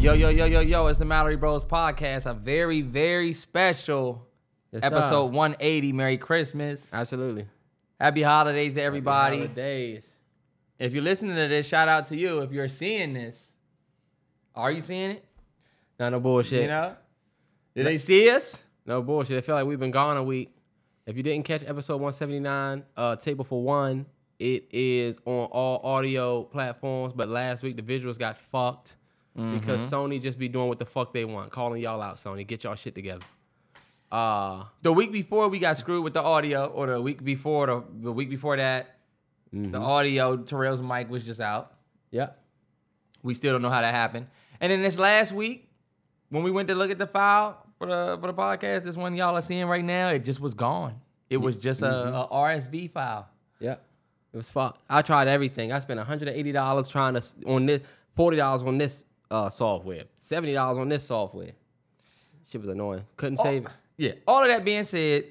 Yo, yo, yo, yo, yo, it's the Mallory Bros podcast. A very, very special Yes, episode sir. 180. Merry Christmas. Absolutely. Happy holidays to everybody. Holidays. If you're listening to this, shout out to you. If you're seeing this, are you seeing it? Not no bullshit. You know? Did they see us? No bullshit. It felt like we've been gone a week. If you didn't catch episode 179, uh, Table for One, it is on all audio platforms. But last week the visuals got fucked because Sony just be doing what the fuck they want. Calling y'all out, Sony. Get y'all shit together. Uh, The week before we got screwed with the audio, or the week before, the, the week before that, the audio, Terrell's mic was just out. yeah. We still don't know how that happened. And then this last week, when we went to look at the file for the for the podcast, this one y'all are seeing right now, it just was gone. It was just a, a RSV file. Yeah. It was fucked. I tried everything. I spent $180 trying to on this, $40 on this uh, software, $70 on this software. Shit was annoying. Couldn't save it. Yeah. All of that being said,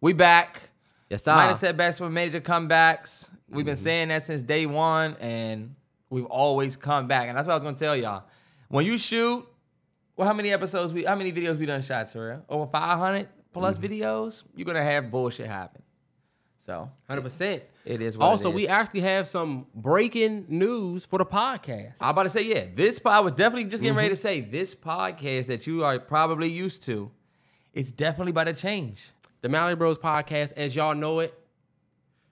we back. Yes, sir. Minor setbacks for major comebacks. We've been saying that since day one, and we've always come back. And that's what I was gonna tell y'all. When you shoot, well, how many episodes we how many videos we done shot, Terrell? Over 500 plus videos, you're gonna have bullshit happen. So 100%. it is what it Also, we actually have some breaking news for the podcast. I'm about to say, yeah, this pod was definitely just getting ready to Mm-hmm. say this podcast that you are probably used to, it's definitely about to change. The Mallory Bros podcast, as y'all know it,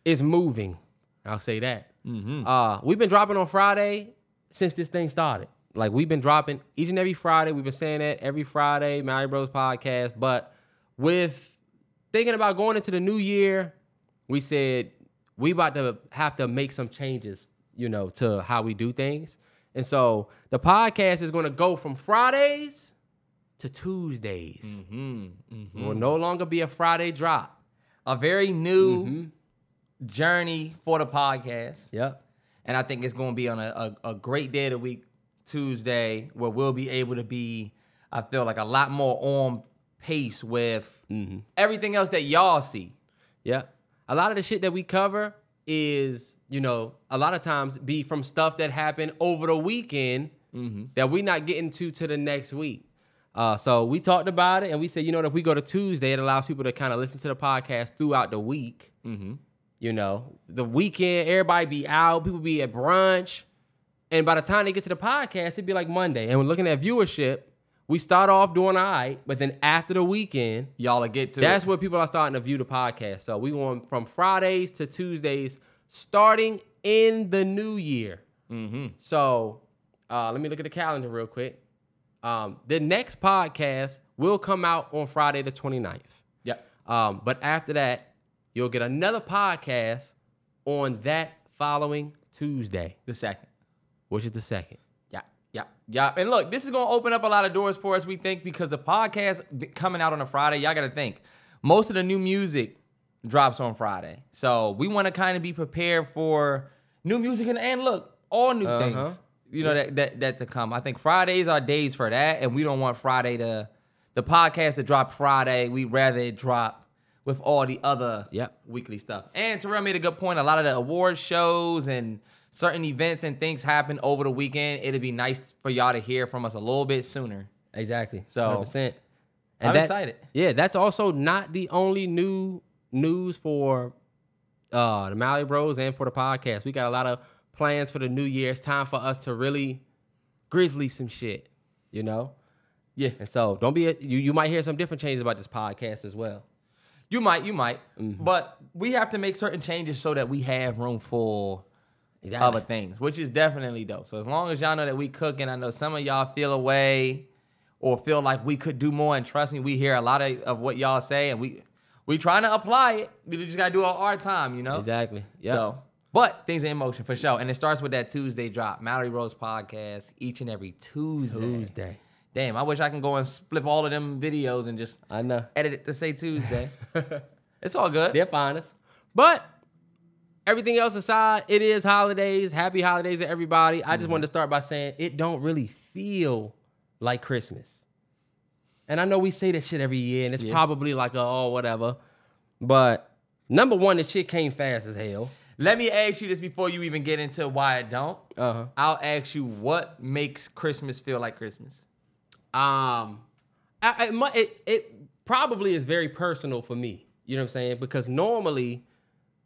is moving. I'll say that. Mm-hmm. Uh, we've been dropping on Friday since this thing started. Like we've been dropping each and every Friday. We've been saying that every Friday, Mallory Bros podcast. But with thinking about going into the new year, we said we about to have to make some changes, you know, to how we do things. And so the podcast is going to go from Fridays to Tuesdays. Mm-hmm. Will no longer be a Friday drop. A very new Mm-hmm. journey for the podcast. Yep. And I think it's going to be on a, a, a great day of the week, Tuesday, where we'll be able to be, I feel like, a lot more on pace with Mm-hmm. everything else that y'all see. Yeah. A lot of the shit that we cover is, you know, a lot of times be from stuff that happened over the weekend that we're not getting to to the next week. Uh, so we talked about it and we said, you know, what, if we go to Tuesday, it allows people to kind of listen to the podcast throughout the week. You know, the weekend, everybody be out, people be at brunch. And by the time they get to the podcast, it'd be like Monday. And we're looking at viewership. We start off doing all right, but then after the weekend, Y'all will get to that's it. where people are starting to view the podcast. So we going from Fridays to Tuesdays, starting in the new year. Mm-hmm. So uh, let me look at the calendar real quick. Um, the next podcast will come out on Friday the 29th. Yeah. Um, but after that, you'll get another podcast on that following Tuesday, The second. Which is the second. Yeah, yeah, yeah. And look, this is gonna open up a lot of doors for us, we think, because the podcast coming out on a Friday, y'all gotta think. Most of the new music drops on Friday. So we wanna kind of be prepared for new music and, and look, all new Uh-huh. things. You know, that, that that to come. I think Fridays are days for that, and we don't want Friday to the podcast to drop Friday. We'd rather it drop with all the other Yep. weekly stuff. And Terrell made a good point. A lot of the award shows and certain events and things happen over the weekend. It'd be nice for y'all to hear from us a little bit sooner. Exactly. So, 100%. I'm excited. Yeah, that's also not the only new news for uh, the Mallory Bros and for the podcast. We got a lot of plans for the new year. It's time for us to really grizzly some shit, you know? Yeah. And so don't be, a, you, you might hear some different changes about this podcast as well. You might, you might. Mm-hmm. But we have to make certain changes so that we have room for Exactly. other things, which is definitely dope. So as long as y'all know that we cooking, I know some of y'all feel away or feel like we could do more. And trust me, we hear a lot of, of what y'all say and we we trying to apply it. We just gotta do it our time, you know? Exactly. Yeah. So, but things are in motion for sure. And it starts with that Tuesday drop. Mallory Bros podcast each and every Tuesday. Tuesday. Damn, I wish I can go and flip all of them videos and just I know. edit it to say Tuesday. it's all good. They're finest. But everything else aside, it is holidays. Happy holidays to everybody. I just wanted to start by saying it don't really feel like Christmas. And I know we say that shit every year, and it's Yeah. probably like a oh whatever. But number one, the shit came fast as hell. Let me ask you this before you even get into why it don't. Uh huh. I'll ask you what makes Christmas feel like Christmas. Um, I, it it probably is very personal for me. You know what I'm saying? Because normally,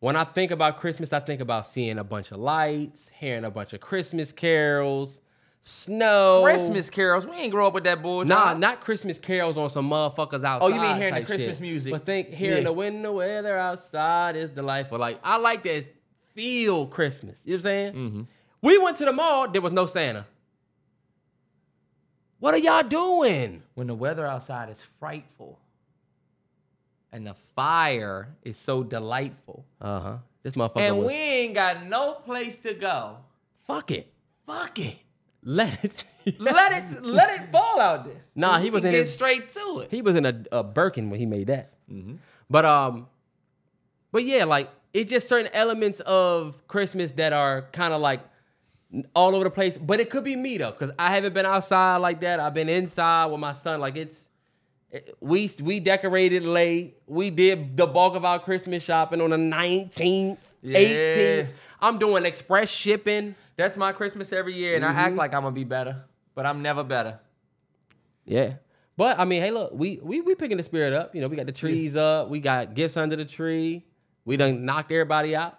when I think about Christmas, I think about seeing a bunch of lights, hearing a bunch of Christmas carols, snow. Christmas carols. We ain't grow up with that bullshit. Nah, not Christmas carols on some motherfuckers outside. Oh, you mean hearing the Christmas shit. music? But think hearing Yeah. the wind, the weather outside is delightful. Like I like that feel Christmas. You know what I'm saying? Mm-hmm. We went to the mall. There was no Santa. What are y'all doing? when the weather outside is frightful and the fire is so delightful, Uh huh. This motherfucker and was. we ain't got no place to go. fuck it. Fuck it. Let it. Let it let it fall out there. Nah, he was in get his- straight to it. he was in a, a Birkin when he made that. But um, but yeah, like it's just certain elements of Christmas that are kind of like all over the place. But it could be me though, because I haven't been outside like that. I've been inside with my son. Like it's it- we we decorated late. We did the bulk of our Christmas shopping on the nineteenth, Yeah. eighteenth. I'm doing express shipping. That's my Christmas every year, and I act mm-hmm. like I'm gonna be better, but I'm never better. Yeah. But I mean, hey, look, we we we picking the spirit up. You know, we got the trees up. We got gifts under the tree. We done knocked everybody out.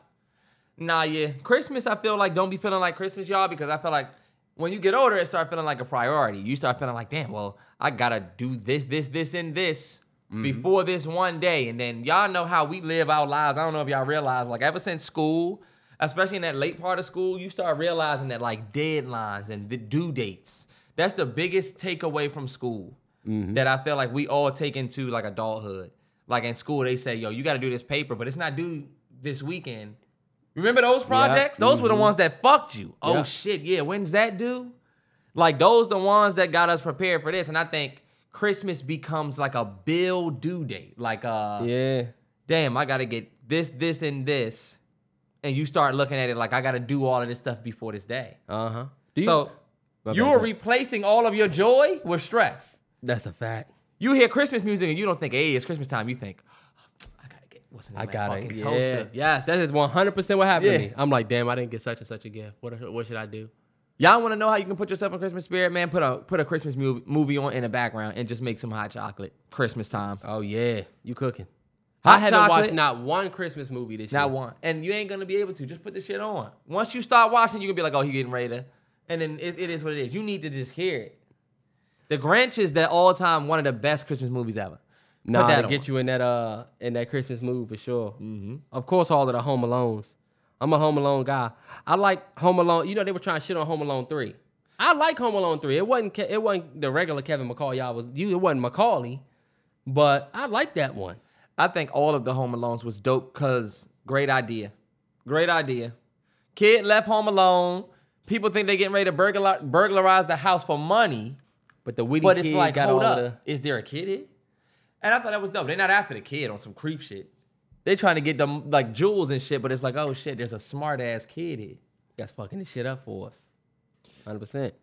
Nah, yeah. Christmas, I feel like don't be feeling like Christmas, y'all, because I feel like when you get older, it start feeling like a priority. You start feeling like, damn, well, I gotta do this, this, this, and this mm-hmm. before this one day. And then y'all know how we live our lives. I don't know if y'all realize, like ever since school, especially in that late part of school, you start realizing that like deadlines and the due dates. That's the biggest takeaway from school mm-hmm. that I feel like we all take into like adulthood. Like in school, they say, yo, you gotta do this paper, but it's not due this weekend. Remember those projects? Those were the ones that fucked you. Oh Yeah. shit, yeah. When's that due? Like those the ones that got us prepared for this. And I think Christmas becomes like a bill due date. Like uh Yeah. damn, I gotta get this, this, and this. And you start looking at it like I gotta do all of this stuff before this day. Uh huh. Do you, so you're replacing all of your joy with stress. that's a fact. You hear Christmas music and you don't think, hey, it's Christmas time. You think, I gotta get what's the name I that got it. Yeah. toaster. Yes, that is one hundred percent what happened Yeah. to me. I'm like, damn, I didn't get such and such a gift. What what should I do? Y'all want to know how you can put yourself in Christmas spirit, man? Put a put a Christmas movie, movie on in the background and just make some hot chocolate. Christmas time, Oh yeah, you cooking? Hot I haven't chocolate. watched not one Christmas movie this not year. Not one, and you ain't gonna be able to. Just put the shit on. Once you start watching, you gonna be like, oh, he getting ready to, and then it, it is what it is. You need to just hear it. The Grinch is the all time one of the best Christmas movies ever. Nah, that to on. get you in that uh in that Christmas mood for sure. Mm-hmm. Of course, all of the Home Alones. I'm a Home Alone guy. I like Home Alone. You know they were trying to shit on Home Alone three. I like Home Alone three. It wasn't Ke- it wasn't the regular Kevin McCall. Y'all was you. It wasn't Macaulay, but I like that one. I think all of the Home Alones was dope because great idea. Great idea. Kid left home alone. People think they're getting ready to burglar, burglarize the house for money, But the witty but kid it's like, got hold all up. the Is there a kid here? And I thought that was dope. They're not after the kid on some creep shit. They're trying to get them like jewels and shit, but it's like, oh shit, there's a smart ass kid here. that's fucking this shit up for us. Hundred percent.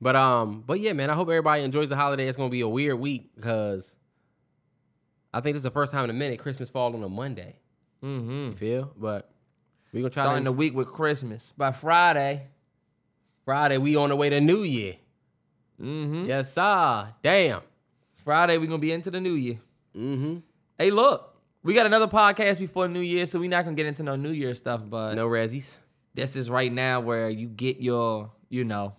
But um, but yeah, man, I hope everybody enjoys the holiday. It's gonna be a weird week because I think this is the first time in a minute Christmas fall on a Monday. Mm-hmm. You feel? But we gonna try Starting to the week with Christmas. By Friday, Friday. We on the way to New Year. mm-hmm. Yes, sir. Damn. Friday we're gonna be into the new year. Mm-hmm. Hey, look, we got another podcast before New Year, so we're not gonna get into no New Year stuff, but No resis. this is right now where you get your, you know,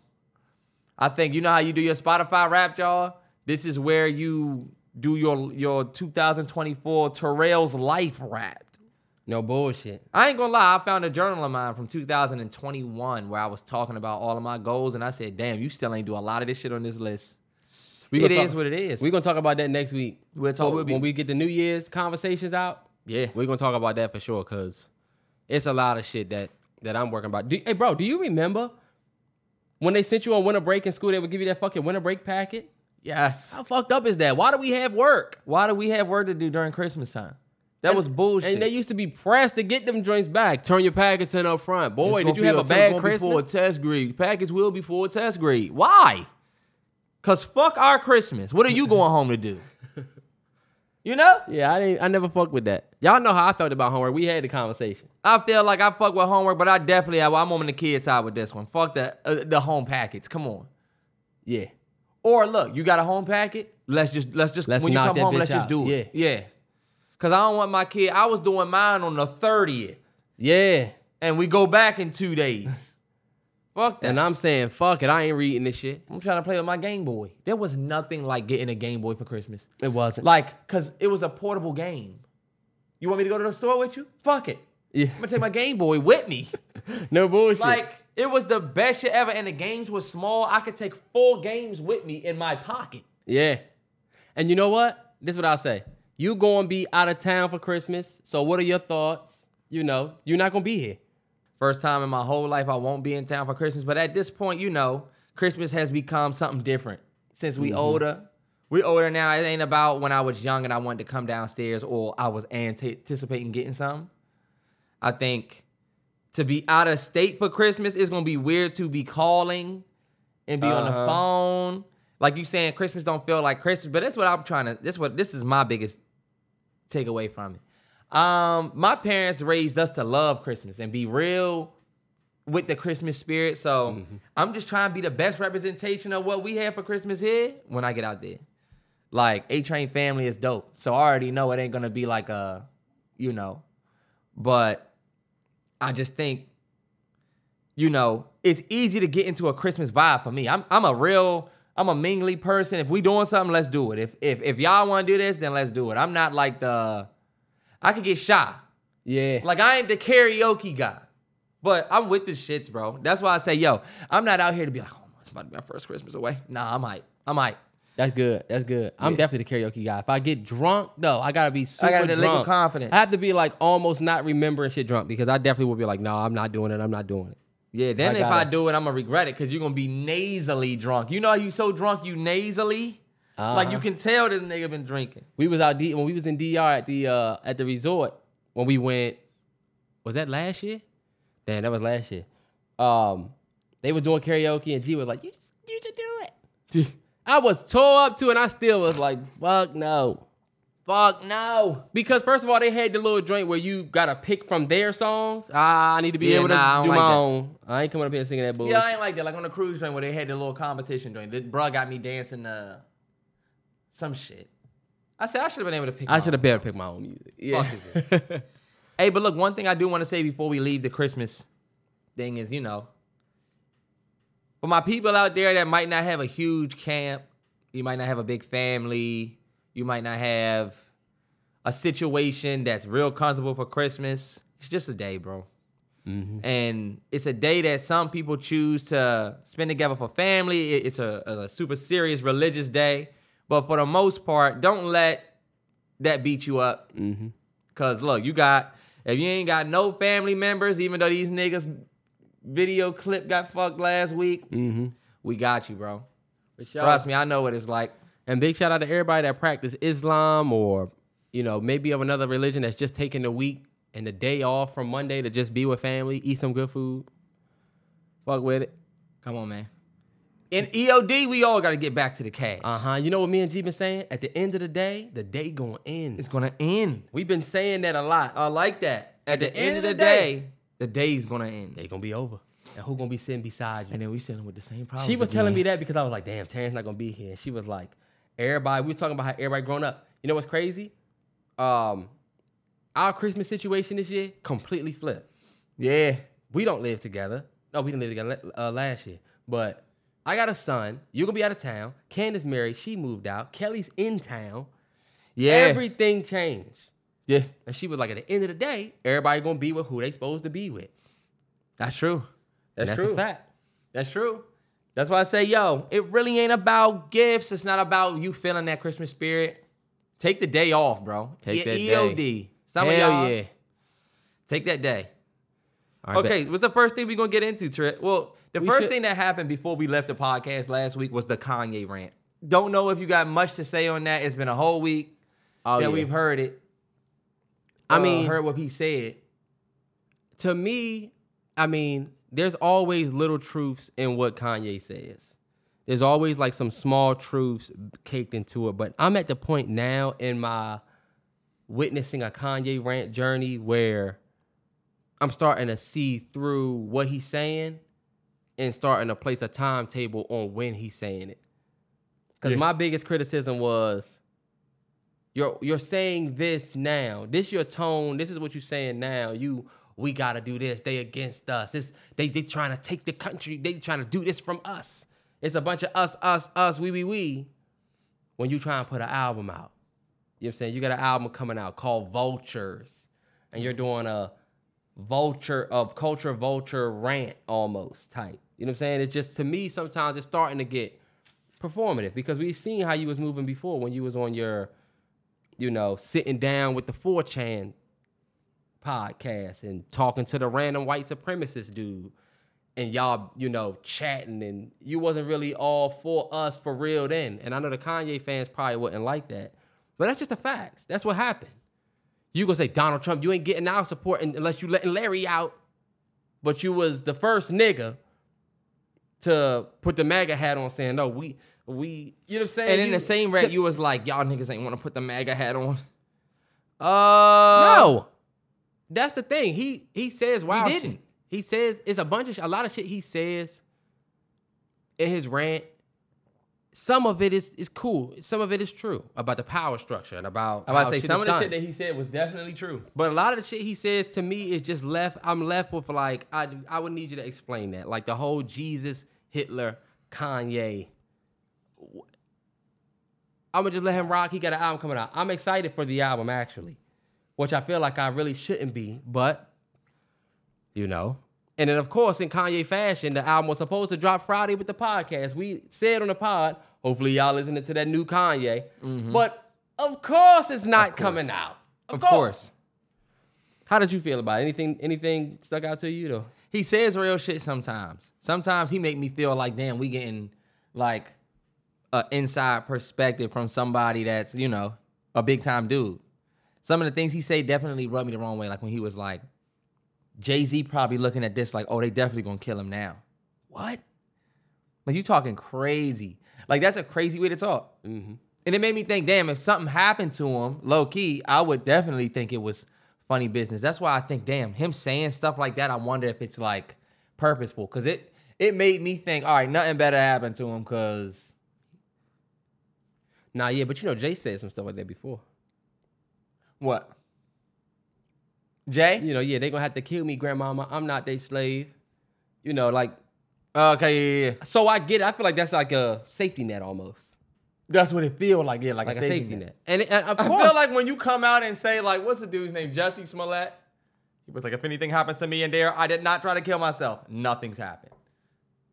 I think you know how you do your Spotify wrap, y'all. This is where you do your your 2024 Terrell's life wrap. No bullshit. I ain't gonna lie, I found a journal of mine from 2021 where I was talking about all of my goals, and I said, "Damn, you still ain't do a lot of this shit on this list." We It is talk- what it is. We're gonna talk about that next week. We'll talk- When- when we get the New Year's conversations out. yeah, We're gonna talk about that for sure, cause it's a lot of shit that that I'm working about. Do, hey, bro, do you remember when they sent you on winter break in school? They would give you that fucking winter break packet. yes. How fucked up is that? Why do we have work? Why do we have work to do during Christmas time? That was bullshit. And they used to be pressed to get them joints back. Turn your packets in up front. Boy, did you have a bad it's gonna be Christmas? Before test grade, package will be for a test grade. Why? Cause fuck our Christmas. What are you going home to do? You know? Yeah, I didn't. I never fucked with that. Y'all know how I felt about homework. We had the conversation. I feel like I fuck with homework, but I definitely I'm on the kids side with this one. Fuck the uh, the home packets. Come on. Yeah. Or look, you got a home packet. Let's just let's just Let's when you come home, let's just do it. Yeah. Yeah. Cause I don't want my kid. I was doing mine on the thirtieth, Yeah. and we go back in two days. Fuck that. And I'm saying, fuck it. I ain't reading this shit. I'm trying to play with my Game Boy. There was nothing like getting a Game Boy for Christmas. It wasn't. Like, cause it was a portable game. You want me to go to the store with you? Fuck it. yeah. I'm gonna take my Game Boy with me. no bullshit. Like, it was the best shit ever, and the games were small. I could take four games with me in my pocket. Yeah. And you know what? This is what I'll say. You gonna be out of town for Christmas. So what are your thoughts? You know, you're not gonna be here. First time in my whole life I won't be in town for Christmas. But at this point, you know, Christmas has become something different since we older. We older now. It ain't about when I was young and I wanted to come downstairs or I was anticipating getting something. I think to be out of state for Christmas is gonna be weird to be calling and be on the Uh-huh. phone. Like you saying Christmas don't feel like Christmas, but that's what I'm trying to this what this is my biggest takeaway from it. Um, my parents raised us to love Christmas and be real with the Christmas spirit. So Mm-hmm. I'm just trying to be the best representation of what we have for Christmas here when I get out there. Like A Train family is dope. So I already know it ain't gonna be like a, you know, but I just think, you know, it's easy to get into a Christmas vibe for me. I'm I'm a real I'm a mingly person. If we doing something, let's do it. If if if y'all want to do this, then let's do it. I'm not like the I could get shy. Yeah. Like I ain't the karaoke guy. But I'm with the shits, bro. That's why I say, yo, I'm not out here to be like, oh, it's about to be my first Christmas away. Nah, I'm hype. I'm hype. That's good. That's good. I'm Yeah. definitely the karaoke guy. If I get drunk, though, I gotta be super I gotta drunk. confidence. I have to be like almost not remembering shit drunk because I definitely will be like, no, I'm not doing it. I'm not doing it. Yeah, then I if I gotta- do it, I'm gonna regret it because you're gonna be nasally drunk. You know how you so drunk you nasally? Like you Uh-huh. can tell this nigga been drinking. We was out D- when we was in DR at the uh at the resort when we went. Was that last year? Damn, that was last year. Um, they were doing karaoke and G was like, "You, you should do it." I was tore up too, and I still was like, "Fuck no." Fuck no. Because first of all, they had the little joint where you gotta pick from their songs. Ah, I need to be Yeah, able to nah, I don't like my that. own. I ain't coming up here and singing that bullshit. Yeah, I ain't like that. Like on the cruise joint where they had the little competition joint. The bruh got me dancing uh some shit. I said I should have been able to pick. I should have better pick my own music. Yeah. Hey, but look, one thing I do want to say before we leave the Christmas thing is, you know, for my people out there that might not have a huge camp, you might not have a big family, you might not have a situation that's real comfortable for Christmas. It's just a day, bro. Mm-hmm. And it's a day that some people choose to spend together for family. It's a, a super serious religious day. But for the most part, don't let that beat you up. mm-hmm. Cause look, you got if you ain't got no family members, even though these niggas video clip got fucked last week, Mm-hmm. we got you, bro. Sure. Trust me, I know what it's like. And big shout out to everybody that practice Islam or, you know, maybe of another religion that's just taking the week and the day off from Monday to just be with family, eat some good food. Fuck with it. Come on, man. In EOD, we all gotta get back to the cash. Uh huh. You know what me and G been saying? At the end of the day, the day gonna end. it's gonna end. We've been saying that a lot. I like that. At, the, end, of the day, the day's gonna end. They gonna be over. And who gonna be sitting beside you? And then we sitting with the same problem. She was telling me that because I was like, damn, Terrence not gonna be here. And she was like, everybody, we were talking about how everybody grown up. You know what's crazy? Um, our Christmas situation this year completely flipped. Yeah. We don't live together. No, we didn't live together uh, last year. But I got a son. You're gonna be out of town. Candace married. She moved out. Kelly's in town. Yeah. Everything changed. yeah. And she was like, at the end of the day, everybody gonna be with who they supposed to be with. That's true. That's that's true. a fact. That's true. That's why I say, yo, it really ain't about gifts. It's not about you feeling that Christmas spirit. Take the day off, bro. Take E- that EOD. day. Some Hell of y'all yeah. take that day. All right, okay, bet. what's the first thing we gonna get into, Trent? Well, the We first should- thing that happened before we left the podcast last week was the Kanye rant. Don't know if you got much to say on that. It's been a whole week Oh, that yeah. we've heard it. I Uh, mean- heard what he said. to me, I mean, there's always little truths in what Kanye says. There's There's always like some small truths caked into it. But I'm at the point now in my witnessing a Kanye rant journey where I'm starting to see through what he's saying and starting to place a timetable on when he's saying it. Because Yeah. my biggest criticism was you're you're saying this now. This your tone. This is what you're saying now. You we gotta do this. They against us. This they they trying to take the country. They trying to do this from us. It's a bunch of us, us, us, we, we, we. When you try and put an album out, you know what I'm saying? You got an album coming out called Vultures, and you're doing a vulture of culture vulture rant almost type. You know what I'm saying? It's just to me sometimes it's starting to get performative because we've seen how you was moving before when you was on your, you know, sitting down with the 4chan podcast and talking to the random white supremacist dude and y'all, you know, chatting and you wasn't really all for us for real then. And I know the Kanye fans probably wouldn't like that. But that's just the facts. That's what happened. You gonna say Donald Trump, you ain't getting our support unless you letting Larry out. But you was the first nigga to put the MAGA hat on saying, no, we we you know what I'm saying? And in You- the same rant, to- you was like, y'all niggas ain't want to put the MAGA hat on. Uh, No. That's the thing. He he says wow. didn't. Shit. He says it's a bunch of sh- a lot of shit he says in his rant. Some of it is is cool. Some of it is true about the power structure and about. I about to say some of the done. shit that he said was definitely true. But a lot of the shit he says to me is just left. I'm left with like I I would need you to explain that. Like the whole Jesus, Hitler, Kanye. I'm gonna just let him rock. He got an album coming out. I'm excited for the album actually, which I feel like I really shouldn't be, but you know. And then of course in Kanye fashion, the album was supposed to drop Friday with the podcast. We said on the pod, hopefully y'all listening to that new Kanye. But of course it's not coming out. Of course. How did you feel about it? anything? Anything stuck out to you though? He says real shit sometimes. Sometimes he make me feel like, damn, we getting like a inside perspective from somebody that's, you know, a big time dude. Some of the things he say definitely rubbed me the wrong way. Like when he was like, Jay-Z probably looking at this like, oh, they definitely gonna kill him now. What? Like you talking crazy. Like that's a crazy way to talk. Mm-hmm. And it made me think, damn, if something happened to him, low key, I would definitely think it was funny business. That's why I think, damn, him saying stuff like that, I wonder if it's like purposeful. Cause it it made me think, all right, nothing better happened to him because Nah, yeah, but you know Jay said some stuff like that before. what? Jay? You know, yeah, they gonna have to kill me, grandmama. I'm not their slave. You know, like Okay, yeah, yeah, yeah. so I get it. I feel like that's like a safety net almost, That's what it feel like, yeah, like, like a safety, net. And, and of I course, feel like when you come out and say, like, what's the dude's name? Jussie Smollett. He was like, if anything happens to me in there, I did not try to kill myself. Nothing's happened.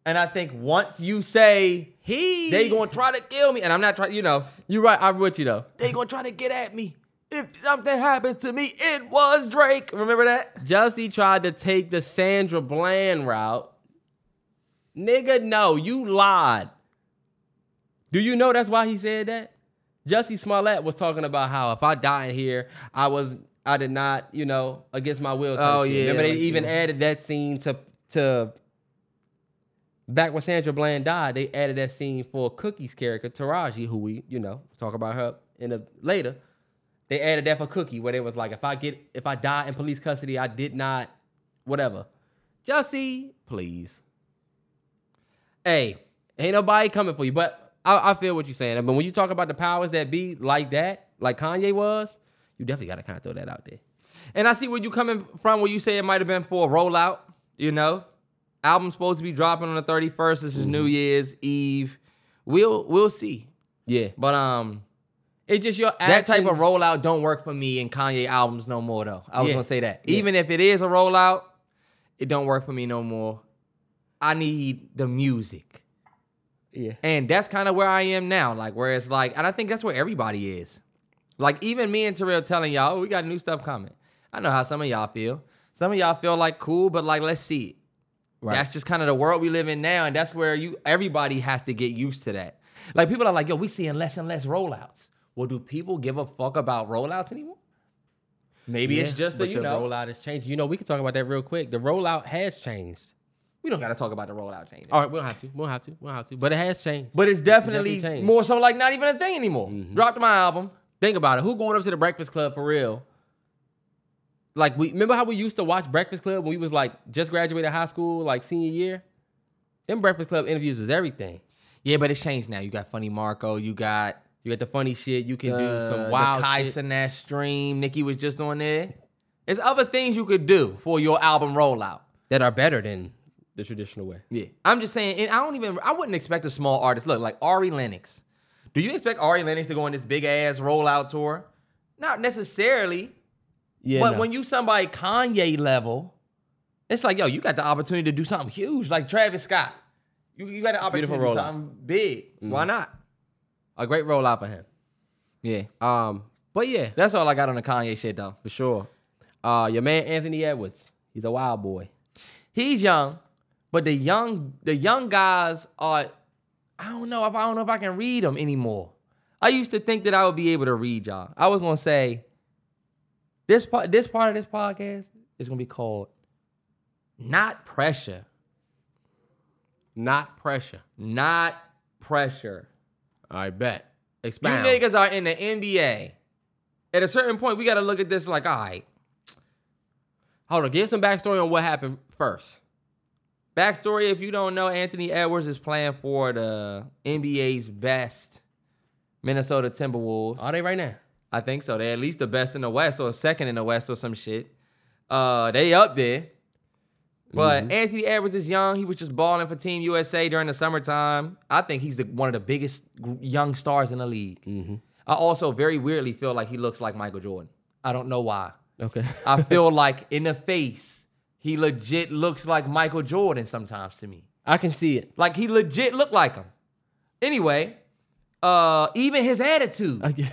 And I think once you say he they gonna try to kill me, and I'm not trying, you know, You're right. I'm with you though. they gonna try to get at me. If something happens to me, it was Drake. Remember that? Jussie tried to take the Sandra Bland route. Nigga, no, you lied. Do you know that's why he said that? Jussie Smollett was talking about how if I die in here, I was I did not, you know, against my will. Oh, yeah, Remember they like, even yeah. added that scene to to back when Sandra Bland died, they added that scene for Cookie's character, Taraji, who we, you know, talk about her in a later. They added that for Cookie, where they was like, if I get if I die in police custody, I did not whatever. Jussie, please. Hey, Ain't nobody coming for you. But I, I feel what you're saying. But when you talk about the powers that be like that, like Kanye was, you definitely gotta kind of throw that out there. and I see where you're coming from. Where you say it might have been for a rollout. You know, album's supposed to be dropping on the 31st. This is New Year's Eve. We'll we'll see. Yeah. But um, It's just your that type of rollout don't work for me in Kanye albums no more though. I was Yeah. gonna say that. Yeah. Even if it is a rollout, it don't work for me no more. I need the music. Yeah. And that's kind of where I am now. Like where it's like, and I think that's where everybody is. Like even me and Terrell telling y'all, oh, we got new stuff coming. I know how some of y'all feel. Some of y'all feel like cool, but like let's see it. Right. That's just kind of the world we live in now, and that's where you everybody has to get used to that. Like people are like, yo, we seeing less and less rollouts. Well, do people give a fuck about rollouts anymore? Maybe it's just that you the know. rollout has changed. You know, we can talk about that real quick. The rollout has changed. We don't got to talk about the rollout change. All right, we don't have to. We don't have to. We don't have to. But it has changed. But it's definitely, definitely changed. more so like not even a thing anymore. Mm-hmm. Dropped my album. Think about it. Who going up to the Breakfast Club for real? Like we remember how we used to watch Breakfast Club when we was like just graduated high school, like senior year. Them Breakfast Club interviews was everything. Yeah, but it's changed now. You got Funny Marco. You got You got the funny shit. You can do some wild the Kai. Cenat stream. Nikki was just on there. There's other things you could do for your album rollout. that are better than the traditional way. Yeah, I'm just saying. And I don't even. I wouldn't expect a small artist. Look, like Ari Lennox. Do you expect Ari Lennox to go on this big ass rollout tour? Not necessarily. Yeah, but no. when you somebody Kanye level, it's like, yo, you got the opportunity to do something huge, like Travis Scott. You, you got the opportunity to do something big. Why not? a great rollout for him. Yeah. Um, but yeah, That's all I got on the Kanye shit though. for sure. Uh, your man Anthony Edwards, he's a wild boy. He's young, but the young the young guys are I don't know if I don't know if I can read them anymore. I used to think that I would be able to read y'all. I was gonna say this part this part of this podcast is gonna be called Not Pressure. Not pressure. Not pressure. I bet. You Expound. niggas are in the NBA. At a certain point, we gotta look at this like, all right, Hold on, give some backstory on what happened first. Backstory: If you don't know, Anthony Edwards is playing for the NBA's best Minnesota Timberwolves. Are they right now? I think so. They're at least the best in the West or second in the West or some shit. Uh, they up there. But Anthony Edwards is young. He was just balling for Team USA during the summertime. I think he's the, one of the biggest young stars in the league. I also very weirdly feel like he looks like Michael Jordan. I don't know why. Okay. I feel like in the face, he legit looks like Michael Jordan sometimes to me. I can see it. Like he legit looked like him. Anyway, uh, even his attitude. I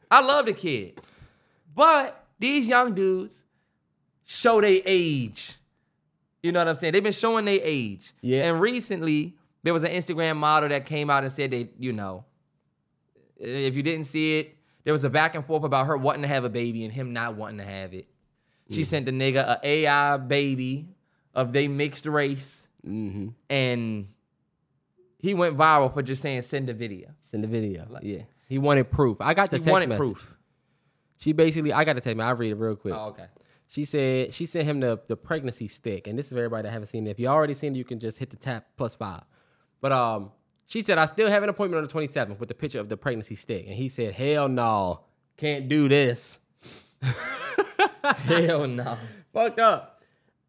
I love the kid. But these young dudes show their age. You know what I'm saying? They've been showing their age. Yeah. And recently, there was an Instagram model that came out and said that, you know, if you didn't see it, there was a back and forth about her wanting to have a baby and him not wanting to have it. She sent the nigga a AI baby of they mixed race, mm-hmm. and he went viral for just saying send a video. Send the video. Like, yeah. He wanted proof. I got the He text wanted message. proof. She basically, I got the text. message. I'll read it real quick. Oh, okay. She said she sent him the, the pregnancy stick, and this is for everybody that haven't seen it. If you already seen it, you can just hit the tap plus five. But um, she said I still have an appointment on the 27th with the picture of the pregnancy stick, and he said, "Hell no, can't do this." Hell no. Fucked up.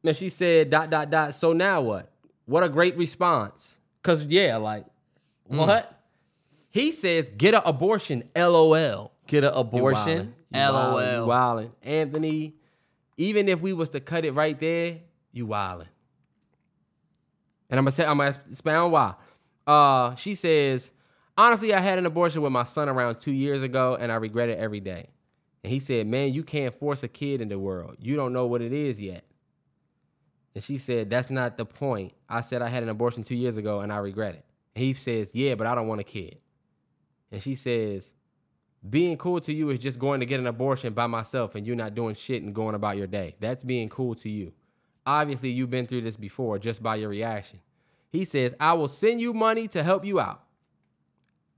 And she said, "Dot dot dot." So now what? What a great response. Cause yeah, like what? He says, "Get an abortion." LOL. Get an abortion. You wildin'. You LOL. wildin'. Anthony, even if we was to cut it right there, you wildin'. And I'm gonna say I'm gonna expound why. Uh, she says, honestly, I had an abortion with my son around two years ago, and I regret it every day. And he said, man, you can't force a kid in the world. You don't know what it is yet. And she said, that's not the point. I said I had an abortion two years ago, and I regret it. And he says, yeah, but I don't want a kid. And she says, being cool to you is just going to get an abortion by myself and you're not doing shit and going about your day. That's being cool to you. Obviously, you've been through this before just by your reaction. He says, I will send you money to help you out.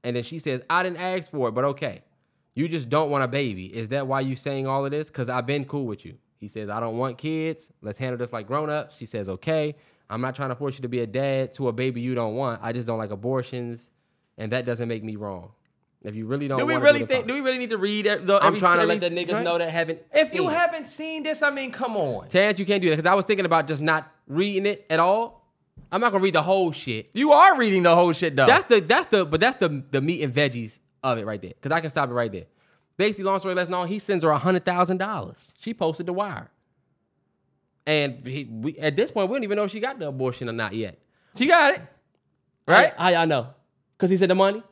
And then she says, I didn't ask for it, but okay. You just don't want a baby. Is that why you saying all of this? Because I've been cool with you. He says, I don't want kids. Let's handle this like grown ups. She says, okay. I'm not trying to force you to be a dad to a baby you don't want. I just don't like abortions. And that doesn't make me wrong. If you really don't Do we really think? Do we really need to read? Every, the, I'm every- trying to every let the niggas joint? know that haven't. If you it. haven't seen this, I mean, come on. Terrence, you can't do that because I was thinking about just not reading it at all. I'm not gonna read the whole shit. You are reading the whole shit though. That's the that's the but that's the the meat and veggies of it right there. Cause I can stop it right there. Basically, long story less known, he sends her a hundred thousand dollars. She posted the wire, and he, we, at this point we don't even know if she got the abortion or not yet. she got it, right? How y'all know? Cause he said the money.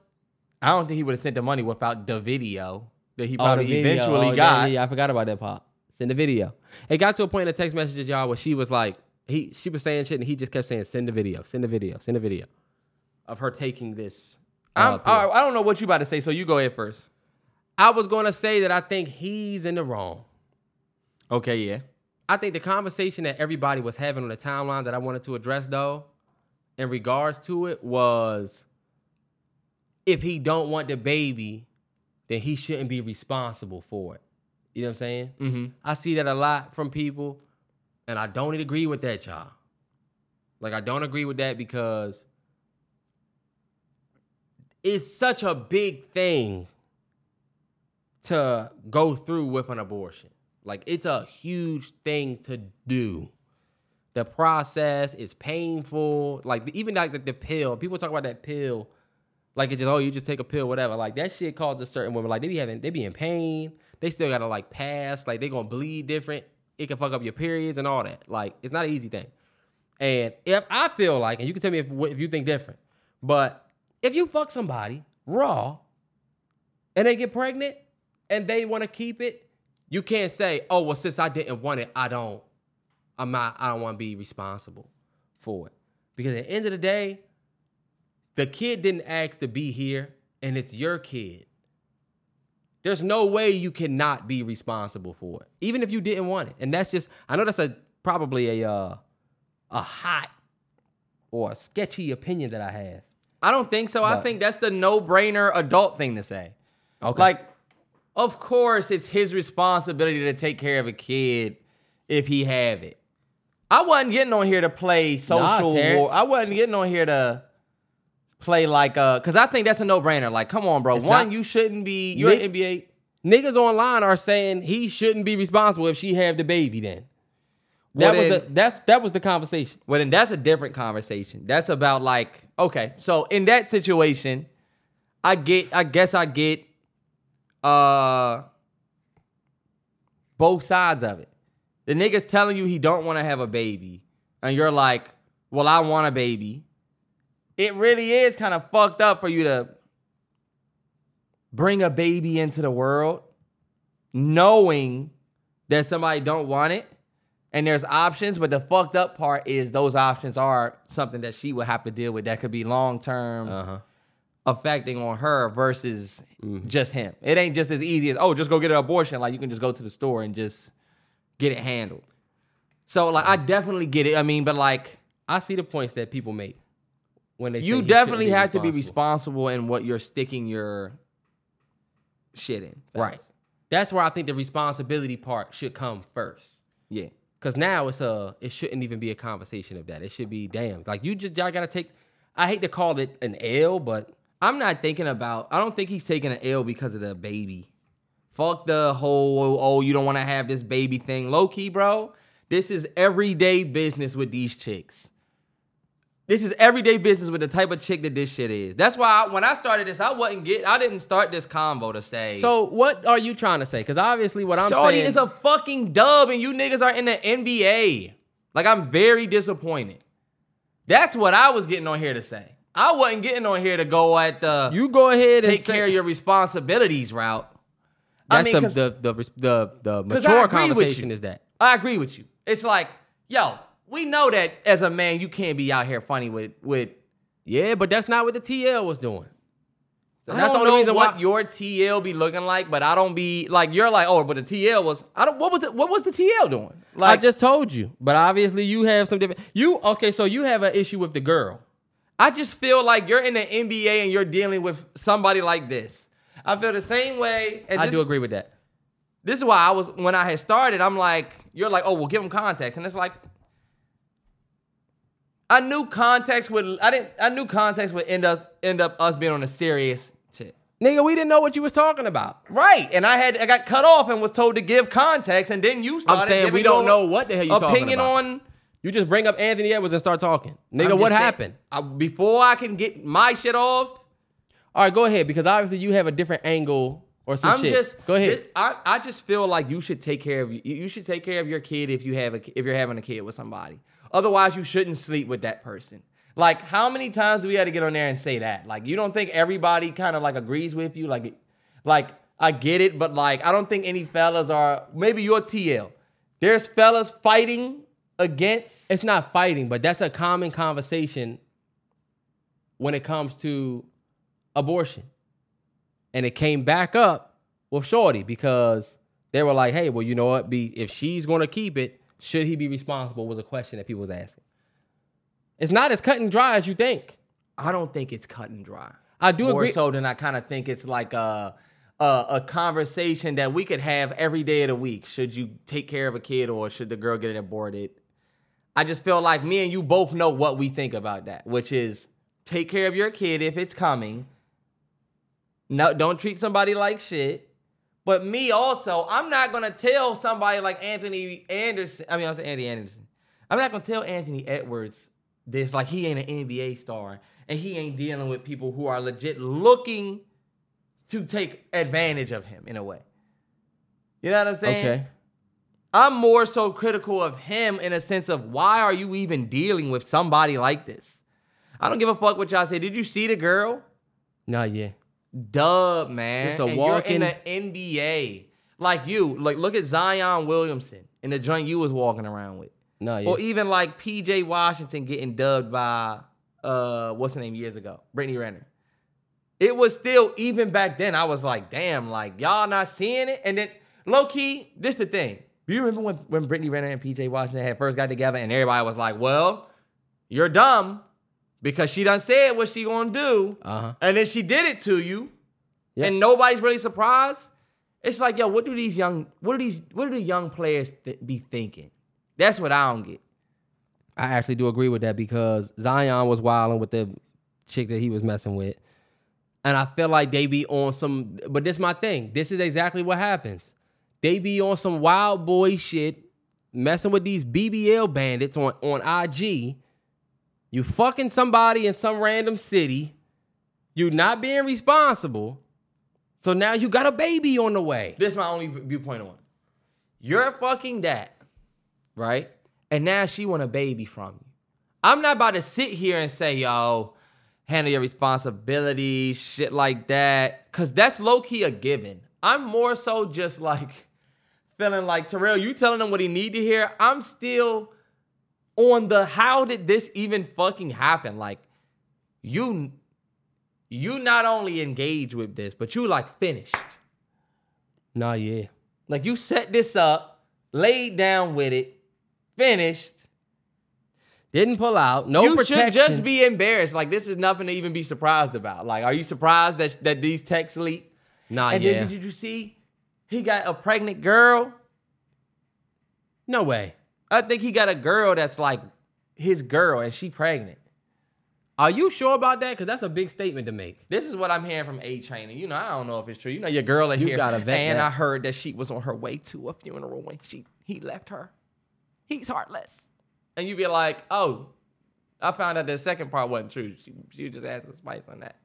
I don't think he would have sent the money without the video that he Oh, probably the video. eventually Oh, got. Yeah, yeah, I forgot about that part. Send the video. It got to a point in the text messages, y'all, where she was like, he she was saying shit, and he just kept saying, "Send the video, send the video, send the video," of her taking this. I'm, pill. all right, I don't know what you about to say, so you go ahead first. I was gonna say that I think he's in the wrong. Okay, yeah. I think the conversation that everybody was having on the timeline that I wanted to address though, in regards to it, was if he don't want the baby, then he shouldn't be responsible for it. You know what I'm saying? Mm-hmm. I see that a lot from people, and I don't agree with that, y'all. Like I don't agree with that because it's such a big thing to go through with an abortion. Like it's a huge thing to do. The process is painful. Like even like the, the pill. People talk about that pill. Like it's just oh you just take a pill whatever. Like that shit causes certain women like they be having they be in pain. They still gotta like pass. Like they gonna bleed different. It can fuck up your periods and all that. Like it's not an easy thing. And if I feel like, and you can tell me if, if you think different, but if you fuck somebody raw and they get pregnant and they want to keep it, you can't say, "Oh, well, since I didn't want it, I don't, I'm not, I don't want to be responsible for it." Because at the end of the day, the kid didn't ask to be here, and it's your kid. There's no way you cannot be responsible for it, even if you didn't want it. And that's just, I know that's a probably a uh, a hot or a sketchy opinion that I have. I don't think so. I think that's the no-brainer adult thing to say. Okay. Like, of course, it's his responsibility to take care of a kid if he have it. I wasn't getting on here to play social Terrence. war. I wasn't getting on here to play like uh, cause I think that's a no-brainer. Like, come on, bro. It's One, not- you shouldn't be. You're NBA. niggas online are saying he shouldn't be responsible if she have the baby. Then Well, that was then- the that's that was the conversation. Well, then that's a different conversation. That's about like, okay, so in that situation, I get, I guess I get, uh, both sides of it. The nigga's telling you he don't want to have a baby, and you're like, well, I want a baby. It really is kind of fucked up for you to bring a baby into the world, knowing that somebody don't want it and there's options, but the fucked up part is those options are something that she would have to deal with that could be long term Uh huh. affecting on her versus Mm-hmm. just him. It ain't just as easy as oh, just go get an abortion. Like you can just go to the store and just get it handled. So like I definitely get it. I mean, but like I see the points that people make when they you definitely have to be responsible. responsible in what you're sticking your shit in. Right. That's where I think the responsibility part should come first. Yeah. Cause now it's a it shouldn't even be a conversation of that. It should be damn. Like you just y'all gotta take I hate to call it an L, but I'm not thinking about. I don't think he's taking an L because of the baby. Fuck the whole oh you don't want to have this baby thing. Low key, bro. This is everyday business with these chicks. This is everyday business with the type of chick that this shit is. That's why I, when I started this, I wasn't get. I didn't start this combo to say. so what are you trying to say? Because obviously what I'm Shorty saying is a fucking dub, and you niggas are in the NBA. Like I'm very disappointed. That's what I was getting on here to say. I wasn't getting on here to go at the you go ahead and take care of your responsibilities route. I That's mean, 'cause- the, the the the the I mature conversation is that. I agree with you. It's like, yo, we know that as a man, you can't be out here funny with with. Yeah, but that's not what the TL was doing. I That's the only know reason what why. your TL be looking like, but I don't be like you're like, oh, but the TL was. I don't. What was it? What was the TL doing? Like, I just told you, but obviously you have some different. You okay? So you have an issue with the girl. I just feel like you're in the NBA and you're dealing with somebody like this. I feel the same way. And I this, do agree with that. This is why I was when I had started. I'm like, you're like, oh, well, give them context, and it's like, I knew context would. I didn't. I knew context would end us end up us being on a serious shit. Nigga, we didn't know what you was talking about. Right, and I had I got cut off and was told to give context, and then you started. I'm saying we don't know what the hell you talking about. opinion on. You just bring up Anthony Edwards and start talking. Nigga, what just saying- happened? I- before I can get my shit off, All right, go ahead because obviously you have a different angle or some I'm shit. just go ahead. this- I, I just feel like you should take care of you. You should take care of your kid if you have a if you're having a kid with somebody. Otherwise, you shouldn't sleep with that person. Like, how many times do we have to get on there and say that? Like, you don't think everybody kind of like agrees with you? Like, like I get it, but like I don't think any fellas are. Maybe your TL. There's fellas fighting against. it's not fighting, but that's a common conversation when it comes to abortion. And it came back up with Shorty because they were like, hey, well, you know what? Be if she's gonna keep it, should he be responsible was a question that people was asking. It's not as cut and dry as you think. I don't think it's cut and dry. I do More agree. so than I kind of think it's like a, a a conversation that we could have every day of the week. Should you take care of a kid or should the girl get it aborted? I just feel like me and you both know what we think about that, which is take care of your kid if it's coming. No, don't treat somebody like shit. But me also, I'm not gonna tell somebody like Anthony Anderson. I mean, I was Andy Anderson. I'm not gonna tell Anthony Edwards this like he ain't an NBA star and he ain't dealing with people who are legit looking to take advantage of him in a way. You know what I'm saying? Okay. I'm more so critical of him in a sense of why are you even dealing with somebody like this? I don't give a fuck what y'all say. Did you see the girl? Nah, yeah. Dub, man. It's a and walking- You're in the NBA. Like you, like look at Zion Williamson and the joint you was walking around with. Nah, yeah. Or even like PJ Washington getting dubbed by uh what's her name years ago? Brittany Renner. It was still even back then. I was like, damn, like y'all not seeing it. And then low key, this the thing. Do you remember when when Brittany Renner and PJ Washington had first got together and everybody was like, well, you're dumb because she done said what she gonna do, Uh-huh. and then she did it to you, Yeah. and nobody's really surprised. It's like, yo, what do these young, what do these, what do the young players th- be thinking? That's what I don't get. I actually do agree with that because Zion was wilding with the chick that he was messing with. And I feel like they be on some, but this my thing. This is exactly what happens. They be on some wild boy shit, messing with these BBL bandits on, on IG. You fucking somebody in some random city. You not being responsible. So now you got a baby on the way. This is my only viewpoint on it. You're fucking that, right? And now she want a baby from you. I'm not about to sit here and say, yo, handle your responsibilities, shit like that. Cause that's low-key a given. I'm more so just like feeling like Terrell, you telling him what he need to hear. I'm still on the how did this even fucking happen? Like, you you not only engage with this, but you like finished. Nah, yeah. Like you set this up, laid down with it, finished. Didn't pull out. No you protection. should just be embarrassed. Like this is nothing to even be surprised about. Like, are you surprised that that these texts leak? Nah, and yeah. then did you see he got a pregnant girl? no way. I think he got a girl that's like his girl, and she pregnant. Are you sure about that? Because that's a big statement to make. This is what I'm hearing from A Train. You know, I don't know if it's true. You know, your girl in You here. gotta vet and that. I heard that she was on her way to a funeral when she he left her. He's heartless. And you be like, oh, I found out the second part wasn't true. She she just adding spice on that.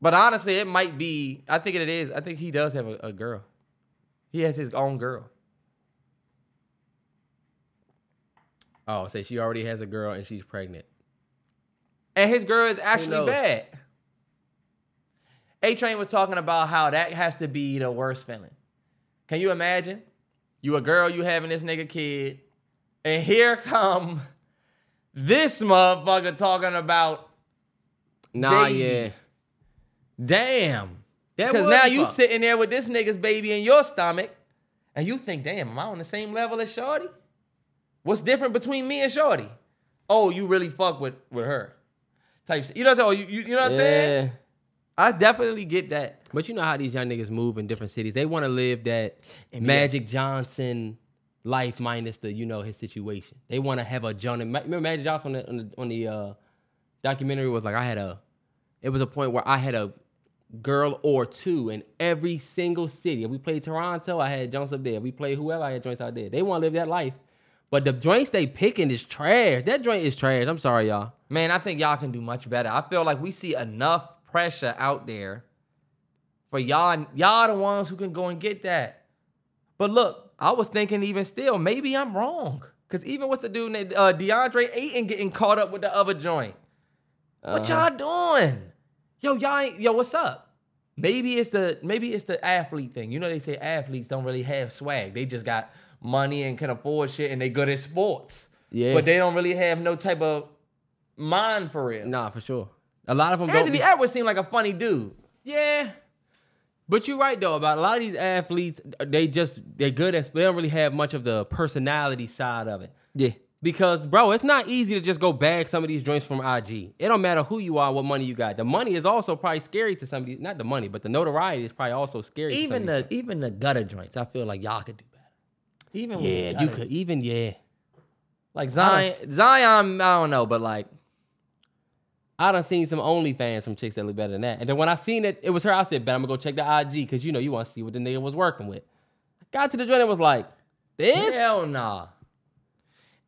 But honestly, it might be. I think it is. I think he does have a, a girl. He has his own girl. Oh, say she already has a girl and she's pregnant. And his girl is actually bad. A Train was talking about how that has to be the worst feeling. Can you imagine? You a girl, you having this nigga kid, and here come this motherfucker talking about Nah, Baby. yeah. damn. Because now you fucked. sitting there with this nigga's baby in your stomach, and you think, damn, am I on the same level as Shorty? What's different between me and Shorty? Oh, you really fuck with, with her. Type shit. You know what I'm saying? Oh, you, you, you know what I'm saying? Yeah. I definitely get that. But you know how these young niggas move in different cities. They want to live that. Magic Johnson life minus the, you know, his situation. They want to have a John. Remember Magic Johnson on the, on the, on the uh, documentary was like, I had a, it was a point where I had a girl or two in every single city. If we played Toronto, I had joints up there. If we played whoever, I had joints out there. They want to live that life. But the joints they picking is trash. That joint is trash. I'm sorry, y'all. Man, I think y'all can do much better. I feel like we see enough pressure out there for y'all. Y'all the ones who can go and get that. But look, I was thinking even still, maybe I'm wrong. Cause even with the dude named uh, DeAndre Ayton getting caught up with the other joint. What Uh-huh. y'all doing? Yo, y'all ain't yo, what's up? Maybe it's the maybe it's the athlete thing. You know they say athletes don't really have swag. They just got money and can afford shit and they good at sports. Yeah. But they don't really have no type of mind for real. Nah, for sure. A lot of them don't. Anthony Edwards seemed like a funny dude. Yeah. But you're right though about a lot of these athletes. They just they're good at. They don't really have much of the personality side of it. Yeah. Because bro, it's not easy to just go bag some of these joints from IG. It don't matter who you are, what money you got. The money is also probably scary to somebody. Not the money, but the notoriety is probably also scary. to some Even the even the gutter joints, I feel like y'all could do. Even Yeah, you could even yeah. like Zion. Zion, I don't know, but like I done seen some OnlyFans from chicks that look better than that. And then when I seen it, it was her. I said, "Bet I'm gonna go check the IG because you know you want to see what the nigga was working with." Got to the joint and was like, "This." hell nah.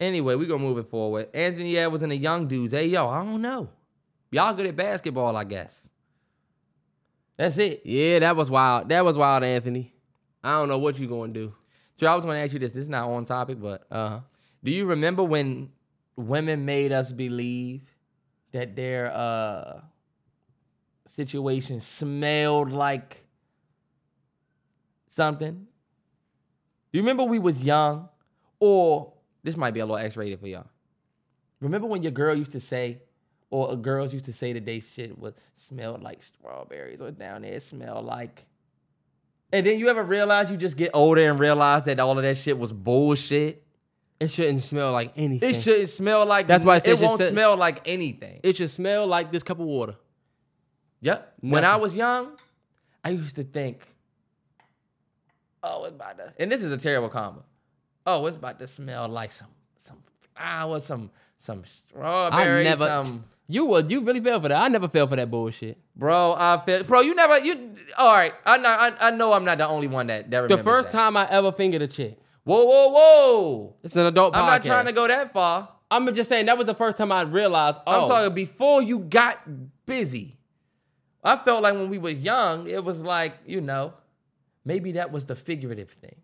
Anyway, we gonna move it forward. Anthony Edwards and the young dudes. Hey yo, I don't know. Y'all good at basketball, I guess. That's it. Yeah, that was wild. That was wild, Anthony. I don't know what you gonna do. So I was gonna ask you this. This is not on topic, but Uh do you remember when women made us believe that their uh situation smelled like something? Do you remember we was young? Or this might be a little X-rated for y'all. Remember when your girl used to say, or girls used to say that they shit was smelled like strawberries, or down there it smelled like. And then you ever realize you just get older and realize that all of that shit was bullshit. It shouldn't smell like anything. It shouldn't smell like. That's why I said it just won't smell like anything. It should smell like this cup of water. Yep. When I was young, I used to think, oh, it's about to, and this is a terrible combo. Oh, it's about to smell like some some flour, some some I strawberry, never. some. You would. You really fell for that. I never fell for that bullshit. Bro, I feel, bro, you never, you, all right. I know, I, I know I'm not the only one that, that The first that. time I ever fingered a chick. Whoa, whoa, whoa. It's an adult podcast. I'm not trying to go that far. I'm just saying that was the first time I realized. Oh, I'm talking before you got busy. I felt like when we was young, it was like, you know, maybe that was the figurative thing.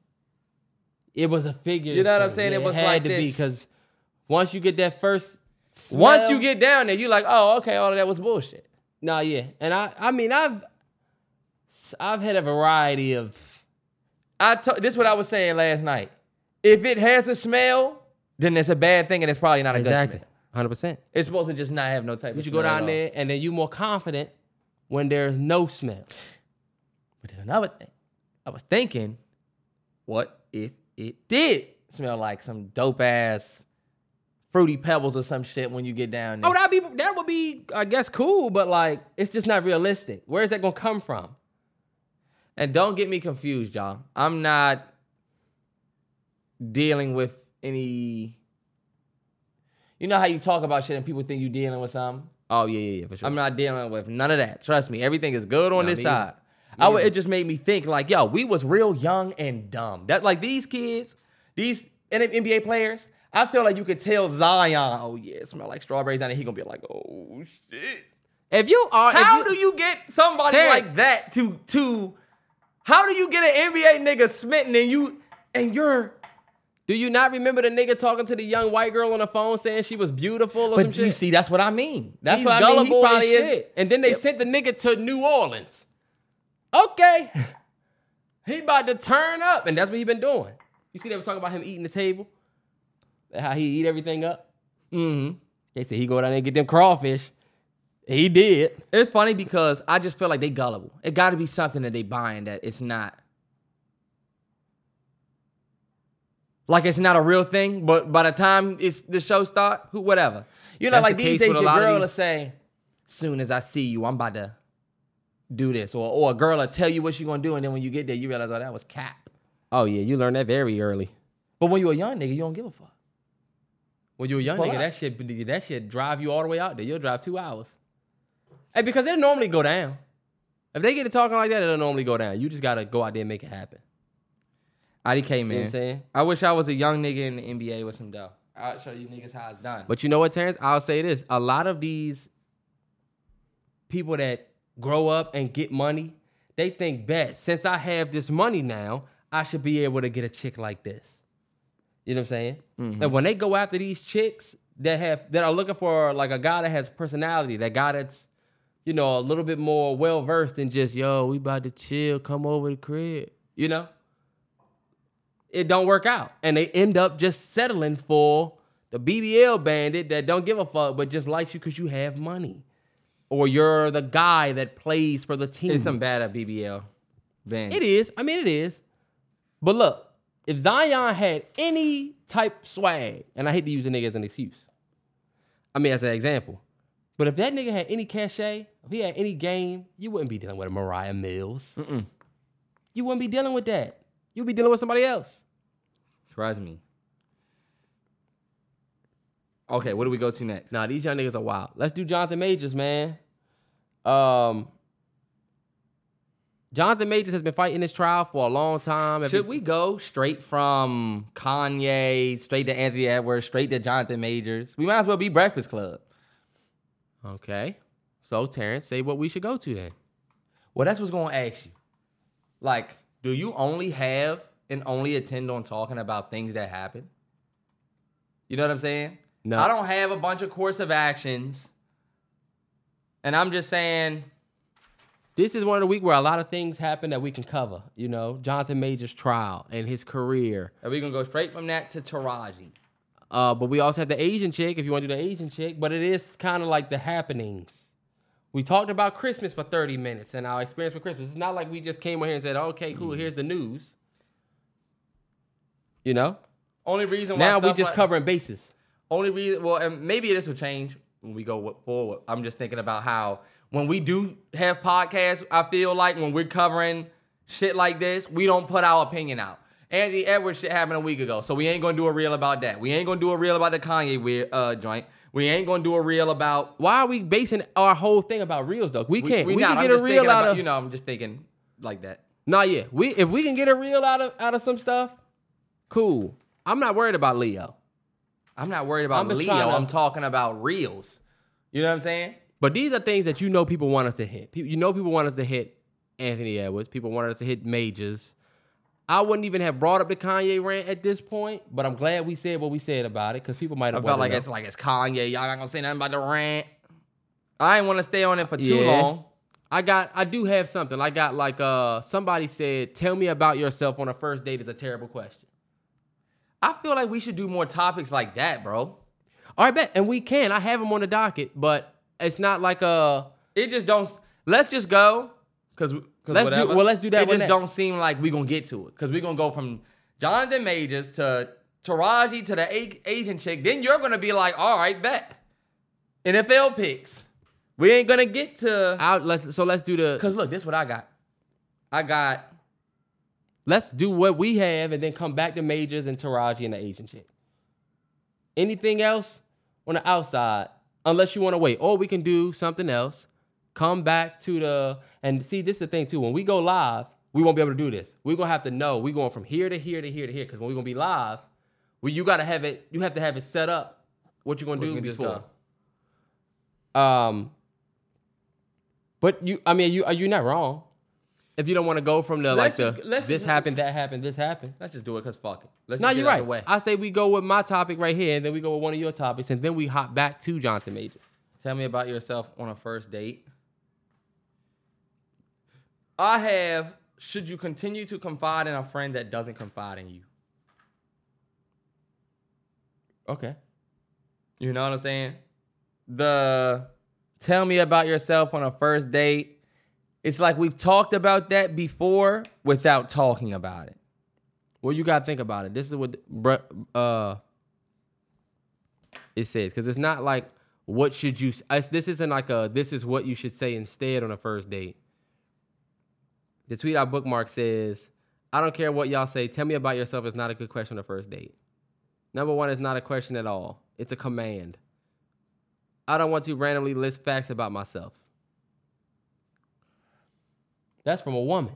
it was a figure. You know what I'm saying? Yeah, It was had like to be this. because once you get that first. Once you get down there, you're like, oh, okay, all of that was bullshit. Nah, yeah, and I. I mean, I've. I've had a variety of. I to, this is what I was saying last night. If it has a smell, then it's a bad thing and it's probably not a Exactly. good smell. Hundred percent. It's supposed to just not have no type But of you go smell down there and then you're more confident when there's no smell. But there's another thing. I was thinking, what if it did smell like some dope ass fruity pebbles or some shit when you get down oh, there? Oh, that'd be that would be, I guess, cool, but like it's just not realistic. Where is that gonna come from? And don't get me confused, y'all. I'm not dealing with any. You know how you talk about shit and people think you're dealing with something? Oh yeah, yeah, yeah, for sure. I'm not dealing with none of that. Trust me, everything is good on this me side. I would, it just made me think like, yo, we was real young and dumb. That like these kids, these NBA players. I feel like you could tell Zion, oh yeah, it smell like strawberries, and he gonna be like, oh shit. if you are, How you- do you get somebody Terry. like that to to? How do you get an NBA nigga smitten and you and you're? do you not remember the nigga talking to the young white girl on the phone saying she was beautiful But you shit? see, that's what I mean. That's He's what I mean. He gullible probably is. shit. And then they sent the nigga to New Orleans. Okay, he about to turn up, and that's what he been doing. You see, they was talking about him eating the table, how he eat everything up. Mm-hmm. They said he go down there and get them crawfish. He did. It's funny because I just feel like they gullible. It got to be something that they buying that it's not. Like it's not a real thing, but by the time it's the show start, who whatever. You know, That's like the these days, your girl will say, "Soon as I see you, I'm about to do this," or or a girl will tell you what she gonna do, and then when you get there, you realize, oh, that was cap. Oh yeah, you learned that very early. But when you're a young nigga, you don't give a fuck. When you're a young nigga, that shit that shit drive you all the way out there. You'll drive two hours. Hey, because they normally go down. If they get to talking like that, it'll normally go down. You just gotta go out there and make it happen. IDK man, You know I'm saying? I wish I was a young nigga in the NBA with some dough. I'll show you niggas how it's done. But you know what, Terrence? I'll say this: a lot of these people that grow up and get money, they think, "Bet since I have this money now, I should be able to get a chick like this." You know what I'm saying? And mm-hmm. when they go after these chicks that have that are looking for like a guy that has personality, that guy that's you know a little bit more well versed than just yo, we about to chill, come over the crib, you know. It don't work out, and they end up just settling for the BBL bandit that don't give a fuck, but just likes you because you have money, or you're the guy that plays for the team. It's some bad at BBL. Ben. It is. I mean, it is. But look, if Zion had any type swag, and I hate to use a nigga as an excuse, I mean as an example, but if that nigga had any cachet, if he had any game, you wouldn't be dealing with a Moriah Mills. Mm-mm. You wouldn't be dealing with that. You'd be dealing with somebody else. Surprise me. Okay, what do we go to next? Nah, these young niggas are wild. Let's do Jonathan Majors, man. Um, Jonathan Majors has been fighting this trial for a long time. Should we go straight from Kanye, straight to Anthony Edwards, straight to Jonathan Majors? We might as well be Breakfast Club. Okay. So Terrence, say what we should go to then. Well, that's what's going to ask you. Like, do you only have and only attend on talking about things that happen? You know what I'm saying? No. I don't have a bunch of course of actions. And I'm just saying, This is one of the week where a lot of things happen that we can cover. You know, Jonathan Majors' trial and his career. are we going to go straight from that to Taraji? Uh, but we also have the Asian chick, if you want to do the Asian chick. But it is kind of like the happenings. We talked about Christmas for 30 minutes and our experience with Christmas. It's not like we just came on here and said, okay, cool, here's the news. You know? Only reason why Now we just like- covering bases. Only reason, well, and maybe this will change when we go forward. I'm just thinking about how when we do have podcasts, I feel like when we're covering shit like this, we don't put our opinion out. Andy Edwards shit happened a week ago, so we ain't gonna do a reel about that. We ain't gonna do a reel about the Kanye weird, uh, joint. We ain't gonna do a reel about. Why are we basing our whole thing about reels though? We can't. We, not. can I'm get a reel out about, of. you know. I'm just thinking like that. Nah, yeah. We if we can get a reel out of out of some stuff, cool. I'm not worried about Leo. I'm not worried about I'm Leo. to- I'm talking about reels. You know what I'm saying? But these are things that you know people want us to hit. You know people want us to hit Anthony Edwards. People want us to hit Majors. I wouldn't even have brought up the Kanye rant at this point, but I'm glad we said what we said about it because people might I have. felt like it's like it's Kanye. Y'all not gonna say nothing about the rant. I ain't want to stay on it for too Yeah. long. I got. I do have something. I got like uh somebody said, "Tell me about yourself on a first date" is a terrible question. I feel like we should do more topics like that, bro. All right, bet, and we can. I have them on the docket, but it's not like a. It just don't. Let's just go, cause, cause Let's do- well, let's do that It just don't seem like we gonna get to it, cause we gonna go from Jonathan Majors to Taraji to the A- Asian chick. Then you're gonna be like, all right, bet. NFL picks. We ain't gonna get to. Out. Let's so let's do the. Cause look, this what I got. I got Let's do what we have and then come back to Majors and Taraji and the Asian chick. Anything else on the outside, unless you want to wait, or we can do something else. Come back to the and see. This is the thing too. When we go live, we won't be able to do this. We're gonna have to know we're going from here to here to here to here. Because when we're gonna be live, we you gotta have it. You have to have it set up. What you're gonna do before? Um. But you, I mean, you are you not wrong? If you don't want to go from the Let's like just- the let's this just- happened, that happened, this happened. Let's just do it, cause fuck it. Let's No, just you're get it out the right. way. I say we go with my topic right here, and then we go with one of your topics, and then we hop back to Jonathan Major. Tell me about yourself on a first date. I have. Should you continue to confide in a friend that doesn't confide in you? Okay. You know what I'm saying? The tell me about yourself on a first date. It's like we've talked about that before without talking about it. Well, you gotta think about it. This is what uh it says because it's not like what should you. This isn't like a this is what you should say instead on a first date. The tweet I bookmark says, "I don't care what y'all say. Tell me about yourself is not a good question on a first date. Number one, it's not a question at all. It's a command. I don't want to randomly list facts about myself. That's from a woman.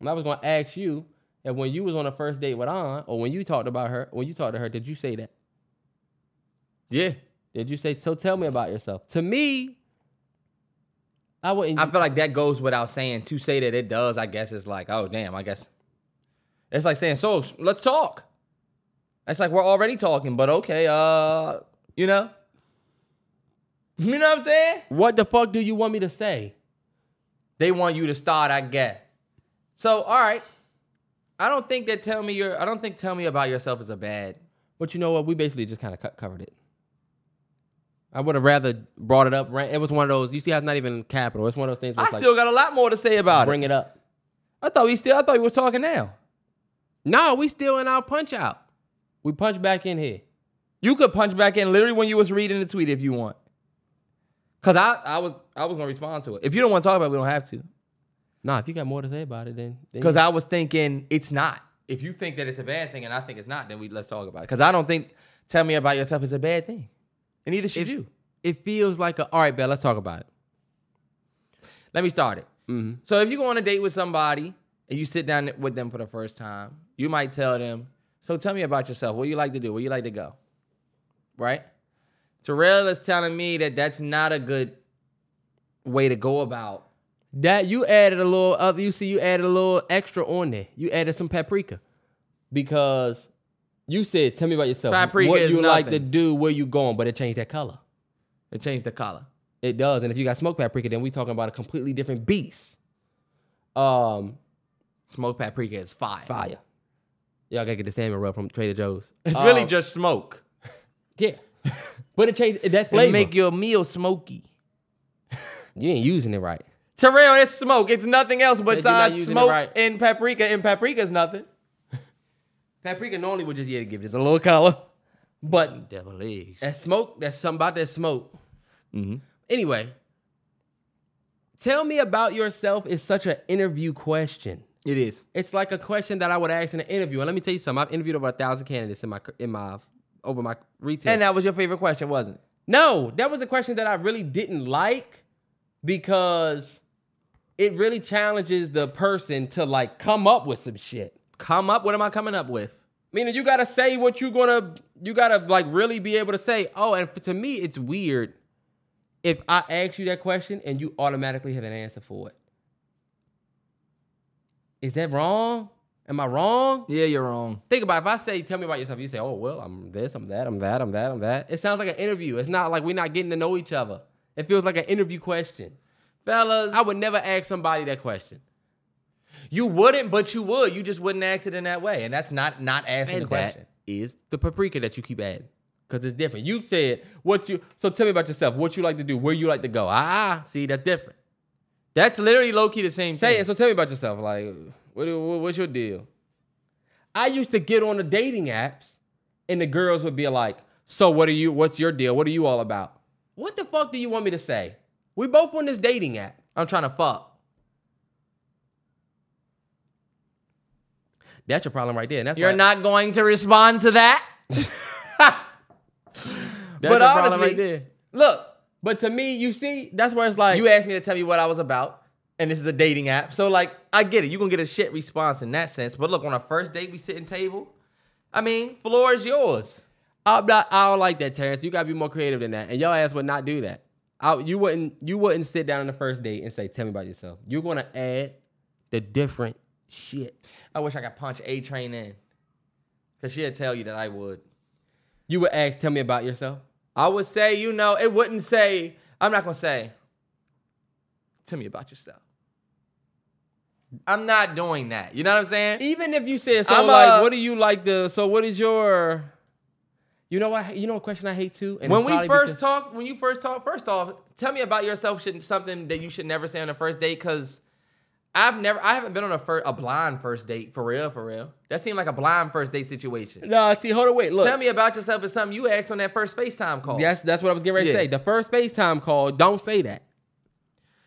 And I was gonna ask you if when you was on a first date with An, or when you talked about her, when you talked to her, did you say that? Yeah. Did you say so? Tell me about yourself. To me, I wouldn't. I feel like that goes without saying. To say that it does, I guess it's like, oh damn, I guess it's like saying, so let's talk. It's like we're already talking, but okay, uh, you know, you know what I'm saying? what the fuck do you want me to say? They want you to start, I guess. So, all right, I don't think that tell me your, I don't think tell me about yourself is a bad. But you know what? We basically just kind of covered it. I would have rather brought it up. It was one of those. You see how it's not even capital. It's one of those things. I like, still got a lot more to say about bring it. Bring it up. I thought we still. I thought we was talking now. No, we still in our punch out. We punch back in here. You could punch back in literally when you was reading the tweet if you want. Cause I, I was I was gonna respond to it. If you don't want to talk about it, we don't have to. Nah, if you got more to say about it, then, Because I was thinking it's not. If you think that it's a bad thing and I think it's not, then we let's talk about it. Because I don't think tell me about yourself is a bad thing, and neither should If- you. it feels like a all right, bet. Let's talk about it. Let me start it. Mm-hmm. So if you go on a date with somebody and you sit down with them for the first time, you might tell them, "So tell me about yourself. What do you like to do? Where you like to go?" Right? Terrell is telling me that that's not a good way to go about. That you added a little other. You see, you added a little extra on there. You added some paprika because you said, "Tell me about yourself. Paprika what is you like to do, where you going?" But it changed that color. It changed the color. It does. And if you got smoked paprika, then we talking about a completely different beast. Um, Smoked paprika is fire. fire. Y'all gotta get the salmon rub from Trader Joe's. It's really Um, just smoke. yeah. But it changed that It flavor. make your meal smoky. you ain't using it right. Terrell, it's smoke. It's nothing else besides smoke right. and paprika. And paprika's nothing. Paprika normally would just yeah give this a little color, but Devil eggs. that smoke, that's something about that smoke. Mm-hmm. Anyway, tell me about yourself is such an interview question. It is. It's like a question that I would ask in an interview. And let me tell you something. I've interviewed over a thousand candidates in my in my over my retail. And that was your favorite question, wasn't it? No, that was a question that I really didn't like because it really challenges the person to like come up with some shit. Come up. What am I coming up with? Meaning you gotta say what you're gonna, you gotta like really be able to say. Oh, and for, to me, it's weird if I ask you that question and you automatically have an answer for it. Is that wrong? Am I wrong? Yeah, you're wrong. Think about it. if I say, tell me about yourself, you say, oh, well, I'm this, I'm that, I'm that, I'm that, I'm that. It sounds like an interview. It's not like we're not getting to know each other. It feels like an interview question. Fellas, I would never ask somebody that question. you wouldn't, but you would. You just wouldn't ask it in that way. And that's not not asking the And question. that is the paprika that you keep adding. Because it's different. You said what you so tell me about yourself, what you like to do, where you like to go. Ah, see, that's different. That's literally low key the same Say thing. it. So tell me about yourself. Like, what, what- what's your deal? I used to get on the dating apps, and the girls would be like, "So what are you? What's your deal? What are you all about? What the fuck do you want me to say? We both on this dating app. I'm trying to fuck. That's your problem right there. And that's You're why- not going to respond to that? That's but your problem honestly, right there. look, But to me, you see, that's where it's like you asked me to tell you what I was about, and this is a dating app. So, like, I get it. You're going to get a shit response in that sense. But look, on a first date, we sitting table. I mean, floor is yours. I'm not, I don't like that, Terrence. You gotta be more creative than that. And your ass would not do that. I, you wouldn't you wouldn't sit down on the first date and say, Tell me about yourself. You're gonna add the different shit. I wish I could punch A Train in. Because she'd tell you that I would. You would ask, Tell me about yourself. I would say, you know, it wouldn't say, I'm not going to say, tell me about yourself. I'm not doing that. You know what I'm saying? Even if you said so I'm, like, uh, what do you like the? so what is your you know what you know a question I hate too? And when we first because- talk, when you first talk, first off, tell me about yourself. Should something that you should never say on the first date? Because I've never, I haven't been on a first, a blind first date for real, for real. That seemed like a blind first date situation. No, see, hold on, wait, look. Tell me about yourself is something you asked on that first FaceTime call. Yes, that's what I was getting ready Yeah. to say. The first FaceTime call, don't say that.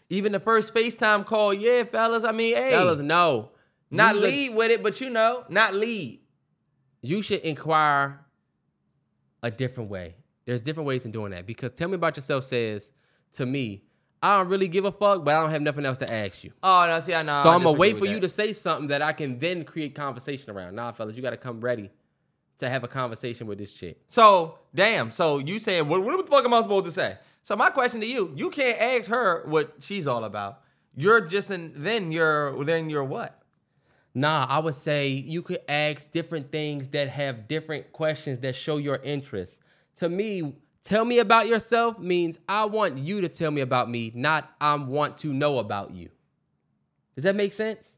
Even the first FaceTime call, yeah, fellas. I mean, hey, Fellas, no. not lead with it, but you know, not lead. you should inquire a different way. There's different ways in doing that because tell me about yourself says to me, I don't really give a fuck, but I don't have nothing else to ask you. Oh no, see, I know. so I'm gonna wait for you to say something that I can then create conversation around. Nah, fellas, you gotta come ready to have a conversation with this chick. So damn. So you saying what? What the fuck am I supposed to say? So my question to you: You can't ask her what she's all about. You're just in. Then you're. Then you're what? Nah, I would say you could ask different things that have different questions that show your interest. To me, tell me about yourself means I want you to tell me about me, not I want to know about you. Does that make sense?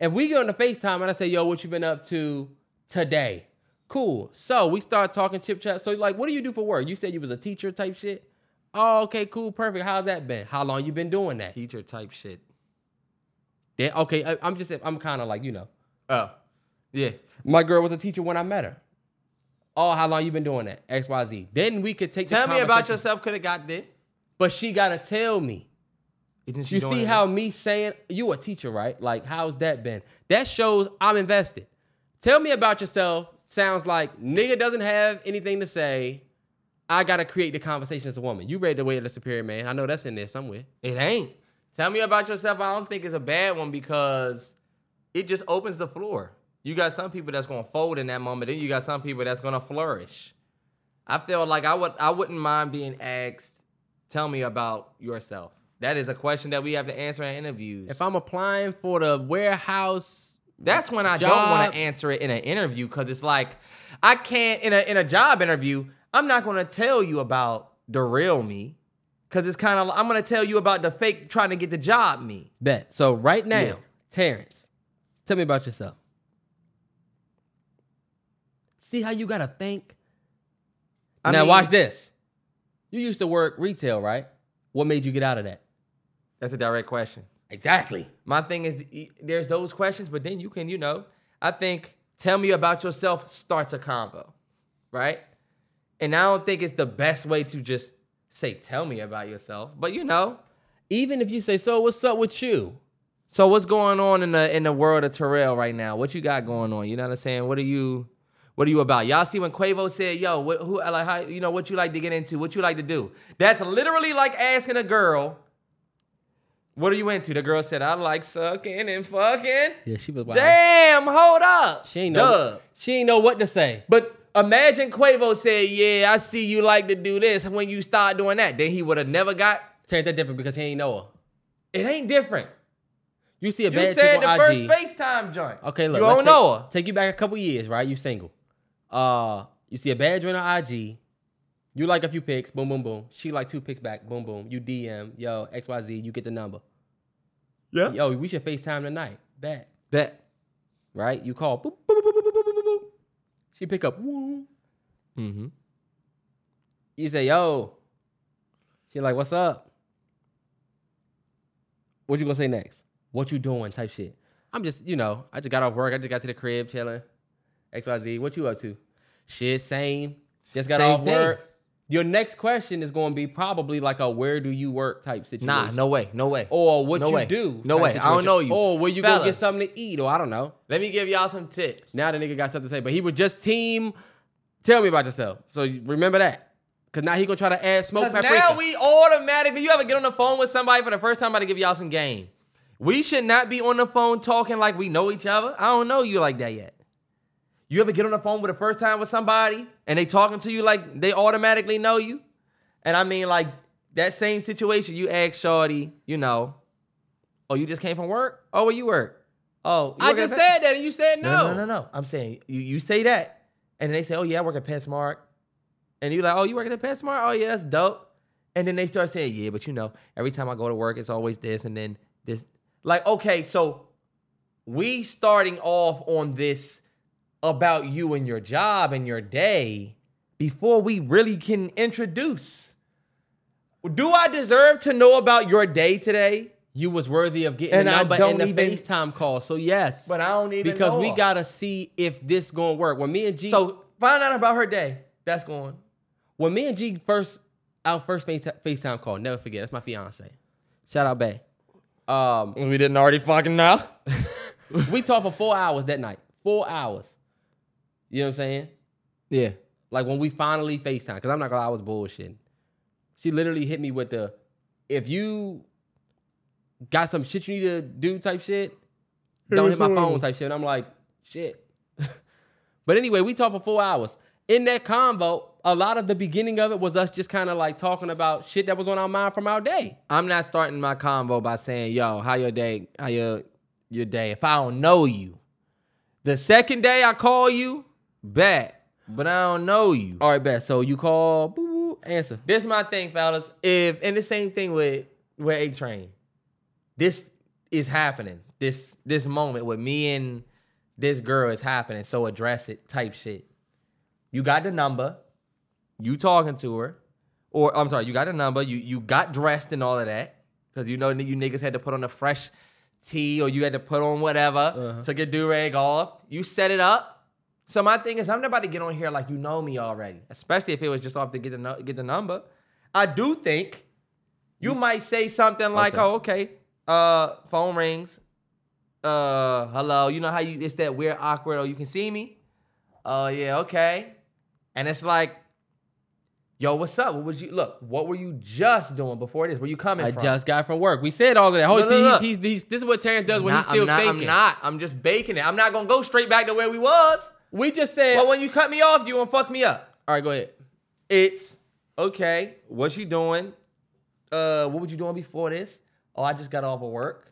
If we get on the FaceTime and I say, yo, what you been up to today? Cool. So we start talking chip chat. So like, what do you do for work? You said you was a teacher type shit. Oh, okay, cool, perfect. How's that been? How long you been doing that? Teacher type shit. Then okay, I, I'm just I'm kind of like you know, Oh, yeah. my girl was a teacher when I met her. Oh, how long you been doing that? X Y Z. Then we could take. the Tell me about yourself. Could have got there. But she gotta tell me. Isn't she You see how me saying you a teacher, right? Like, how's that been? That shows I'm invested. Tell me about yourself. Sounds like nigga doesn't have anything to say. I gotta create the conversation as a woman. You read the way of the superior man. I know that's in there somewhere. It ain't. Tell me about yourself. I don't think it's a bad one because it just opens the floor. You got some people that's gonna fold in that moment, then you got some people that's gonna flourish. I feel like I would I wouldn't mind being asked, tell me about yourself. That is a question that we have to answer in interviews. If I'm applying for the warehouse, That's when I don't want to answer it in an interview because it's like I can't in a in a job interview. I'm not going to tell you about the real me because it's kind of I'm going to tell you about the fake trying to get the job me. bet. So right now, Yeah. Terrence, tell me about yourself. See how you gotta think. I now mean- watch this. You used to work retail, right? What made you get out of that? That's a direct question. Exactly. My thing is there's those questions, but then you can you know I think tell me about yourself starts a combo, right? And I don't think it's the best way to just say tell me about yourself, but you know. Even if you say, "So what's up with you?" So what's going on in the in the world of Terrell right now? What you got going on? You know what I'm saying? What are you what are you about? Y'all see when Quavo said, "Yo, what, who like how you know what you like to get into? What you like to do?" That's literally like asking a girl, "What are you into?" The girl said, "I like sucking and fucking." Yeah, she was wild. Damn, hold up. She ain't know. Duh. She ain't know what to say. But Imagine Quavo said, "Yeah, I see you like to do this." When you start doing that, then he would have never got. Change that different because he ain't Noah. It ain't different. You see a you bad You said the first FaceTime joint. Okay, look. You don't take, know her. Take you back a couple years, right? You single. Uh, you see a bad joint on IG. You like a few pics, boom, boom, boom. She like two pics back, boom, boom. You DM, yo, XYZ, you get the number. Yeah. Yo, we should FaceTime tonight. Bet. Bet. Right? You call, boop, boop, boop, she pick up, woo. Mm-hmm. You say, yo. She like, what's up? What you gonna say next? What you doing? Type shit. I'm just, you know, I just got off work. I just got to the crib chilling. XYZ. What you up to? Shit, same. Just got Same off thing. work. Your next question is going to be probably like a where do you work type situation. Nah, no way, no way. Or what No you way. do. No way. I don't know you. Or where you go get something to eat, or I don't know. Let me give y'all some tips. Now the nigga got something to say, but he was just team. Tell me about yourself. So remember that, because now he gonna try to add smoke paprika. now we automatically, you ever get on the phone with somebody for the first time, I'm about to give y'all some game. We should not be on the phone talking like we know each other. I don't know you like that yet. You ever get on the phone with the first time with somebody and they talking to you like they automatically know you? And I mean, like that same situation, you ask Shorty, you know, oh, you just came from work? Oh, where you work? Oh, you I work just said that, and you said no. no, no, no, no. I'm saying you, you say that, and then they say, "Oh yeah, I work at PetSmart," and you're like, "Oh, you work at PetSmart? Oh yeah, that's dope." And then they start saying, "Yeah, but you know, every time I go to work, it's always this and then this." Like, okay, so we starting off on this about you and your job and your day before we really can introduce. Do I deserve to know about your day today? You was worthy of getting And the I number don't and the even- FaceTime call. So yes, But I don't even because know we her. gotta see if this gonna work. When me and G, So find out about her day. That's going. when me and G first our first Face- FaceTime call, never forget. That's my fiance. Shout out Bay. Um, We didn't already fucking know. we talked for four hours that night. Four hours. You know what I'm saying? Yeah. Like when we finally FaceTime, because I'm not gonna lie, I was bullshitting. She literally hit me with the if you got some shit you need to do type shit, don't hit my phone hmm. type shit. And I'm like, shit. but anyway, we talked for four hours. In that convo, a lot of the beginning of it was us just kind of like talking about shit that was on our mind from our day. I'm not starting my convo by saying, "Yo, how your day? How your your day?" If I don't know you, the second day I call you, bet, but I don't know you. All right, bet. So you call, boo, boo, answer. This is my thing, fellas. If and the same thing with with A Train. This is happening. This this moment with me and this girl is happening. So address it, type shit. You got the number. You talking to her, or I'm sorry, you got the number. You you got dressed and all of that because you know you niggas had to put on a fresh tea or you had to put on whatever, Uh-huh. took your do rag off. You set it up. So my thing is, I'm not about to get on here like you know me already, especially if it was just off to get the get the number. I do think you might say something like, Okay. "Oh, okay, uh, phone rings, uh, hello." You know how you it's that weird awkward. Oh, you can see me. Oh yeah, okay. And it's like, yo, what's up? What was you look? What were you just doing before this? Where you coming I from? just got from work. We said all of that. Oh, look, look. he's, he's, he's, this is what Terrence does when Not- he's still I'm not, thinking. I'm not. I'm just baking it. I'm not gonna go straight back to where we was. We just said. Well, when you cut me off, you gonna fuck me up. all right, go ahead. It's okay. What you doing? Uh, what were you doing before this? Oh, I just got off of work.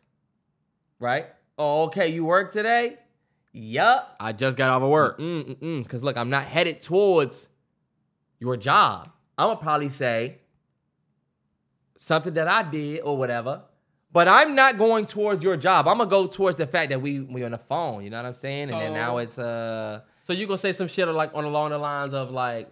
Right? Oh, okay. You work today? Yup. I just got off of work. Mm mm mm. Cause look, I'm not headed towards your job. I'm gonna probably say something that I did or whatever. But I'm not going towards your job. I'm gonna go towards the fact that we we on the phone. You know what I'm saying? and then now it's uh. So you gonna say some shit like on along the lines of like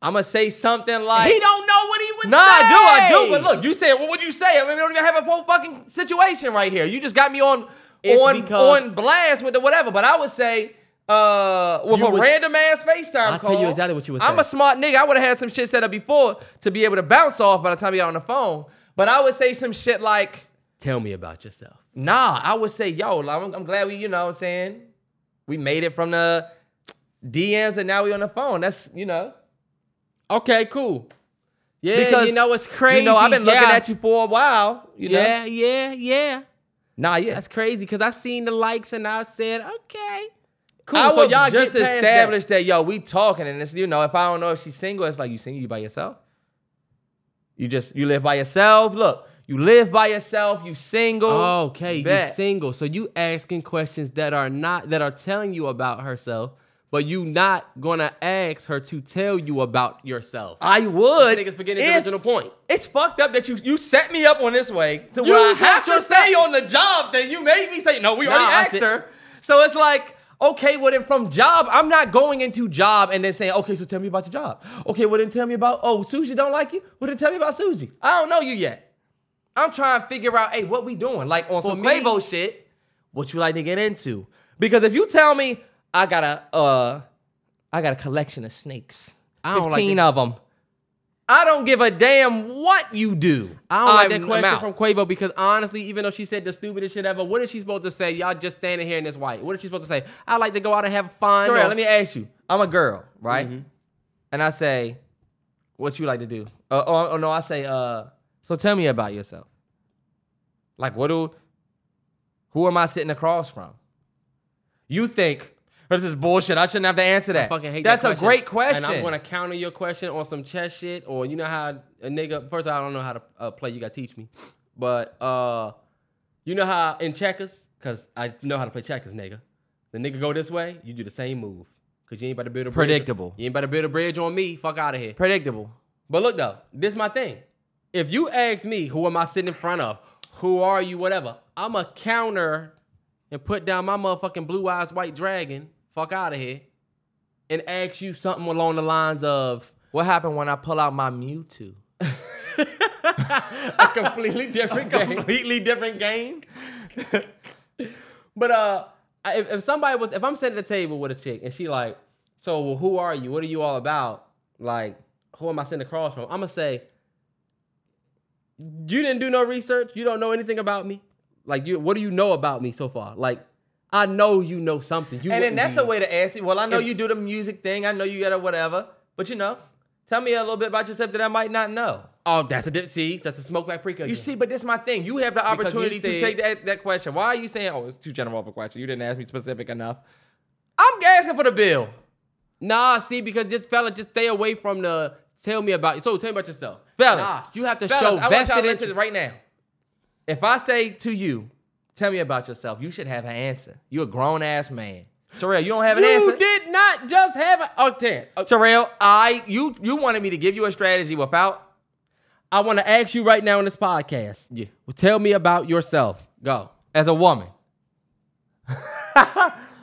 I'm gonna say something like he don't know what he would No, say. Nah, I do, I do. But look, you said, what would you say? I mean, we don't even have a whole fucking situation right here. You just got me on It's on on blast with the whatever. But I would say, uh, with You a would- random ass FaceTime I'll call. tell you exactly what you would I'm say. a smart nigga. I would have had some shit set up before to be able to bounce off by the time you got on the phone. But I would say some shit like, Tell me about yourself. nah, I would say, yo, I'm, I'm glad we, you know what I'm saying? We made it from the DMs and now we on the phone. That's, you know. Okay, cool. Yeah, Because you know it's crazy. You know, I've been looking yeah. at you for a while. You know? yeah, yeah, yeah. Nah, yeah. That's crazy because I seen the likes and I said, okay, cool. I so would y'all just get past establish that. yo, we talking, and it's you know, if I don't know if she's single, it's like you single, you by yourself. You just you live by yourself. Look, you live by yourself. You single. That. Okay, you Bet. single, so you asking questions that are not that are telling you about herself, but you not gonna ask her to tell you about yourself. I would. Niggas forgetting the if- original point. It's fucked up that you you set me up on this way to You where I set have to yourself- stay on the job thing. You made me say no. We Nah, already I asked said- her, so it's like. Okay, well then from job, I'm not going into job and then saying, okay, so tell me about your job. Okay, well then tell me about, oh, Susie don't like you? Well then tell me about Susie. I don't know you yet. I'm trying to figure out, hey, what we doing? Like on some me- Quavo shit, what you like to get into? Because if you tell me I got a, uh, I got a collection of snakes, I don't 15 that. of them. I don't give a damn what you do. I don't like that I'm question out. from Quavo because honestly, even though she said the stupidest shit ever, what is she supposed to say? Y'all just standing here in this white. What is she supposed to say? I like to go out and have fun. Or- let me ask you. I'm a girl, right? Mm-hmm. And I say, what you like to do? Uh, oh, oh, no, I say, uh, so tell me about yourself. Like, what do, who am I sitting across from? You think, oh, this is bullshit. I shouldn't have to answer that. I fucking hate That's that a great question. And I'm gonna counter your question on some chess shit, or you know how a nigga. First, of all, I don't know how to uh, play. You gotta teach me. But uh, you know how in checkers, cause I know how to play checkers, nigga. The nigga go this way, you do the same move, cause you ain't about to build a bridge. Predictable. You ain't about to build a bridge on me. Fuck out of here. Predictable. But look though, this is my thing. If you ask me who am I sitting in front of, who are you, whatever, I'm a counter and put down my motherfucking blue eyes white dragon, fuck out of here, and ask you something along the lines of What happened when I pull out my Mewtwo? a completely different game. Completely different game. But uh, I- if, if somebody was, if I'm sitting at the table with a chick and she like, so well, who are you? What are you all about? Like, who am I sitting across from? I'm gonna say, you didn't do no research. You don't know anything about me. Like, you, what do you know about me so far? Like, I know you know something. You And then that's be- a way to ask it. Well, I know If- you do the music thing. I know you got a whatever. But you know, tell me a little bit about yourself that I might not know. Oh, that's a dip. See, that's a smoke back pre You see, but this is my thing. You have the you opportunity to take that, that question. Why are you saying, oh, it's too general of a question? You didn't ask me specific enough. I'm asking for the bill. Nah, see, because this fella just stay away from the tell me about. So tell me about yourself. Fellas, Nah, you have to fellas, show I want y'all to listen interest. right now. If I say to you, tell me about yourself, you should have an answer. You're a grown ass man. Terrell, you don't have an You answer. You did not just have a. Oh, Terrence, oh, Terrell, I you you wanted me to give you a strategy without I want to ask you right now in this podcast. Yeah. Well, tell me about yourself. Go. as a woman.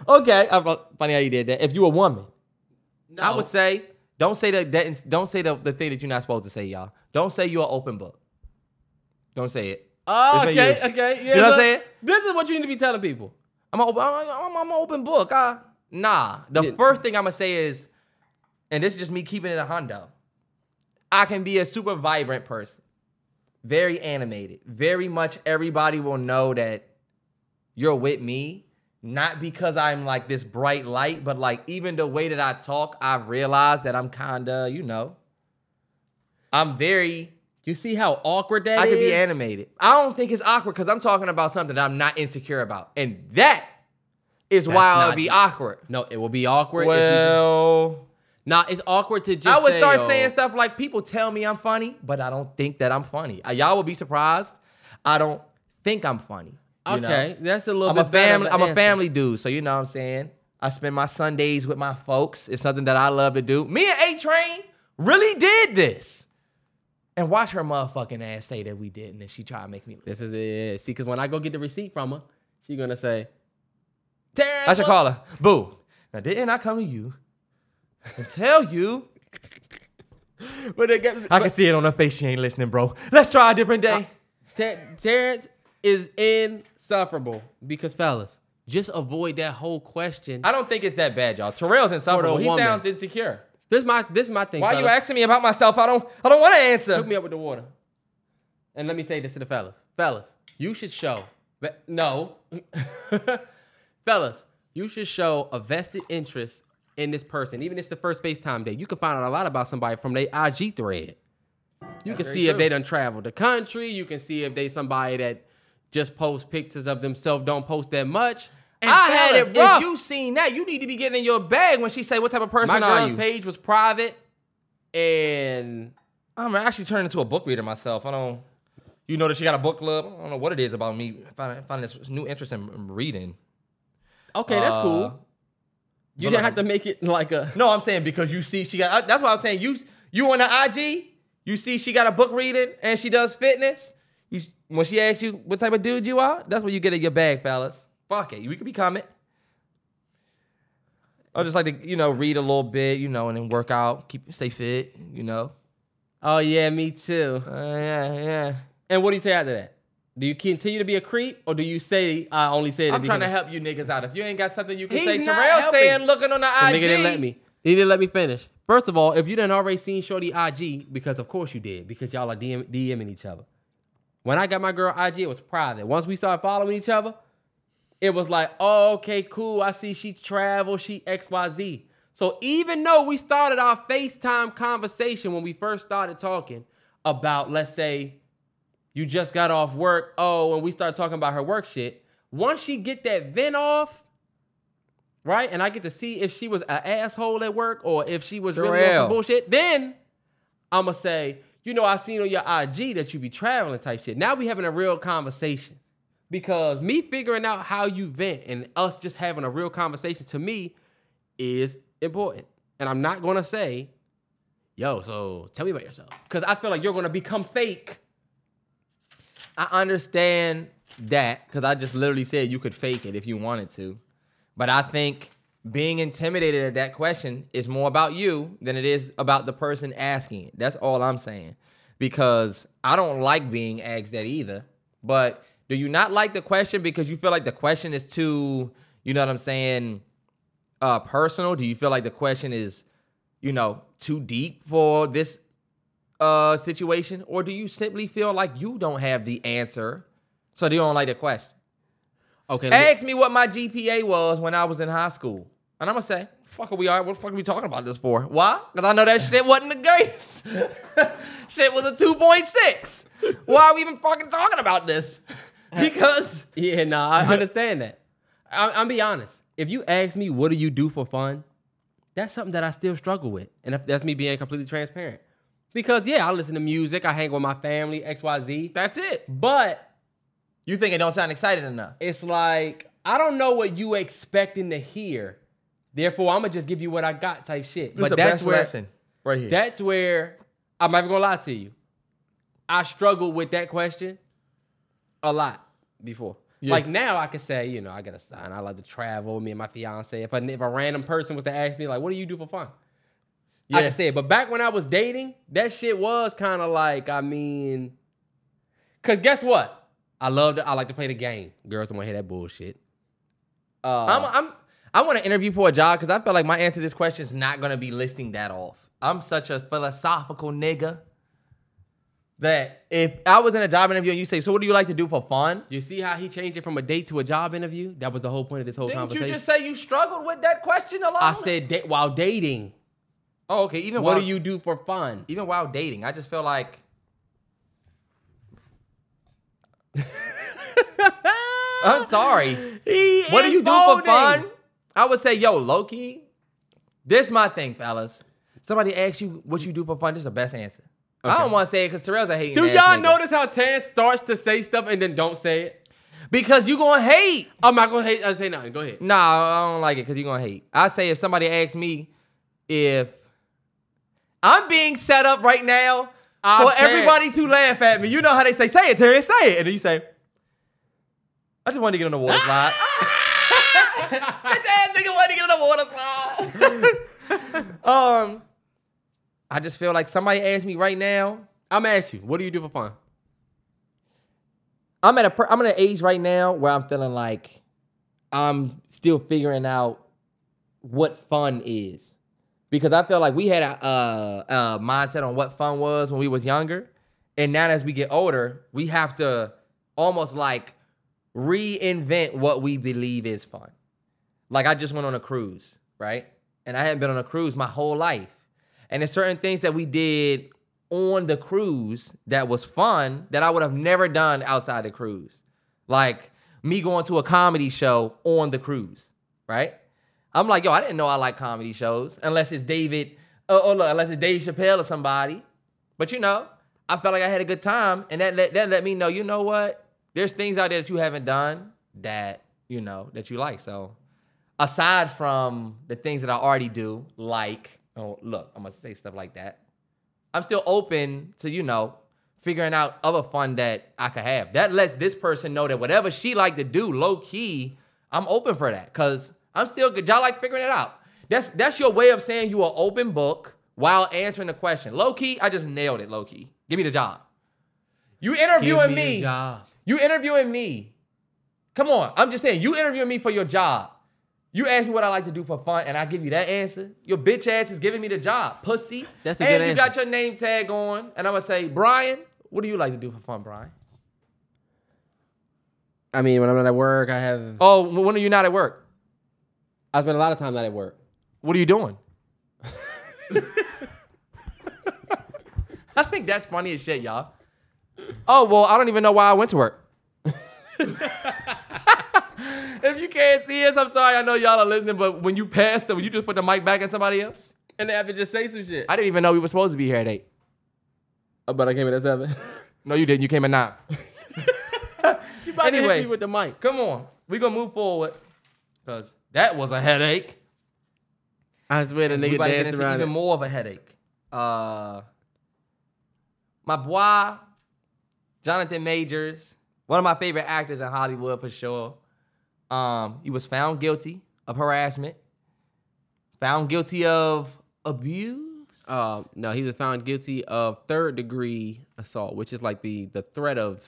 okay, uh, funny how you did that. If you a woman, No. I would say don't say that, that don't say the, the thing that you're not supposed to say, y'all. Don't say you're an open book. Don't say it. Oh, okay, okay. Yeah, You know what I'm saying? This is what you need to be telling people. I'm an open, I'm, I'm an open book. Uh, nah. The Yeah. first thing I'm gonna say is, and this is just me keeping it a hundo. I can be a super vibrant person, very animated. Very much everybody will know that you're with me, not because I'm like this bright light, but like even the way that I talk, I've realized that I'm kinda, you know, I'm very You see how awkward that I is? could be animated. I don't think it's awkward because I'm talking about something that I'm not insecure about. And that is That's why it'll not be awkward. No, it will be awkward. if you Well, Nah, it's awkward to just. I would say, start saying stuff like people tell me I'm funny, but I don't think that I'm funny. Uh, Y'all would be surprised. I don't think I'm funny. You know? Okay, that's a little I'm a family. I'm a family dude, so you know what I'm saying. I spend my Sundays with my folks. It's something that I love to do. Me and A Train really did this, and watch her motherfucking ass say that we didn't, and she try to make me. This is it. See, because when I go get the receipt from her, she gonna say, Terrence, I should call her. Boo. Now didn't I come to you and tell you? But it get, I can see it on her face. She ain't listening, bro. Let's try a different day. Ter- Terrence is insufferable because fellas, just avoid that whole question. I don't think it's that bad, y'all. Terrell's insufferable. He woman. sounds insecure. This my this is my thing. Why you asking me about myself? I don't. I don't want to answer. Hook me up with the water. And let me say this to the fellas. Fellas, you should show. No. fellas, you should show a vested interest in this person. Even if it's the first FaceTime day. You can find out a lot about somebody from their IG thread. You can very see if true. they done traveled the country. You can see if they somebody that just post pictures of themselves, don't post that much. And I had it rough. If you seen that, you need to be getting in your bag when she say, "What type of person My are girl's you?" page was private, and I'm actually turning into a book reader myself. I don't. You know that she got a book club. I don't know what it is about me. Find find this new interest in reading. okay, that's Uh, cool. You didn't like- have to make it like a. No, I'm saying because you see she got. uh, That's what I'm saying. You you on the IG, you see she got a book reading and she does fitness. When she asks you what type of dude you are, that's what you get in your bag, fellas. Fuck it, we could become it. I just like to you know read a little bit, you know, and then work out, keep stay fit, you know. Oh yeah, me too. Uh, yeah, yeah. And what do you say after that? Do you continue to be a creep, or do you say I only say it? I'm trying to help you niggas out. If you ain't got something you can He's say, Terrell helping. saying looking on the The IG. nigga didn't let me. He didn't let me finish. First of all, if you didn't already seen Shorty IG, because of course you did, because y'all are DM, DMing each other. When I got my girl IG, it was private. Once we started following each other, it was like, oh, okay, cool. I see she travel, she XYZ. So even though we started our FaceTime conversation when we first started talking about, let's say, you just got off work, oh, and we started talking about her work shit. Once she get that vent off, right, and I get to see if she was an asshole at work or if she was really on some bullshit, then I'ma say, you know, I seen on your IG that you be traveling type shit. Now we having a real conversation. Because me figuring out how you vent and us just having a real conversation to me is important. And I'm not gonna say, yo, so tell me about yourself. Because I feel like you're gonna become fake. I understand that because I just literally said you could fake it if you wanted to. But I think being intimidated at that question is more about you than it is about the person asking it. That's all I'm saying. Because I don't like being asked that either. But do you not like the question because you feel like the question is too, you know what I'm saying, uh personal? Do you feel like the question is, you know, too deep for this uh situation or do you simply feel like you don't have the answer so you don't like the question Okay. ask me what my gpa was when i was in high school and i'm gonna say fuck are we are what the fuck are we talking about this for why because i know that shit wasn't the greatest shit was a 2.6 why are we even fucking talking about this because Yeah, no, I understand that. I, I'll be honest. If you ask me, what do you do for fun? That's something that I still struggle with. And if that's me being completely transparent. Because, yeah, I listen to music, I hang with my family, XYZ. that's it But you think it don't sound excited enough it's like, I don't know what you expecting to hear. Therefore, I'm to just give you what I got type shit. this but that's where, lesson right here That's where I'm not even gonna lie to you. I struggled with that question a lot before. Yeah. Like now, I could say, you know, I got a son. I love to travel. Me and my fiance. If a if a random person was to ask me, like, "What do you do for fun?" I Yeah. can say it. But back when I was dating, that shit was kind of like, I mean, cause guess what? I love. To, I like to play the game. Girls don't want to hear that bullshit. Uh, I'm, I'm I want to interview for a job because I feel like my answer to this question is not gonna be listing that off. I'm such a philosophical nigga that if I was in a job interview and you say, "So what do you like to do for fun?" you see how he changed it from a date to a job interview? That was the whole point of this whole Didn't conversation. you just say you struggled with that question alone? I said da- while dating. "Oh, okay." Even What while do you do for fun? even while dating, I just feel like I'm sorry. He What do you do for fun? I would say, yo, Loki. This my thing, fellas. Somebody asks you what you do for fun. This is the best answer. I don't want to say it because Terrell's a hating. Do y'all nigga. notice how Tan starts to say stuff and then don't say it? Because you gonna hate. I'm not gonna hate. I say nothing. Go ahead. Nah, I don't like it because you gonna hate. I say if somebody asks me if I'm being set up right now Ah, for Terrence. everybody to laugh at me. You know how they say, say it, Terrence, say it. And then you say, I just wanted to get on the water slide. Slide. um, I just feel like somebody asked me right now. I'm at you. What do you do for fun? I'm at a I'm at an age right now where I'm feeling like I'm still figuring out what fun is because I feel like we had a, a, a mindset on what fun was when we was younger, and now as we get older, we have to almost like reinvent what we believe is fun. Like I just went on a cruise, right? And I hadn't been on a cruise my whole life. And there's certain things that we did on the cruise that was fun that I would have never done outside the cruise. Like me going to a comedy show on the cruise, right? I'm like, yo, I didn't know I like comedy shows unless it's David, oh, oh look, unless it's Dave Chappelle or somebody. But you know, I felt like I had a good time, and that let, that let me know, you know what? There's things out there that you haven't done that you know that you like. So aside from the things that I already do, like, oh, look, I'm gonna say stuff like that. I'm still open to, you know, figuring out other fun that I could have. That lets this person know that whatever she like to do, low key, I'm open for that. Cause I'm still good. Y'all like figuring it out. That's that's your way of saying you are open book while answering the question. Low key, I just nailed it, low key. Give me the job. You interviewing Give me me. the job. You interviewing me. Come on. I'm just saying, you interviewing me for your job. You ask me what I like to do for fun, and I give you that answer. Your bitch ass is giving me the job, pussy. That's a and good you answer. got your name tag on, and I'm gonna say, Brian, what do you like to do for fun, Brian? I mean, when I'm not at work, I have. Oh, when are you not at work? I spend a lot of time not at work. What are you doing? I think that's funny as shit, y'all. Oh well, I don't even know why I went to work. if you can't see us, I'm sorry. I know y'all are listening, but when you passed them, you just put the mic back at somebody else. And they have to just say some shit. I didn't even know we were supposed to be here at eight. Oh, but I came in at seven. No, you didn't. You came at nine. you about to Anyway. hit me with the mic. Come on, we gonna move forward because that was a headache. I swear the nigga to danced around even it. more of a headache. Uh, my boy, Jonathan Majors, one of my favorite actors in Hollywood for sure. Um, he was found guilty of harassment, found guilty of abuse. Uh, no, he was found guilty of third degree assault, which is like the the threat of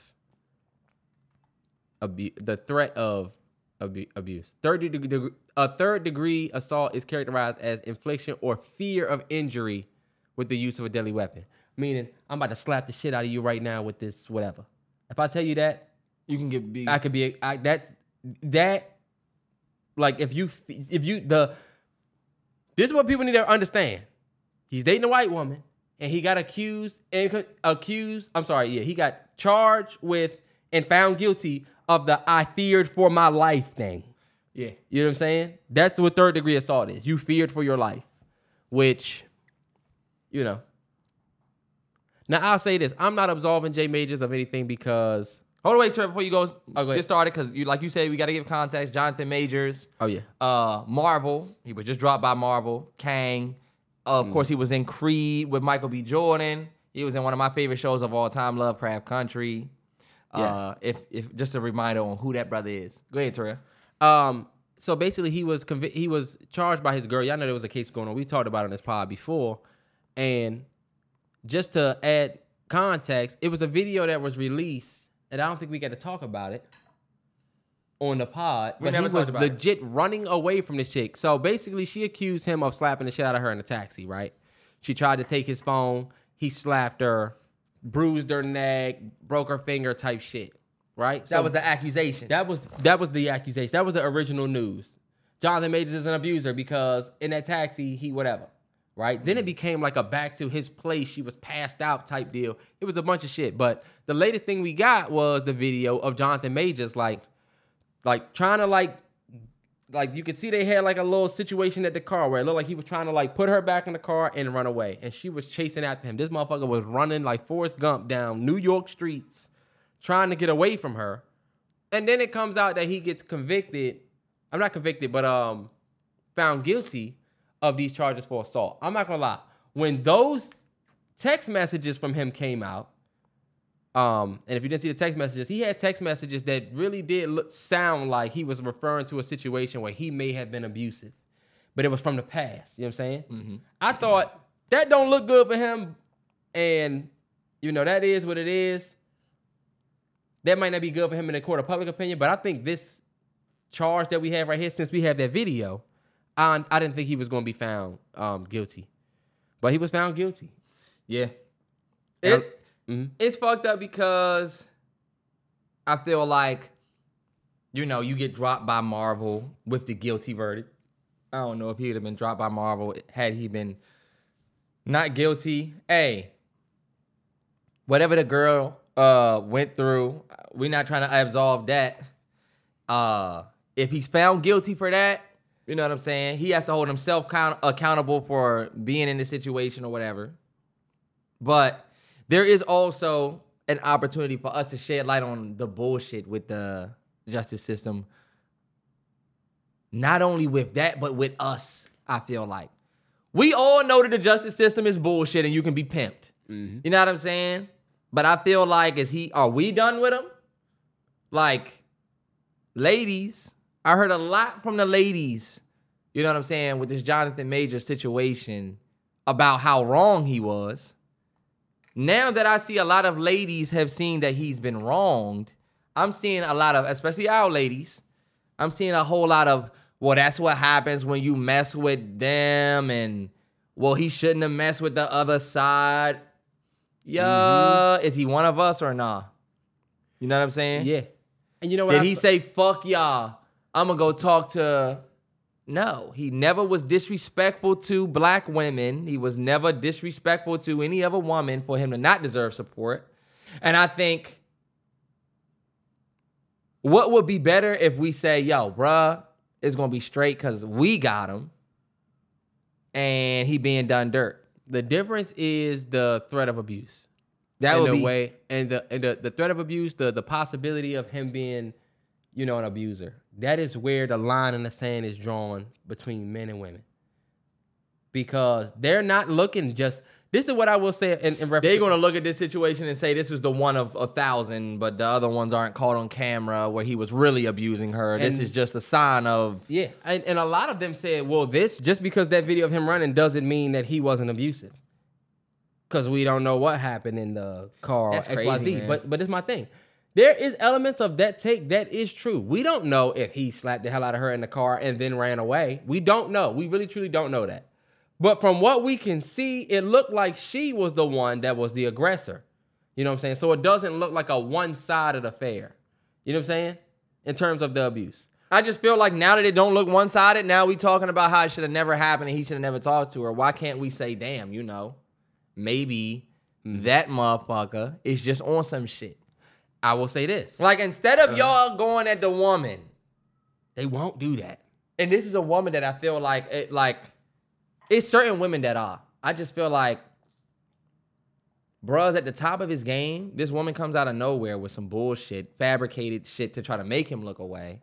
abu- the threat of abu- abuse. Third degree, a third degree assault is characterized as infliction or fear of injury with the use of a deadly weapon. Meaning, I'm about to slap the shit out of you right now with this whatever. If I tell you that, You can get beat. I could be I, that that like if you if you the this is what people need to understand. He's dating a white woman and he got accused and accused. I'm sorry, yeah, he got charged with and found guilty of the I feared for my life thing. yeah. You know what I'm saying? That's what third degree assault is. You feared for your life, which, you know. Now I'll say this: I'm not absolving Jay Majors of anything because, Hold on, wait, Trevor, before you go Oh, go get started, because you, like you said, we got to give context. Jonathan Majors, oh yeah, uh, Marvel. He was just dropped by Marvel. Kang. of Mm. course, he was in Creed with Michael B. Jordan. He was in one of my favorite shows of all time, Lovecraft Country. Uh, if if just a reminder on who that brother is. Go ahead, Terrell. Um, so basically, he was convi- he was charged by his girl. Y'all know there was a case going on. We talked about it on this pod before, and just to add context, it was a video that was released and I don't think we got to talk about it on the pod. We but never he was about it. legit running away from the chick. So basically, she accused him of slapping the shit out of her in a taxi. Right? She tried to take his phone. He slapped her, bruised her neck, broke her finger, type shit. Right? That was the accusation. That was that was the accusation. That was the original news. Jonathan Majors is an abuser because in that taxi he whatever. Right? Then it became like a back to his place. She was passed out type deal. It was a bunch of shit. But the latest thing we got was the video of Jonathan Majors like like trying to like like you could see they had like a little situation at the car where it looked like he was trying to like put her back in the car and run away. And she was chasing after him. This motherfucker was running like Forrest Gump down New York streets trying to get away from her. And then it comes out that he gets convicted. I'm not convicted, but um found guilty of these charges for assault. I'm not gonna lie. When those text messages from him came out, um, and if you didn't see the text messages, he had text messages that really did look, sound like he was referring to a situation where he may have been abusive, but it was from the past. You know what I'm saying? I thought that don't look good for him, and you know that is what it is. That might not be good for him in the court of public opinion, but I think this charge that we have right here, since we have that video, I, I didn't think he was going to be found um, guilty, but he was found guilty. yeah. It, Mhm. It's fucked up because I feel like, you know, you get dropped by Marvel with the guilty verdict. I don't know if he would have been dropped by Marvel had he been not guilty. Hey, whatever the girl uh went through, we're not trying to absolve that. Uh if he's found guilty for that, you know what I'm saying? He has to hold himself count- accountable for being in the situation or whatever. But there is also an opportunity for us to shed light on the bullshit with the justice system. Not only with that, but with us, I feel like. We all know that the justice system is bullshit and you can be pimped. Mm-hmm. You know what I'm saying? But I feel like is he are we done with him? Like, ladies, I heard a lot from the ladies, you know what I'm saying, with this Jonathan Major situation about how wrong he was. Now that I see a lot of ladies have seen that he's been wronged, I'm seeing a lot of, especially our ladies, I'm seeing a whole lot of, well, that's what happens when you mess with them, and well, he shouldn't have messed with the other side. Yeah, mm-hmm. is he one of us or nah? You know what I'm saying? Yeah. And you know what? Did I he say, fuck y'all? I'm gonna go talk to. No, he never was disrespectful to black women. He was never disrespectful to any other woman for him to not deserve support. And I think what would be better if we say, yo, bruh, is gonna be straight because we got him and he being done dirt. the difference is the threat of abuse. That in would be way, and the and the, the threat of abuse, the the possibility of him being, you know, an abuser. That is where the line in the sand is drawn between men and women, because they're not looking just. This is what I will say in, in reference. They're gonna look at this situation and say this was the one of a thousand, but the other ones aren't caught on camera where he was really abusing her. this is just a sign of Yeah, and, and a lot of them said, well, this just because that video of him running doesn't mean that he wasn't abusive. Because we don't know what happened in the car. That's XYZ. crazy. But but it's my thing. There is elements of that take that is true. We don't know if he slapped the hell out of her in the car and then ran away. We don't know. We really truly don't know that. But from what we can see, it looked like she was the one that was the aggressor. You know what I'm saying? So it doesn't look like a one-sided affair. You know what I'm saying? In terms of the abuse. I just feel like now that it don't look one sided, now we talking about how it should have never happened and he should have never talked to her. Why can't we say, damn, you know, maybe that motherfucker is just on some shit. I will say this. Like instead of uh, y'all going at the woman, They won't do that. and this is a woman that I feel like it like it's certain women that are. I just feel like bruh's at the top of his game. This woman comes out of nowhere with some bullshit, fabricated shit to try to make him look away.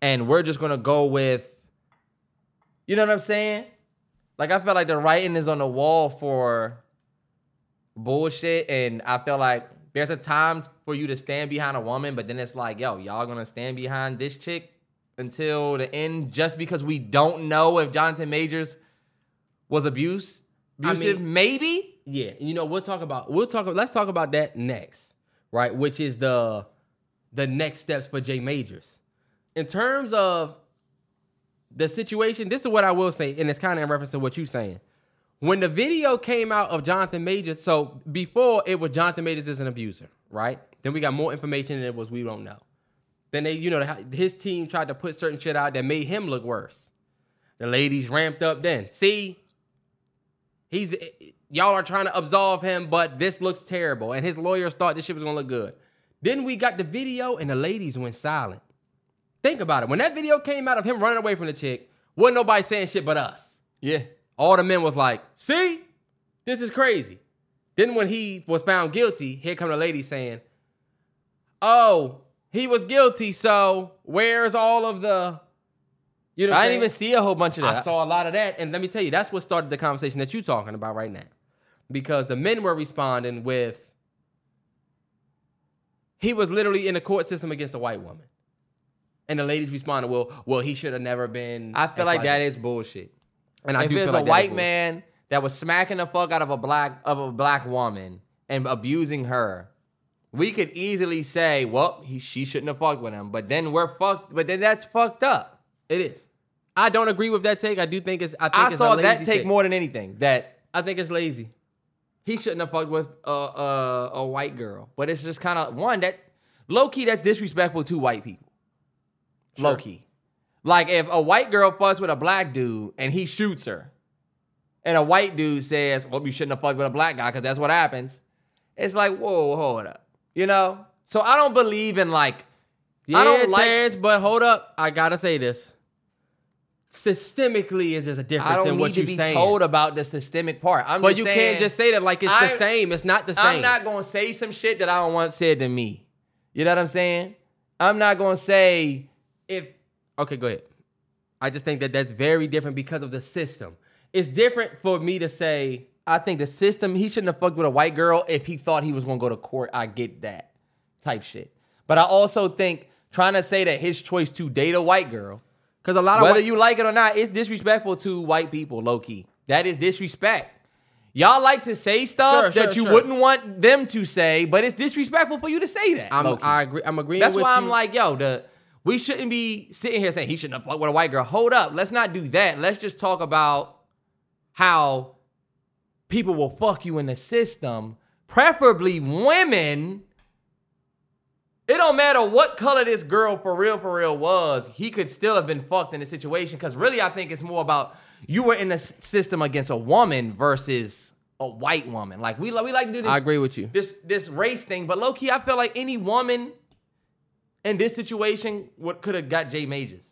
And we're just gonna go with you know what I'm saying? Like I feel like the writing is on the wall for bullshit, and I feel like there's a time for you to stand behind a woman, but then it's like, yo, y'all gonna stand behind this chick until the end just because we don't know if Jonathan Majors was abuse I abusive? mean- Maybe. Yeah, you know we'll talk about we'll talk. Let's talk about that next. right? Which is the the next steps for Jay Majors. In terms of the situation, this is what I will say, and it's kind of in reference to what you're saying. When the video came out of Jonathan Majors, so before it was Jonathan Majors is an abuser, right? Then we got more information and it was we don't know. Then they, you know, his team tried to put certain shit out that made him look worse. The ladies ramped up then. See, he's y'all are trying to absolve him, but this looks terrible. And his lawyers thought this shit was gonna look good. Then we got the video and the ladies went silent. Think about it. When that video came out of him running away from the chick, wasn't nobody saying shit but us. Yeah. All the men was like, see, this is crazy. Then when he was found guilty, here come the lady saying, oh, he was guilty, so where's all of the you know I didn't even see a whole bunch of that. I saw a lot of that. And let me tell you, that's what started the conversation that you're talking about right now. Because the men were responding with he was literally in the court system against a white woman. And the ladies responded, "Well, well, he should have never been." I feel like that is bullshit. And I if do feel like a white man that was smacking the fuck out of a black of a black woman and abusing her, we could easily say, "Well, he, she shouldn't have fucked with him." But then we're fucked. But then that's fucked up. It is. I don't agree with that take. I do think it's. I think I it's saw that take, take more than anything. That I think it's lazy. He shouldn't have fucked with a a, a white girl. But it's just kind of one that low key that's disrespectful to white people. Sure. Low key. Like if a white girl fucks with a black dude and he shoots her, and a white dude says, "Well, you shouldn't have fucked with a black guy because that's what happens." It's like, whoa, hold up, you know. So I don't believe in like. Yeah, I don't like, but hold up, I gotta say this systemically is there's a difference in what you're saying? I don't in what need to be saying. told about the systemic part. I'm but you saying, can't just say that like it's I, the same. It's not the same. I'm not gonna say some shit that I don't want said to me. You know what I'm saying? I'm not gonna say if. Okay, go ahead. I just think that that's very different because of the system. It's different for me to say. I think the system. He shouldn't have fucked with a white girl if he thought he was gonna go to court. I get that type shit. But I also think trying to say that his choice to date a white girl because a lot of whether white- you like it or not, it's disrespectful to white people, low key. That is disrespect. Y'all like to say stuff sure, that sure, you sure. wouldn't want them to say, but it's disrespectful for you to say that. I'm, I agree. I'm agreeing. That's why you. I'm like, yo, the we shouldn't be sitting here saying he shouldn't have fucked with a white girl. Hold up, let's not do that. Let's just talk about how people will fuck you in the system, preferably women it don't matter what color this girl for real, for real was. He could still have been fucked in the situation. Because really, I think it's more about you were in the system against a woman versus a white woman. Like we, we like to do this. I agree with you. This this race thing, but low key, I feel like any woman in this situation would could have got Jay Majors.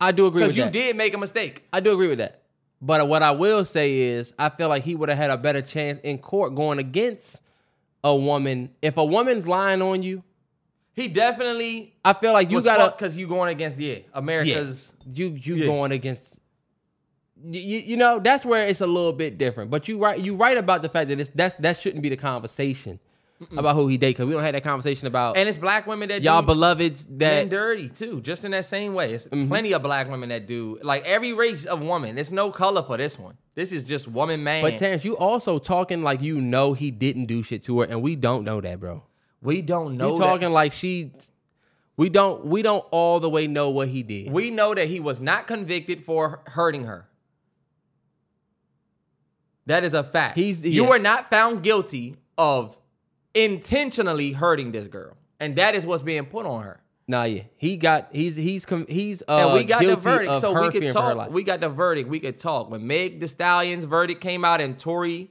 I do agree with that. because you did make a mistake. I do agree with that. But what I will say is, I feel like he would have had a better chance in court going against a woman, if a woman's lying on you, he definitely. I feel like you gotta because you going against yeah America's. Yeah, you you yeah. going against. You, you know that's where it's a little bit different, but you right you right about the fact that it's that's that shouldn't be the conversation Mm-mm. about who he date because we don't have that conversation about and it's black women that y'all beloveds that dirty too just in that same way it's mm-hmm. plenty of black women that do like every race of woman it's no color for this one this is just woman man but Terrence you also talking like you know he didn't do shit to her and we don't know that bro we don't know you talking that. like she we don't we don't all the way know what he did we know that he was not convicted for hurting her that is a fact. He's, you were not found guilty of intentionally hurting this girl, and that is what's being put on her. Nah, yeah, he got he's he's he's uh, and we got the verdict, so we could talk. We got the verdict. We could talk when Meg Thee Stallion's verdict came out and Tory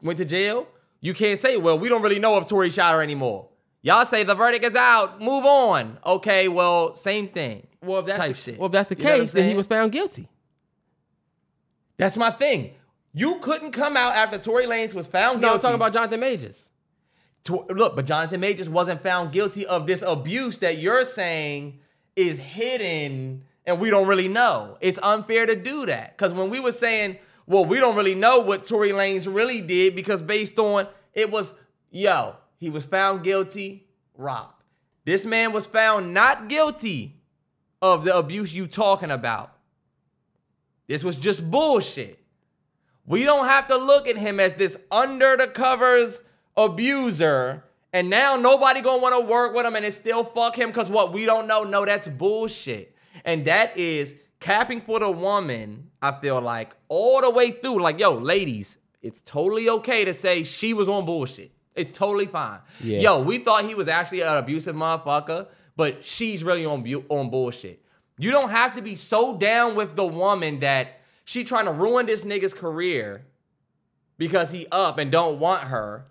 went to jail. You can't say, well, we don't really know if Tory shot her anymore. Y'all say the verdict is out. Move on. Okay, well, same thing. Well, if that's type the, shit. Well, if that's the you case, then he was found guilty. That's my thing. You couldn't come out after Tory Lanez was found no, guilty. I'm talking about Jonathan Majors to, look, but Jonathan Majors wasn't found guilty of this abuse that you're saying is hidden and we don't really know. It's unfair to do that. Because when we were saying, well, we don't really know what Tory Lanez really did because based on it was, yo, he was found guilty, rock. This man was found not guilty of the abuse you talking about. This was just bullshit. We don't have to look at him as this under the covers abuser And now nobody gonna want to work with him and it's still fuck him because what we don't know. No, that's bullshit. And that is capping for the woman, I feel like, all the way through. Like, yo, ladies, it's totally okay to say she was on bullshit. It's totally fine. Yeah. Yo, we thought he was actually an abusive motherfucker, but she's really on bu- on bullshit. You don't have to be so down with the woman that she trying to ruin this nigga's career because he up and don't want her.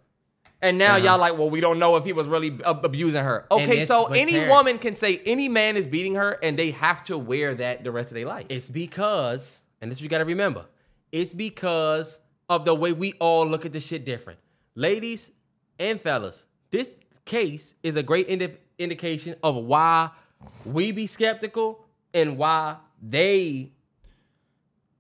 And now uh-huh. y'all like, well, we don't know if he was really ab- abusing her. Okay, so any Terrence- woman can say any man is beating her, and they have to wear that the rest of their life. It's because, and this you got to remember, it's because of the way we all look at this shit different. Ladies and fellas, this case is a great indi- indication of why we be skeptical and why they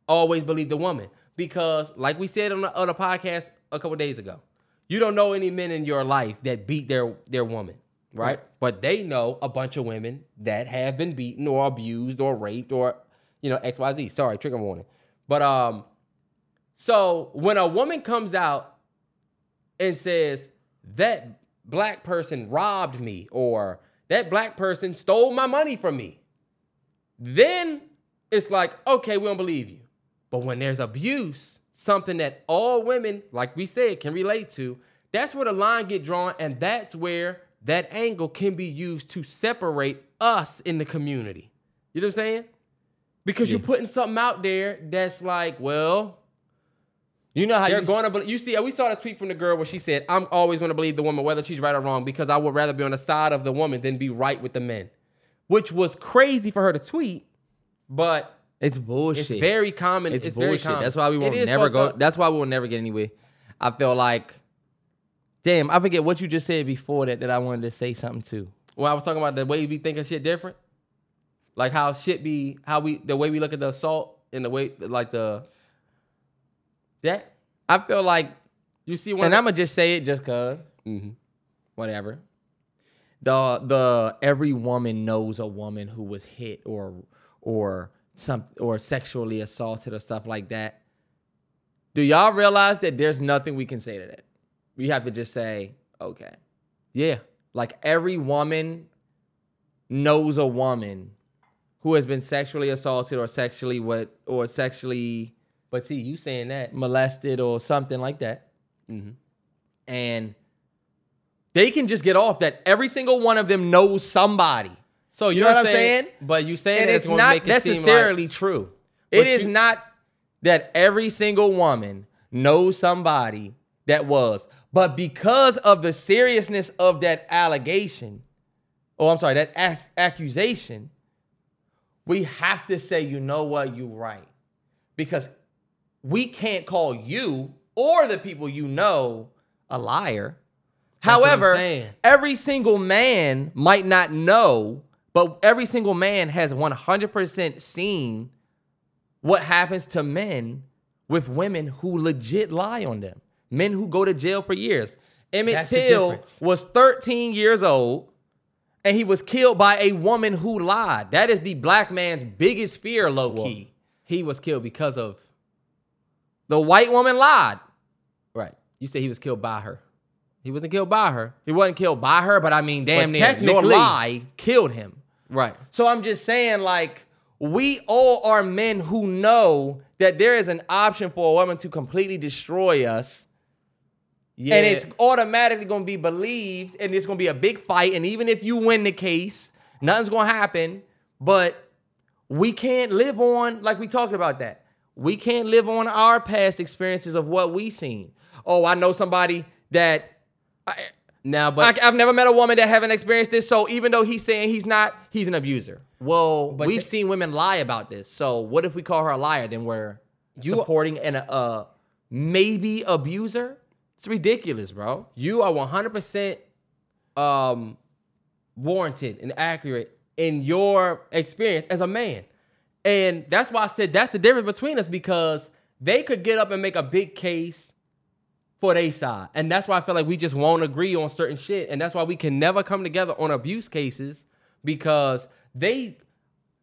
always believe the woman. Because, like we said on the, on the podcast a couple days ago, you don't know any men in your life that beat their their woman, right? But they know a bunch of women that have been beaten or abused or raped or you know X Y Z. Sorry, trigger warning. But um, so when a woman comes out and says that black person robbed me or that black person stole my money from me, then it's like, okay, we don't believe you. But when there's abuse, something that all women, like we said, can relate to, that's where the line get drawn, and that's where that angle can be used to separate us in the community. You know what I'm saying? Because you're putting something out there that's like, well, you know how they're you going to believe. You see, we saw the tweet from the girl where she said, "I'm always going to believe the woman, whether she's right or wrong, because I would rather be on the side of the woman than be right with the men," which was crazy for her to tweet, but It's bullshit. it's very common. It's, It's, bullshit. common. That's why we will never go. up. That's why we will never get anywhere. I feel like, damn, I forget what you just said before that that I wanted to say something to. When I was talking about the way we think of shit different, like how shit be, how we, the way we look at the assault and the way, like the that I feel like, you see one. and I'm gonna just say it just cause, mm-hmm. whatever. The the every woman knows a woman who was hit or or some or sexually assaulted or stuff like that. Do y'all realize that there's nothing we can say to that? We have to just say, okay. yeah, Like every woman knows a woman who has been sexually assaulted or sexually what or sexually but see, you saying that, molested or something like that. mm-hmm. And they can just get off that every single one of them knows somebody. So You know what I'm saying, but you saying it's gonna not seem like- necessarily true. It is you- not that every single woman knows somebody that was, but because of the seriousness of that allegation, oh, I'm sorry, that ac- accusation, we have to say, you know what, you're right. Because we can't call you or the people you know a liar. That's However, every single man might not know, but every single man has 100% seen what happens to men with women who legit lie on them. Men who go to jail for years. Emmett That's Till was 13 years old and he was killed by a woman who lied. That is the black man's biggest fear, low key. he was killed because of The white woman lied. right. You say he was killed by her. He wasn't killed by her. He wasn't killed by her, but I mean, damn But near. Your lie killed him. Right. So I'm just saying, like, we all are men who know that there is an option for a woman to completely destroy us. Yeah. And it's automatically gonna be believed, and it's gonna be a big fight. And even if you win the case, nothing's gonna happen. But we can't live on, like we talked about that. We can't live on our past experiences of what we seen. Oh, I know somebody that I, now, but I, I've never met a woman that haven't experienced this. So even though he's saying he's not, he's an abuser. Well, But we've th- seen women lie about this. So what if we call her a liar? Then we're supporting an uh maybe abuser. It's ridiculous, bro. you are 100% um, warranted and accurate in your experience as a man. And that's why I said that's the difference between us because they could get up and make a big case for their side. And that's why I feel like we just won't agree on certain shit. And that's why we can never come together on abuse cases because they,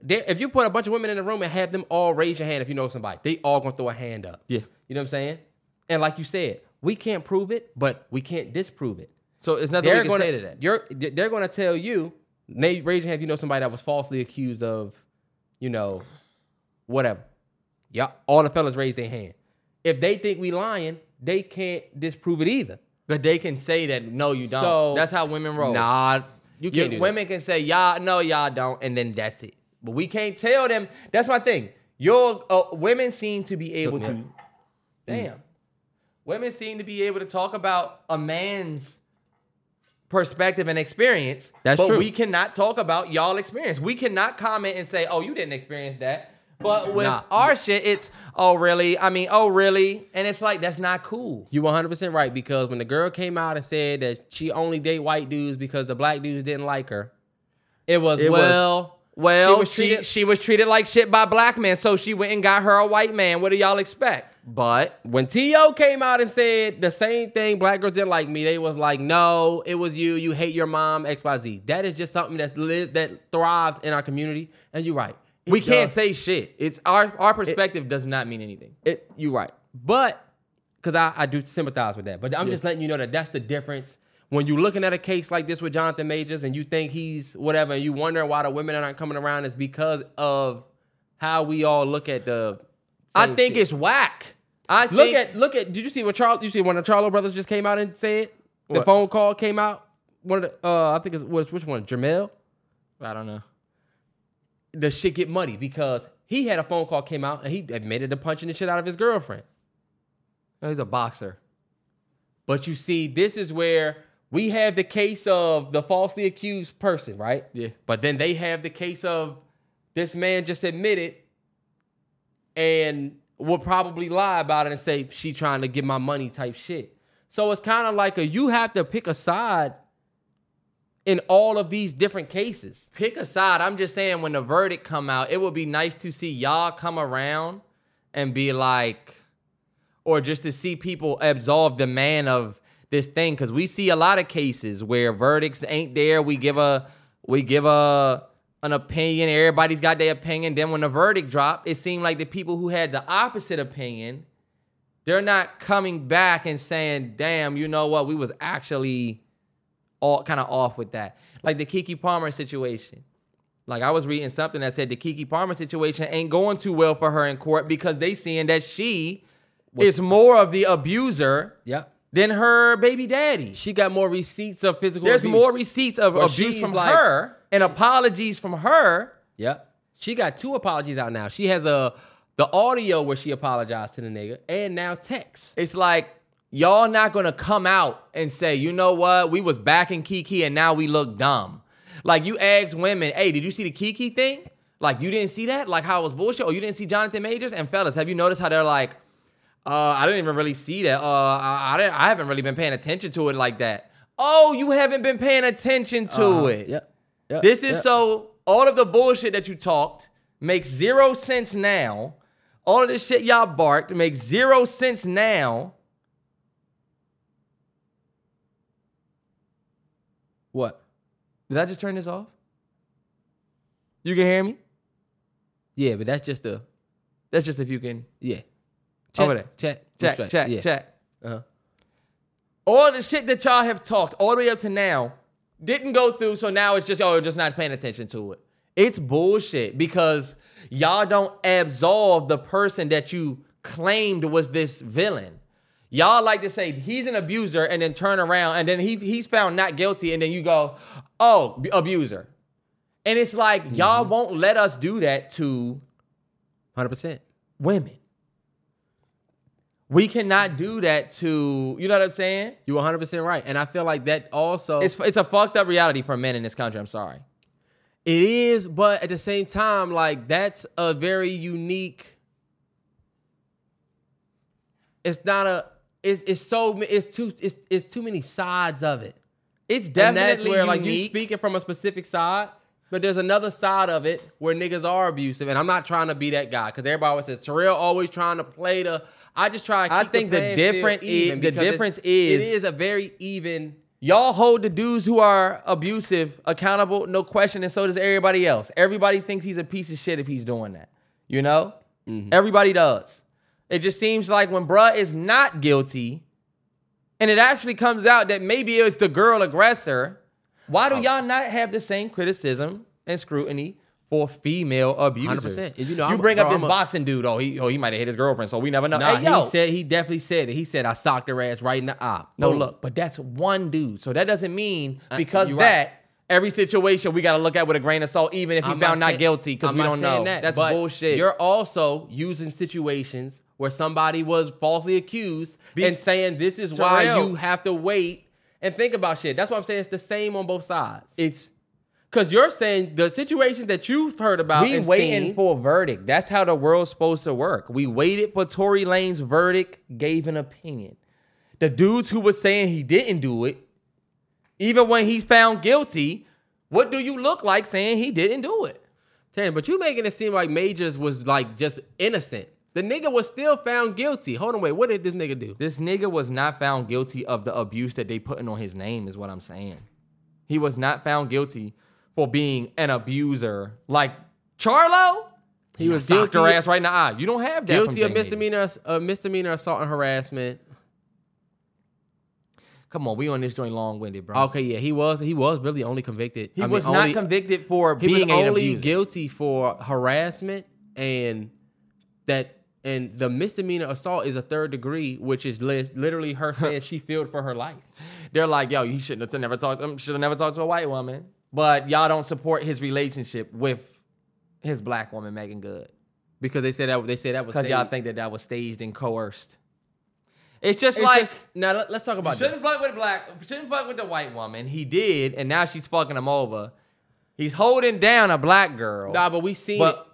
they if you put a bunch of women in the room and have them all raise your hand if you know somebody, they all gonna throw a hand up. Yeah. You know what I'm saying? And like you said, we can't prove it, but we can't disprove it. So it's nothing they're can gonna say to that. you're they're gonna tell you. Nate, raise your hand if you know somebody that was falsely accused of, you know, whatever. Yeah, all the fellas raise their hand. If they think we lying, they can't disprove it either. But they can say that no, you don't. So- that's how women roll. Nah, you You- can't do that. women can say y'all no, y'all don't, and then that's it. But we can't tell them. That's my thing. Your uh, women seem to be able to. Damn. Women seem to be able to talk about a man's perspective and experience. That's true. but true. we cannot talk about y'all experience. We cannot comment and say, "Oh, you didn't experience that." But with Nah. our shit, it's oh really? I mean, oh really? And it's like that's not cool. You 100% right because when the girl came out and said that she only date white dudes because the black dudes didn't like her, it was It was- well. Well, she was she, treated- was treated like shit by black men, so she went and got her a white man. What do y'all expect? But when T.O. came out and said the same thing, black girls didn't like me. They was like, no, it was you. You hate your mom, X, Y, Z. That is just something that's live that thrives in our community. And you're right. It we can't does- say shit. It's our our perspective does not mean anything. it. You're right, but because I, I do sympathize with that. But I'm just letting you know that that's the difference. When you're looking at a case like this with Jonathan Majors and you think he's whatever, and you wonder why the women aren't coming around, is because of how we all look at the. I think shit. it's whack. I Look think, at look at. Did you see what Charles? You see when the Charlo brothers just came out and said the What? phone call came out. One of the uh, I think it was which one? Jermall. I don't know. The shit get muddy because he had a phone call came out and he admitted to punching the shit out of his girlfriend. He's a boxer. But you see, this is where we have the case of the falsely accused person, right? Yeah. But then they have the case of this man just admitted and will probably lie about it and say she trying to get my money type shit. So it's kind of like a you have to pick a side in all of these different cases. Pick a side. I'm just saying when the verdict come out, it would be nice to see y'all come around and be like, or just to see people absolve the man of this thing. Cause we see a lot of cases where verdicts ain't there. We give a we give a an opinion. Everybody's got their opinion. Then when the verdict drop, it seemed like the people who had the opposite opinion, they're not coming back and saying, damn, you know what? We was actually all kind of off with that. Like the Keke Palmer situation. Like I was reading something that said the Keke Palmer situation ain't going too well for her in court because they seeing that she is more of the abuser Yep. than her baby daddy. She got more receipts of physical There's abuse. more receipts of Well, abuse from like- her and apologies from her. Yep. She got two apologies out now. She has a the audio where she apologized to the nigga and now text. It's like y'all not gonna come out and say, you know what, we was backing Keke and now we look dumb. Like you ask women, hey, did you see the Keke thing? Like you didn't see that? Like how it was bullshit? Or you didn't see Jonathan Majors? And fellas, have you noticed how they're like, uh, I didn't even really see that. Uh, I, I, didn't, I haven't really been paying attention to it like that. Oh, you haven't been paying attention to Uh-huh. it. Yep. Yep. This is Yep. so all of the bullshit that you talked makes zero sense now. All of this shit y'all barked makes zero sense now. what? Did I just turn this off? You can hear me? Yeah, but that's just a That's just if you can yeah. Over there. Check. check, Straight. check, yeah. check. Uh-huh. All the shit that y'all have talked all the way up to now didn't go through, so now it's just oh, just not paying attention to it. It's bullshit because y'all don't absolve the person that you claimed was this villain. Y'all like to say he's an abuser and then turn around and then he he's found not guilty and then you go, oh, abuser. And it's like y'all mm-hmm. won't let us do that to 100%. women. We cannot do that to, you know what I'm saying? You're 100% right. And I feel like that also It's it's a fucked up reality for men in this country. I'm sorry. It is, but at the same time, like that's a very unique. It's not a. It's it's so it's too it's it's too many sides of it. It's And definitely that's where like you unique. speaking from a specific side, but there's another side of it where niggas are abusive, and I'm not trying to be that guy because everybody always says Terrell always trying to play the. I just try. To I think the playing field different i- even the difference it is- is a very even. Y'all hold the dudes who are abusive accountable, no question, and so does everybody else. Everybody thinks he's a piece of shit if he's doing that. You know? Mm-hmm. Everybody does. It just seems like when bruh is not guilty and it actually comes out that maybe it was the girl aggressor, why Oh. do y'all not have the same criticism and scrutiny for female abusers? 100%. You know, you bring up this a- boxing dude. Oh, he oh he might have hit his girlfriend, so we never know. Nah, hey, yo, he said he definitely said it. He said I socked her ass right in the eye. no, Boom. look, but that's one dude. So that doesn't mean Uh, because you that right. every situation we got to look at with a grain of salt, even if he found not saying- guilty, because we don't know. that, that's bullshit. You're also using situations where somebody was falsely accused Be- and saying this is why Terrell. you have to wait and think about shit. That's what I'm saying. It's the same on both sides. it's Because you're saying the situations that you've heard about. we and waiting seen- for a verdict. That's how the world's supposed to work. We waited for Tory Lanez verdict, gave an opinion. The dudes who were saying he didn't do it, even when he's found guilty, what do you look like saying he didn't do it? Ten, but you making it seem like Majors was like just innocent. The nigga was still found guilty. Hold on, wait. What did this nigga do? This nigga was not found guilty of the abuse that they putting on his name, is what I'm saying. He was not found guilty for being an abuser. Like Charlo, He was guilty- ass right in the eye. You don't have that. Guilty of misdemeanor, uh, misdemeanor assault and harassment. Come on, we on this joint long winded, bro. Okay, yeah, he was. He was really only convicted. He I mean, was not only- convicted for He being was only abuser. guilty for harassment and that and the misdemeanor assault is a third degree, which is li- literally her saying she feared for her life. They're like, yo, he shouldn't have never talked. Um, should have never talked to a white woman. But y'all don't support his relationship with his black woman, Meagan Good, Because they said that they said that was because y'all think that that was staged and coerced. It's just It's like just- now let, us talk about shouldn't fuck with black, shouldn't fuck with the white woman. He did, and now she's fucking him over. He's holding down a black girl. Nah, but we seen but.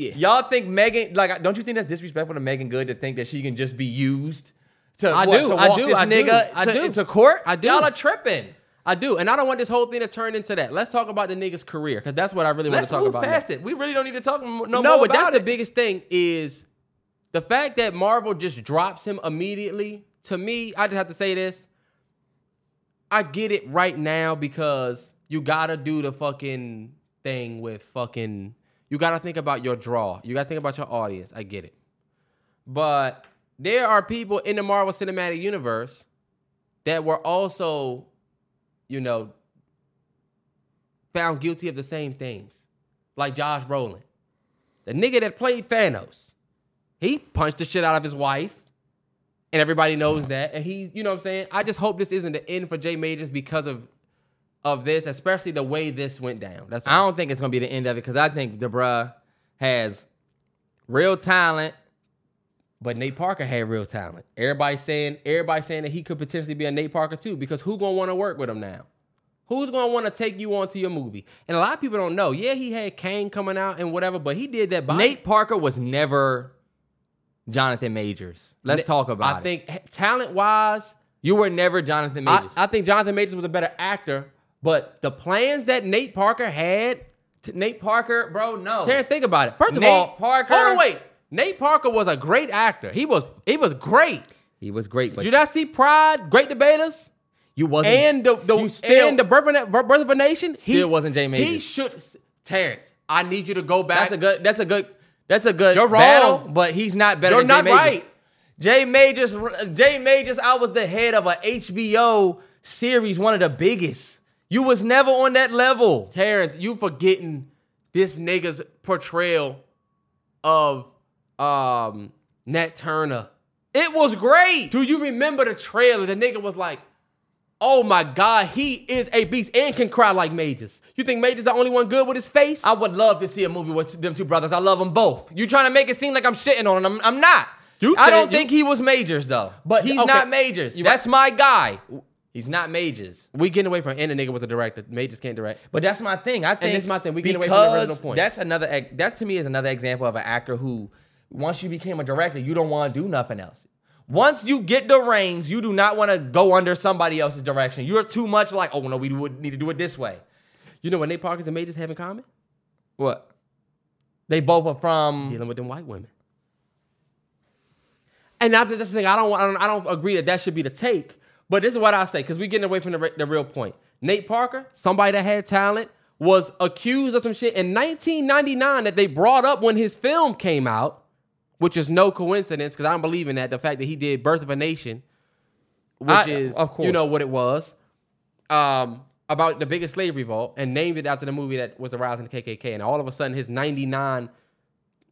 Yeah. y'all think Meagan like? Don't you think that's disrespectful to Meagan Good to think that she can just be used to I what, do, to I walk do, this I do, nigga I to, do. into court? I do. Y'all are tripping. I do, and I don't want this whole thing to turn into that. Let's talk about the nigga's career because that's what I really want to talk move about. past it. We really don't need to talk no, No, more No, but that's the biggest thing is the fact that Marvel just drops him immediately. To me, I just have to say this. I get it right now because you gotta do the fucking thing with fucking. You gotta think about your draw. You gotta think about your audience. I get it, but there are people in the Marvel Cinematic Universe that were also, you know, found guilty of the same things, like Josh Brolin. The nigga that played Thanos, he punched the shit out of his wife, and everybody knows that. And he, you know what I'm saying? I just hope this isn't the end for Jay Majors because of of this, especially the way this went down. That's I don't think it's gonna be the end of it because I think bruh has real talent. But Nate Parker had real talent. Everybody saying, everybody saying that he could potentially be a Nate Parker too, because who gonna want to work with him now? Who's gonna want to take you onto your movie? And a lot of people don't know. Yeah, he had Kane coming out and whatever, but he did that. Body. Nate Parker was never Jonathan Majors. Let's talk about I it. I think talent wise, you were never Jonathan I, Majors. I think Jonathan Majors was a better actor. But the plans that Nate Parker had, Nate Parker, bro, no. Terrence, think about it. First of Nate all, Parker- Hold on, wait. Nate Parker was a great actor. He was he was great. he was great, Did you not see Pride, Great Debaters? you wasn't. and the, the still- and the birth of, a- birth of a nation. Still wasn't Jay He should. Terrence, I need you to go back. That's a good. That's a good. That's a good You're battle, wrong. but he's not better You're than Jay not Majors. right. Jay Majors. Jay Majors. I was the head of a HBO series, one of the biggest. You was never on that level. Terrence, you forgetting this nigga's portrayal of um Nat Turner. It was great. Do you remember the trailer? The nigga was like, "Oh my god, he is a beast and can cry like Majors." You think Majors the only one good with his face? I would love to see a movie with them two brothers. I love them both. You trying to make it seem like I'm shitting on them? I'm, I'm not. You I don't you- think he was Majors though. But- he's okay. not Majors. That's my guy. He's not Majors. we getting away from any nigga was a director. Majors can't direct. But that's my thing. I think this is my thing. We get away from the original point. That's another. That to me is another example of an actor who, once you became a director, you don't want to do nothing else. Once you get the reins, you do not want to go under somebody else's direction. You're too much like, oh no, we would need to do it this way. You know what Nate Parkers and Majors have in common? What? They both are from. dealing with them white women. And now that's the thing. I don't, I don't. I don't agree that that should be the take. But this is what I say because we're getting away from the, the real point. Nate Parker, somebody that had talent, was accused of some shit in 1999 that they brought up when his film came out, which is no coincidence because I don't believe in that. The fact that he did Birth of a Nation which I- is of course. you know what it was, um, about the biggest slave revolt, and named it after the movie that was the rise of the KKK. And all of a sudden, his '99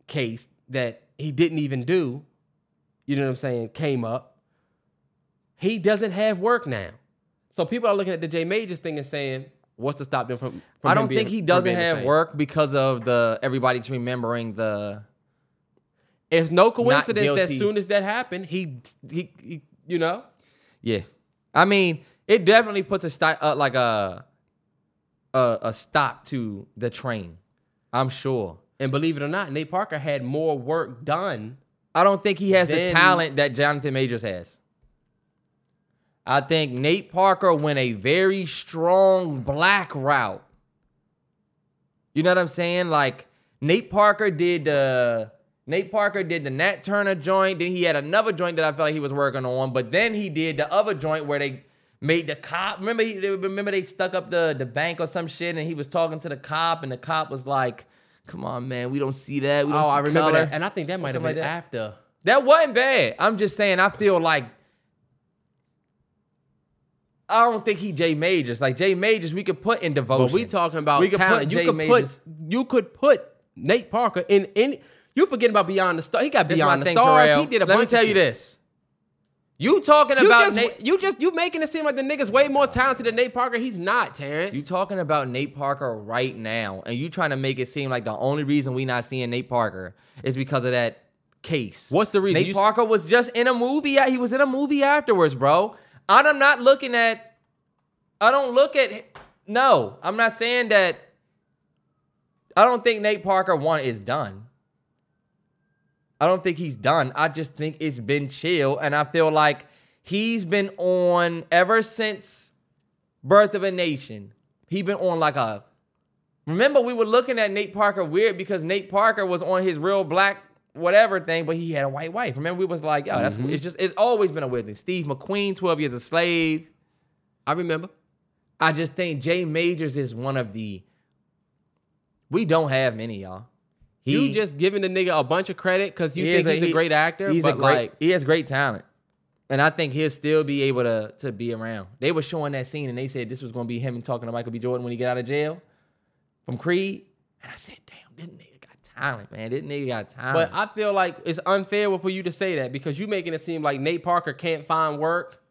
case that he didn't even do, you know what I'm saying, came up. He doesn't have work now, so people are looking at the J Majors thing and saying, "What's to stop them from?" from I don't being- think he doesn't have work because of the everybody's remembering the. It's no coincidence that as soon as that happened, he, he, he you know, Yeah, I mean, it definitely puts a sti- uh, like a, a a stop to the train. I'm sure. and believe it or not, Nate Parker had more work done. I don't think he has the talent that Jonathan Majors has. I think Nate Parker went a very strong black route. You know what I'm saying? Like Nate Parker did the Nate Parker did the Nat Turner joint. Then he had another joint that I felt like he was working on. But then he did the other joint where they made the cop. Remember, he, they- remember they stuck up the the bank or some shit, and he was talking to the cop, and the cop was like, "Come on, man, we don't see that. We don't Oh, I remember color." that, and I think that might have been like that. after. That wasn't bad. I'm just saying, I feel like I don't think he Jay Majors. Like Jay Majors, we could put in devotion. But we talking about we could talent. put you Jay could Majors. put you could put Nate Parker in any. You forgetting about Beyond the Star? He got Beyond the thing, Stars. Terrell. He did a Let me tell you this. You talking You about just, Nate? you just you making it seem like the nigga's way more talented than Nate Parker. He's not, Terrence. You talking about Nate Parker right now, and you trying to make it seem like the only reason we not seeing Nate Parker is because of that case. What's the reason? Nate You Parker was just in a movie. He was in a movie afterwards, bro. I'm not looking at. I don't look at. No, I'm not saying that. I don't think Nate Parker one is done. I don't think he's done. I just think it's been chill, and I feel like he's been on ever since Birth of a Nation. He been on like a. Remember, we were looking at Nate Parker weird because Nate Parker was on his real black whatever thing, but he had a white wife. Remember, we was like, yo, that's mm-hmm. it's just it's always been a weird thing. Steve McQueen, twelve years a slave. I remember. I just think Jay Majors is one of the. We don't have many, y'all. you just giving the nigga a bunch of credit because you he think is he's a, he- great actor, He's but a great. like he has great talent, and I think he'll still be able to to be around. They were showing that scene, and they said this was going to be him talking to Michael B. Jordan when he get out of jail from Creed. And I said, damn, didn't got talent, man. This nigga got talent. But I feel like it's unfair for you to say that because you making it seem like Nate Parker can't find work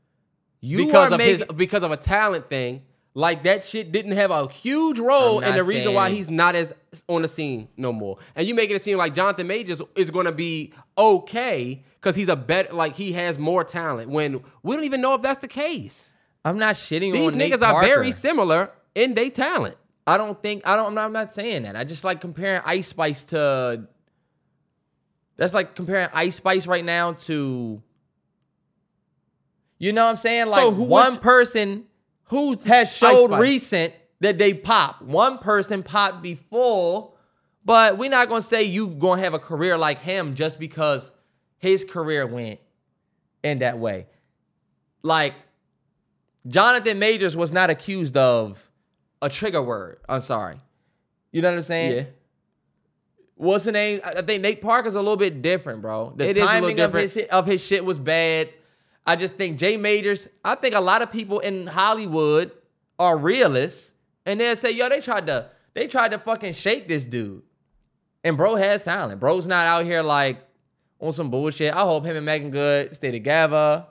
you because of his because of a talent thing. Like that shit didn't have a huge role in the reason why he's not as on the scene no more. And you making it seem like Jonathan Majors is going to be okay because he's a better like he has more talent. When we don't even know if that's the case. I'm not shitting These on niggas are very similar in their talent. I don't think I don't. I'm not, I'm not saying that. I just like comparing Ice Spice to. That's like comparing Ice Spice right now to. You know what I'm saying? Like who- one which- person Who has showed recent that they pop. One person popped before, but we're not gonna say you gonna have a career like him just because his career went in that way. Like Jonathan Majors was not accused of a trigger word. I'm sorry. You know what I'm saying? Yeah. What's the name? I think Nate Parker's a little bit different, bro. The It is a little timing of his of his shit was bad. I just think Jay Majors. I think a lot of people in Hollywood are realists, and they'll say, "Yo, they tried to they tried to fucking shake this dude." And bro has talent. Bro's not out here like on some bullshit. I hope him and Meagan Good stay together.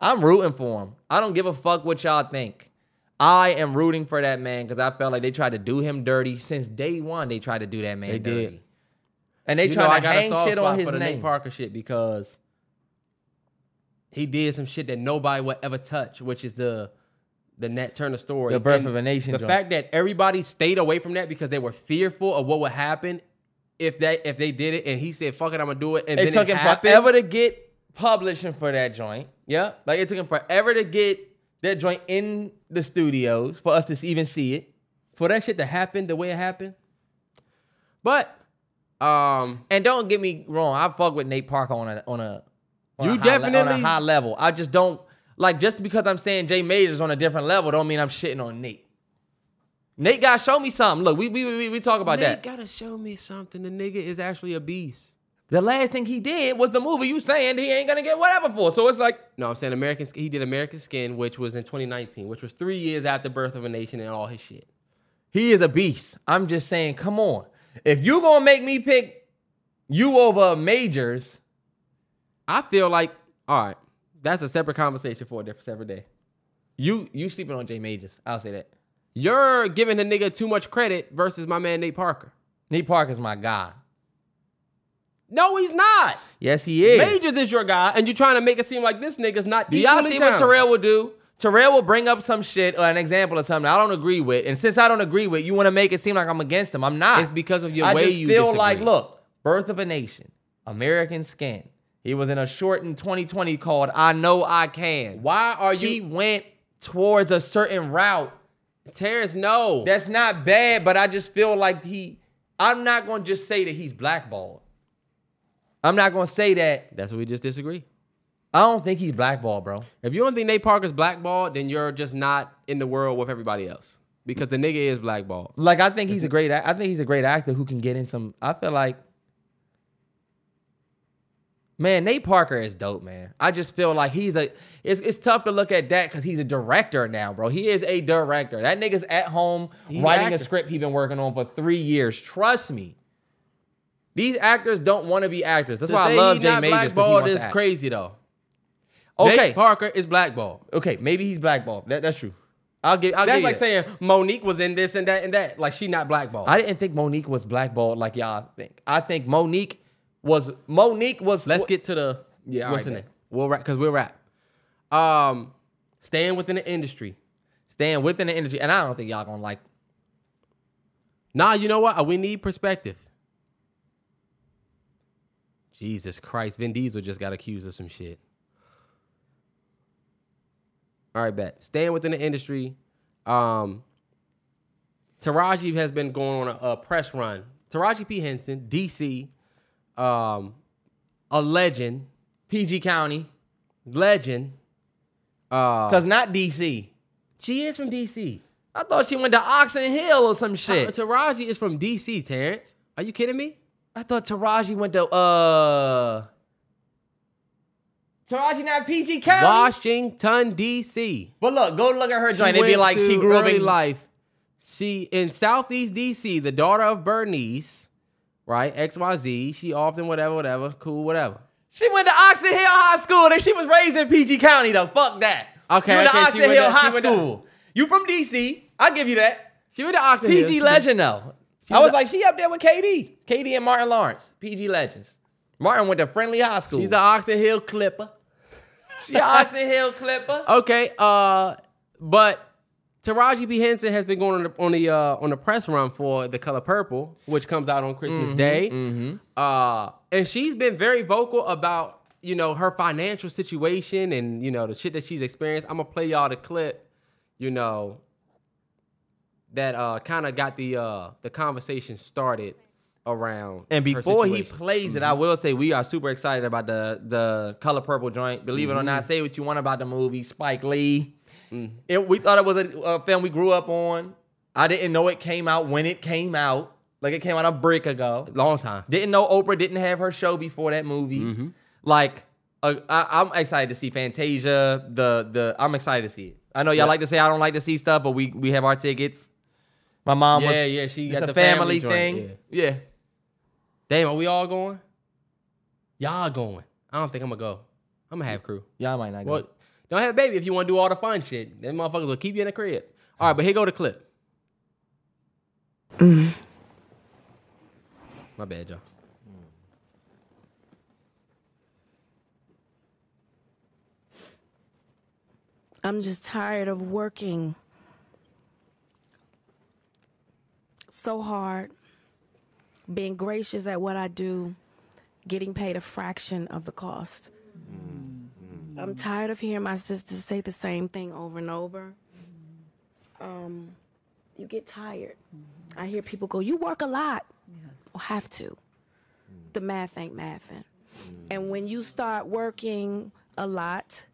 I'm rooting for him. I don't give a fuck what y'all think. I am rooting for that man because I felt like they tried to do him dirty since day one. They tried to do that man They dirty. did. And they you know, tried I to hang shit on his for the name. Nate Parker shit because he did some shit that nobody would ever touch, which is the the Nat Turner story. The Birth And of a Nation The joint. fact that everybody stayed away from that because they were fearful of what would happen if that if they did it, and he said, "Fuck it, I'm gonna do it," and It took it him happened. forever to get publishing for that joint. Yeah, Like it took him forever to get that joint in the studios for us to even see it. for that shit to happen the way it happened. But um, And don't get me wrong, I fuck with Nate Parker on a on a on You a high le- on definitely- a high level. I just don't like just because I'm saying Jay Majors on a different level, don't mean I'm shitting on Nate. Nate got to show me something. Look, we we we, we talk about Nate that. Nate gotta show me something. The nigga is actually a beast. The last thing he did was the movie you saying he ain't gonna get whatever for. So it's like, No, I'm saying American. He did American Skin, which was in 2019, which was three years after Birth of a Nation and all his shit. he is a beast. I'm just saying, come on. If you gonna make me pick you over majors, I feel like, all right, that's a separate conversation for a different separate day. you you sleeping on Jay Majors. I'll say that. You're giving the nigga too much credit versus my man Nate Parker. Nate Parker's my guy. No, he's not. Yes, he is. Majors is your guy, and you're trying to make it seem like this nigga's not. Do y'all see what. Terrell will do? Terrell will bring up some shit or an example of something I don't agree with, and since I don't agree with, you want to make it seem like I'm against him. I'm not. It's because of your I way just you feel disagree. like, look, Birth of a Nation, American Skin. He was in a short in 2020 called "I Know I Can." Why are you? He went towards a certain route. Terrence? No, That's not bad, but I just feel like he. I'm not going to just say that he's blackballed. I'm not going to say that. that's what we just disagree. I don't think he's blackballed, bro. If you don't think Nate Parker's blackballed, then you're just not in the world with everybody else because the nigga is blackballed. Like I think he's a great. I think he's a great actor who can get in some. I feel like, man, Nate Parker is dope, man. I just feel like he's a. It's it's tough to look at that because he's a director now, bro. He is a director. That nigga's at home He's writing a script he's been working on for three years. Trust me. These actors don't want to be actors. That's To why I love Jay Majors. blackballed is crazy though. Okay, Nate Parker is blackballed. okay, maybe he's blackballed. That, that's true. I'll give. I'll That's give like saying Mo'Nique was in this and that and that. Like she not blackballed. I didn't think Mo'Nique was blackballed like y'all think. I think Mo'Nique was Mo'Nique was. Let's get to the Yeah, What's alright, in? We'll rap because we'll rap. Um, staying within the industry. staying within the industry, and I don't think y'all gonna like. Nah, you know what? We need perspective. Jesus Christ, Vin Diesel just got accused of some shit. All right, bet. Staying within the industry, um, Taraji has been going on a, a press run. Taraji P. Henson, DC, um, a legend, PG County, legend. Uh, cause not DC. she is from DC. I thought she went to Oxon Hill or some shit. Taraji is from DC, Terrence. Are you kidding me? I thought Taraji went to uh. Taraji not PG County. Washington, D.C. But look, go look at her joint. It'd be like she grew up in. life. She in Southeast D.C. The daughter of Bernice, right? X Y Z. She often whatever, whatever, cool, whatever. She went to Oxon Hill High School, and she was raised in PG County. Though, fuck that. Okay, you went to okay, Oxon went Hill to- High to- School. You from DC? I'll give you that. She went to Oxon Hill. PG legend though. I was a- like, she up there with KD, KD and Martin Lawrence, PG legends. Martin went to Friendly High School. She's the Oxon Hill Clipper. she a Oxon Hill Clipper. Okay, uh, but Taraji P. Henson has been going on the on the, uh, on the press run for The Color Purple, which comes out on Christmas Mm-hmm, Day. Uh, and she's been very vocal about you know her financial situation and you know the shit that she's experienced. I'm gonna play y'all the clip, you know, that uh, kind of got the uh, the conversation started around. And before he plays it, I will say we are super excited about the the Color Purple joint. Believe it or not, say what you want about the movie. Spike Lee. It, we thought it was a, a film we grew up on. I didn't know it came out when it came out. Like it came out a brick ago. long time. Didn't know Oprah didn't have her show before that movie. Like, uh, I, I'm excited to see Fantasia. The the I'm excited to see it. I know y'all Yeah. like to say I don't like to see stuff, but we we have our tickets. My mom was Yeah, yeah, she it's got a the family, family joint, thing. Yeah. Damn, are we all going? Y'all going? I don't think I'm gonna go. I'm gonna have crew. Y'all might not go. Well, don't have a baby if you want to do all the fun shit. Them motherfuckers will keep you in the crib. All right, but here go the clip. Mm. My bad, y'all. I'm just tired of working so hard, being gracious at what I do, getting paid a fraction of the cost. Mm-hmm. I'm tired of hearing my sisters say the same thing over and over. Um, you get tired. Mm-hmm. I hear people go, "You work a lot." Well, have to. Mm. The math ain't mathing. Mm. And when you start working a lot,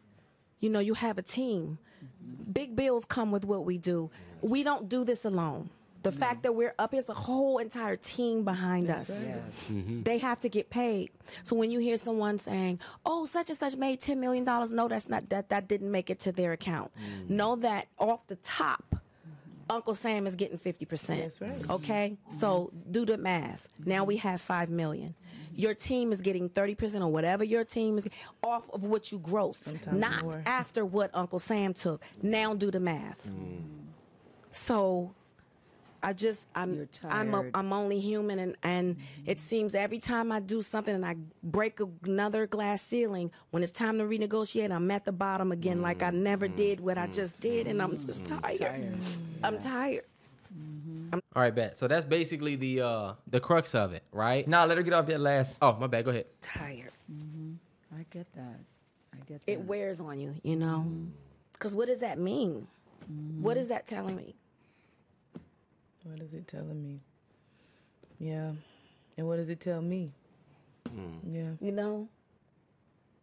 you know, you have a team. Mm-hmm. Big bills come with what we do. We don't do this alone. The mm-hmm. fact that we're up is a whole entire team behind us. Mm-hmm. They have to get paid. So when you hear someone saying, "Oh, such and such made ten million dollars," no, that's not that. That didn't make it to their account. Mm. Know that off the top, Uncle Sam is getting fifty percent. That's right. Okay, so mm-hmm. do the math. Now we have five million. Your team is getting thirty percent or whatever your team is off of what you grossed, Sometimes not more. after what Uncle Sam took. Now do the math. Mm. So I just I'm You're I'm a, tired. I'm only human and and it mm-hmm. seems every time I do something and I break another glass ceiling when it's time to renegotiate I'm at the bottom again like I never mm-hmm. did what I mm-hmm. just did and I'm just tired. I'm tired. All right, bet. So that's basically the uh the crux of it, right? Nah, let her get off that last. Oh, my bad. Go ahead. Tired. I get that. I get that. It wears on you, you know. Cuz what does that mean? What is that telling me? What is it telling me? Yeah. And what does it tell me? Hmm. Yeah. You know?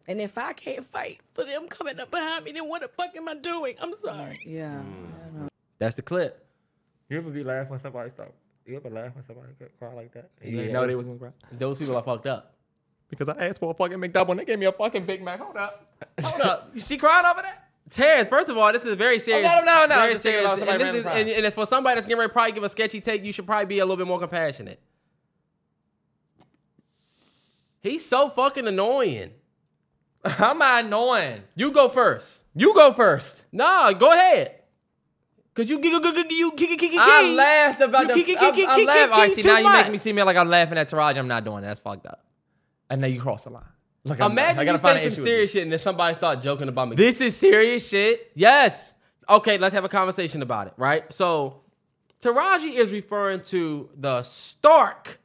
And if I can't fight for them coming up behind me, then what the fuck am I doing? I'm sorry. Mm, yeah. Hmm. That's the clip. You ever be laughing when somebody stop? You ever laugh when somebody cry like that? You Yeah. didn't know they was gonna cry. Those people are fucked up. Because I asked for a fucking McDouble and they gave me a fucking Big Mac. Hold up. Hold up. She crying over that? Terrence, first of all, this is very oh, serious. no, no, no, Very serious. And, this is, and, and if for somebody that's getting ready to probably give a sketchy take, you should probably be a little bit more compassionate. He's so fucking annoying. How am I annoying? You go first. You go first. Nah, go ahead. Cause you you you you you you I laughed about You the. I, kiki- I kiki- laughed. All right, see, now you making me see me like I'm laughing at Taraji. I'm not doing it. That's fucked up. And then you cross the line. Like I'm- I Imagine gotta you find say some serious shit and then somebody start joking about me. This is serious shit. Yes. Okay, let's have a conversation about it, right? So, Taraji is referring to the stark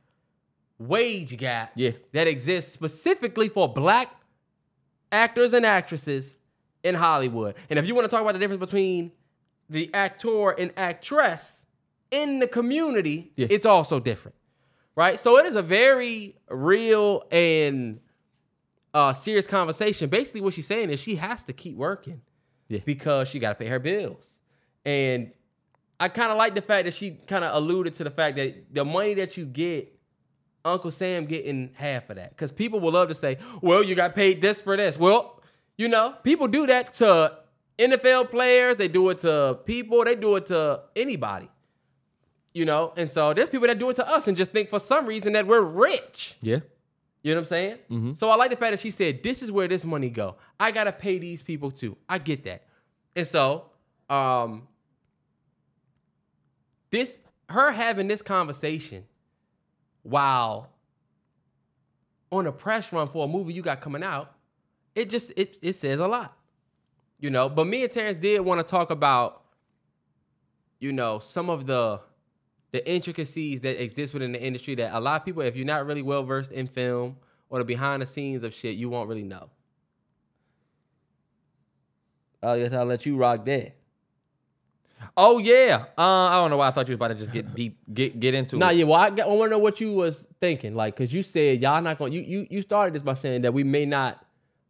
wage gap Yeah. that exists specifically for black actors and actresses in Hollywood. And if you want to talk about the difference between the actor and actress in the community, Yeah. it's also different. Right? So it is a very real and uh, serious conversation. Basically, what she's saying is she has to keep working Yeah. because she got to pay her bills. And I kind of like the fact that she kind of alluded to the fact that the money that you get, Uncle Sam getting half of that. Because people will love to say, well, you got paid this for this. Well, you know, people do that to NFL players, they do it to people, they do it to anybody. You know, and so there's people that do it to us and just think for some reason that we're rich. Yeah. You know what I'm saying? So I like the fact that she said, "This is where this money go. I gotta pay these people too. I get that." And so, um, this her having this conversation while on a press run for a movie you got coming out, it just it it says a lot, you know. But me and Terrence did want to talk about, you know, some of the the intricacies that exist within the industry that a lot of people, if you're not really well versed in film or the behind the scenes of shit, you won't really know. I guess I'll let you rock that. Oh yeah. Uh, I don't know why I thought you was about to just get deep, get get into Nah, it. yeah. Well, I, got- I want to know what you was thinking, like, cause you said y'all not gonna. You you you started this by saying that we may not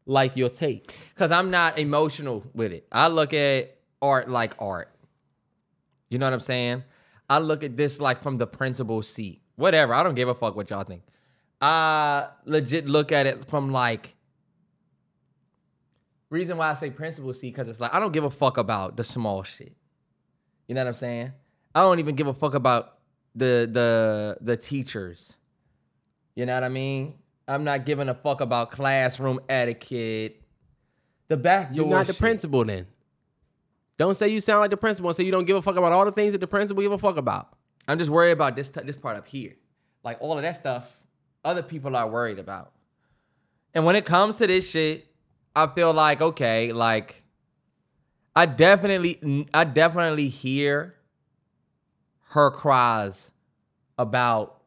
like your take. Cause I'm not emotional with it. I look at art like art. You know what I'm saying? I look at this like from the principal seat. Whatever. I don't give a fuck what y'all think. I legit look at it from like reason why I say principal seat because it's like I don't give a fuck about the small shit. You know what I'm saying? I don't even give a fuck about the the the teachers. You know what I mean? I'm not giving a fuck about classroom etiquette. The back You're not the principal then. Don't say you sound like the principal and say you don't give a fuck about all the things that the principal give a fuck about. I'm just worried about this t- this part up here. Like all of that stuff, other people are worried about. And when it comes to this shit, I feel like okay, like I definitely I definitely hear her cries about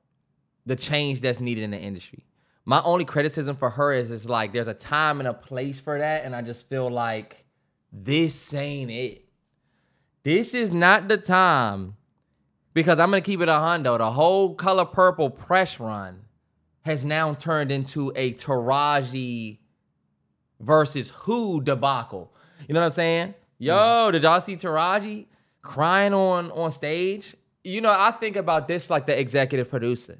the change that's needed in the industry. My only criticism for her is it's like there's a time and a place for that, and I just feel like this ain't it. This is not the time because I'm gonna keep it a hundo. The whole color purple press run has now turned into a Taraji versus who debacle. You know what I'm saying? Yo, did y'all see Taraji crying on on stage? you know, I think about this like the executive producer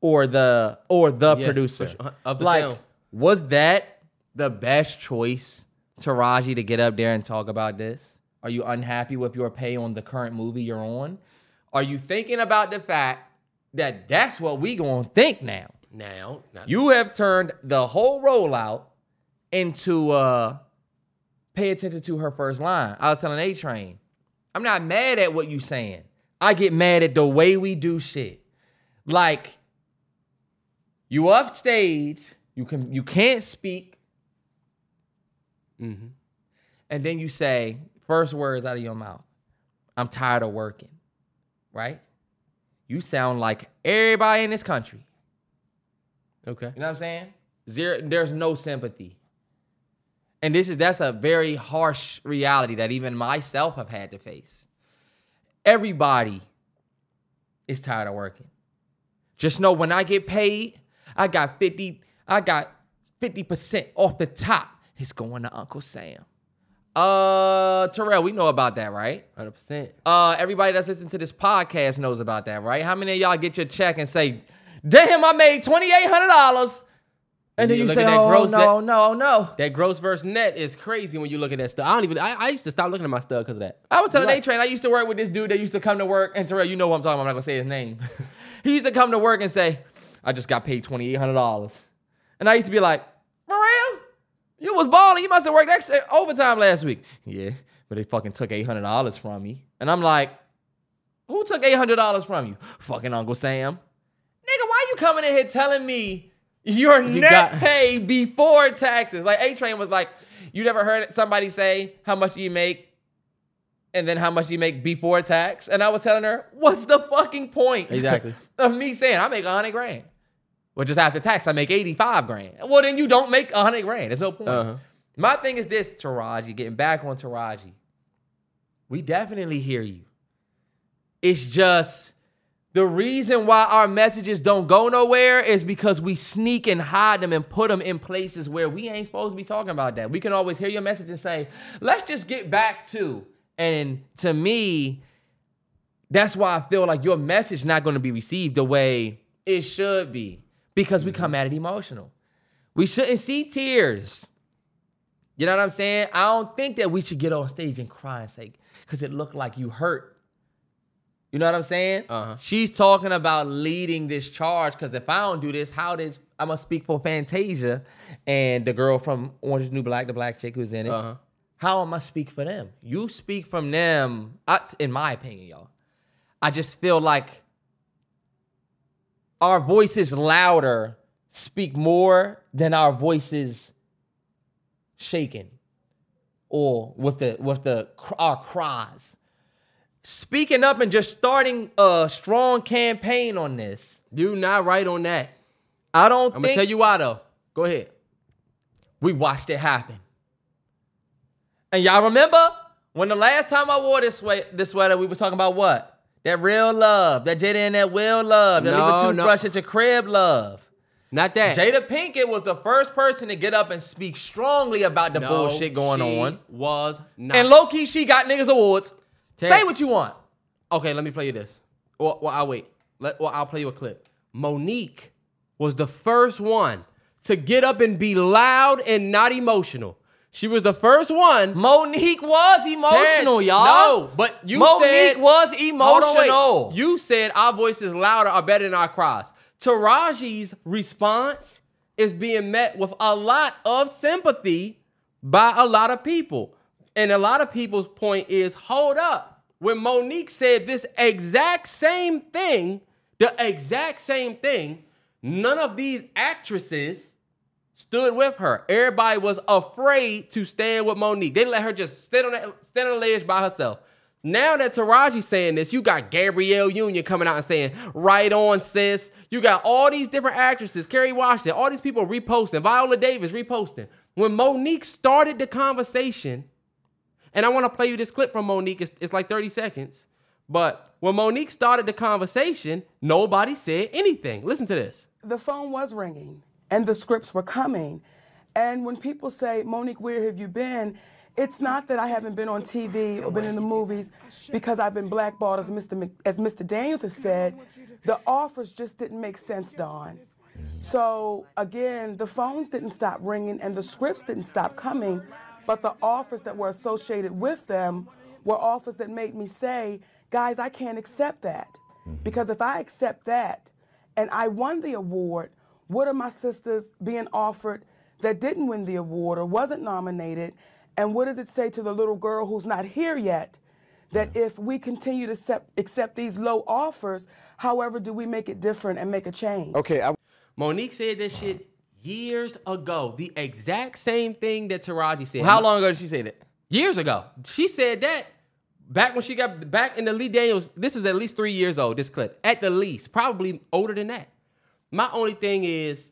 or the or the Yeah, producer sure. Of the like, film. was that the best choice, Taraji, to get up there and talk about this? Are you unhappy with your pay on the current movie you're on? Are you thinking about the fact that that's what we gonna think now? Now, now You have turned the whole rollout into uh pay attention to her first line. I was telling A Train, I'm not mad at what you saying. I get mad at the way we do shit. Like you upstage, you can you can't speak, Mm-hmm. and then you say first words out of your mouth. I'm tired of working. Right? You sound like everybody in this country. okay. You know what I'm saying? Zero, there's no sympathy. And this is that's a very harsh reality that even myself have had to face. Everybody is tired of working. Just know when I get paid, I got 50, I got 50% off the top. It's going to Uncle Sam. Uh Terrell, we know about that, right? Hundred percent. Uh, everybody that's listening to this podcast knows about that, right? How many of y'all get your check and say, "Damn, I made twenty eight hundred dollars," and then You you say, at that "Oh gross no, that- no, no." That gross versus net is crazy when you look at that stuff. I don't even. I, I used to stop looking at my stuff because of that. I was telling A Train, I used to work with this dude that used to come to work, and Terrell, you know what I'm talking about. I'm not gonna say his name. he used to come to work and say, "I just got paid twenty eight hundred dollars," and I used to be like, "For real? You was balling. You must have worked extra overtime last week." Yeah, but they fucking took eight hundred dollars from me, and I'm like, "Who took eight hundred dollars from you? Fucking Uncle Sam." Nigga, why you coming in here telling me your You net got- pay before taxes? Like A Train was like, you never heard somebody say how much you make and then how much you make before tax? And I was telling her, what's the fucking point? Exactly. of me saying I make a hundred grand. Well, just after tax, I make 85 grand. Well, then you don't make a hundred grand. There's no point. Uh-huh. My thing is this, Taraji, getting back on Taraji. We definitely hear you. It's just the reason why our messages don't go nowhere is because we sneak and hide them and put them in places where we ain't supposed to be talking about that. We can always hear your message and say, let's just get back to. And to me, that's why I feel like your message not going to be received the way it should be because we come at it emotional. We shouldn't see tears. You know what I'm saying? I don't think that we should get on stage and cry and say, because it looked like you hurt. You know what I'm saying? Uh-huh. She's talking about leading this charge because if I don't do this, how does I'm gonna speak for Fantasia and the girl from Orange is New Black, the black chick who's in it. Uh-huh. How am I speak for them? You speak from them, I, in my opinion, y'all. I just feel like our voices louder speak more than our voices shaken or with the with the our cries. Speaking up and just starting a strong campaign on this. You not right on that. I don't I'm think gonna tell you why though. Go ahead. we watched it happen. And y'all remember when the last time I wore this sweat, this sweater, we were talking about what? That real love, that Jada and that will love, that No, leave a no. toothbrush at your crib love. Not that. Jada Pinkett was the first person to get up and speak strongly about the No, bullshit going she on. Was not. And low key, she got niggas awards. Say what you want. Okay, let me play you this. Well, well I'll wait. Let, well, I'll play you a clip. Mo'Nique was the first one to get up and be loud and not emotional. She was the first one. Mo'Nique was emotional, y'all. No, but you said Mo'Nique said was Hold on, emotional. You said our voices louder are better than our cries. Taraji's response is being met with a lot of sympathy by a lot of people. And a lot of people's point is hold up. When Mo'Nique said this exact same thing, the exact same thing, none of these actresses stood with her. Everybody was afraid to stand with Mo'Nique. They let her just stand on that stand on the ledge by herself. Now that Taraji's saying this, you got Gabrielle Union coming out and saying, right on, sis. You got all these different actresses, Kerry Washington, all these people reposting, Viola Davis reposting. When Mo'Nique started the conversation, and I want to play you this clip from Mo'Nique, it's, it's like 30 seconds. But when Mo'Nique started the conversation, nobody said anything. Listen to this. the phone was ringing and the scripts were coming. And when people say, Mo'Nique, where have you been? It's not that I haven't been on TV or been in the movies because I've been blackballed, as Mr. Mc, as Mr. Daniels has said. The offers just didn't make sense, Don. So again, the phones didn't stop ringing and the scripts didn't stop coming, but the offers that were associated with them were offers that made me say, guys, I can't accept that. Mm-hmm. Because if I accept that and I won the award, what are my sisters being offered that didn't win the award or wasn't nominated? And what does it say to the little girl who's not here yet? That hmm. if we continue to accept, accept these low offers, however, do we make it different and make a change? Okay, I, Mo'Nique said this shit years ago. The exact same thing that Taraji said. How long ago did she say that? Years ago. She said that back when she got back in the Lee Daniels. This is at least three years old, this clip. At the least. Probably older than that. My only thing is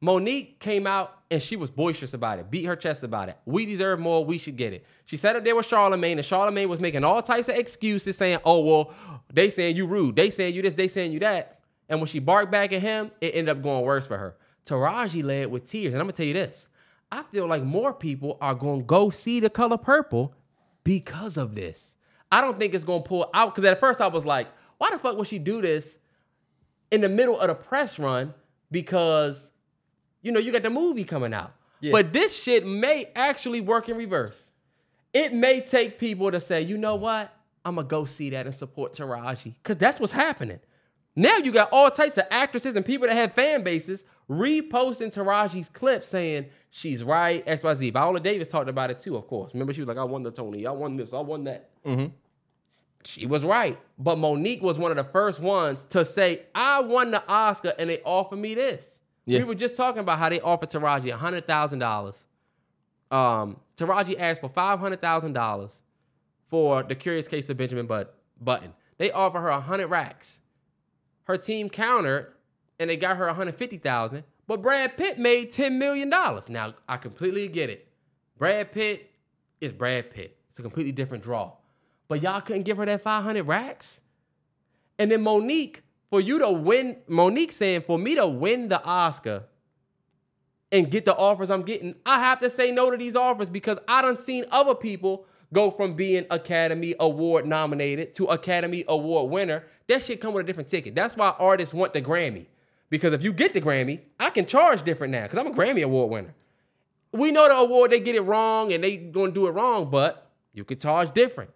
Mo'Nique came out and she was boisterous about it, beat her chest about it. We deserve more, we should get it. She sat up there with Charlemagne, and Charlemagne was making all types of excuses, saying, Oh, well, they saying you rude, they saying you this, they saying you that. And when she barked back at him, it ended up going worse for her. Taraji led with tears. And I'm gonna tell you this. I feel like more people are gonna go see the color purple because of this. I don't think it's gonna pull out because at first I was like, why the fuck would she do this in the middle of the press run? Because you know, you got the movie coming out. But this shit may actually work in reverse. It may take people to say, you know what? I'm gonna go see that and support Taraji. Cause that's what's happening. Now you got all types of actresses and people that have fan bases reposting Taraji's clip saying she's right, XYZ. Viola Davis talked about it too, of course. Remember, she was like, I won the Tony, I won this, I won that. Mm-hmm. She was right. But Mo'Nique was one of the first ones to say, I won the Oscar and they offered me this. Yeah. We were just talking about how they offered Taraji $100,000. Um, Taraji asked for $500,000 for the curious case of Benjamin But- Button. They offered her 100 racks. Her team countered and they got her 150,000, but Brad Pitt made 10 million dollars. Now, I completely get it. Brad Pitt is Brad Pitt. It's a completely different draw. But y'all couldn't give her that 500 racks? And then Mo'Nique, for you to win, Mo'Nique saying, for me to win the Oscar and get the offers I'm getting, I have to say no to these offers because I done seen other people go from being Academy Award nominated to Academy Award winner. That shit come with a different ticket. That's why artists want the Grammy. Because if you get the Grammy, I can charge different now because I'm a Grammy Award winner. We know the award, they get it wrong and they gonna do it wrong, but you can charge different.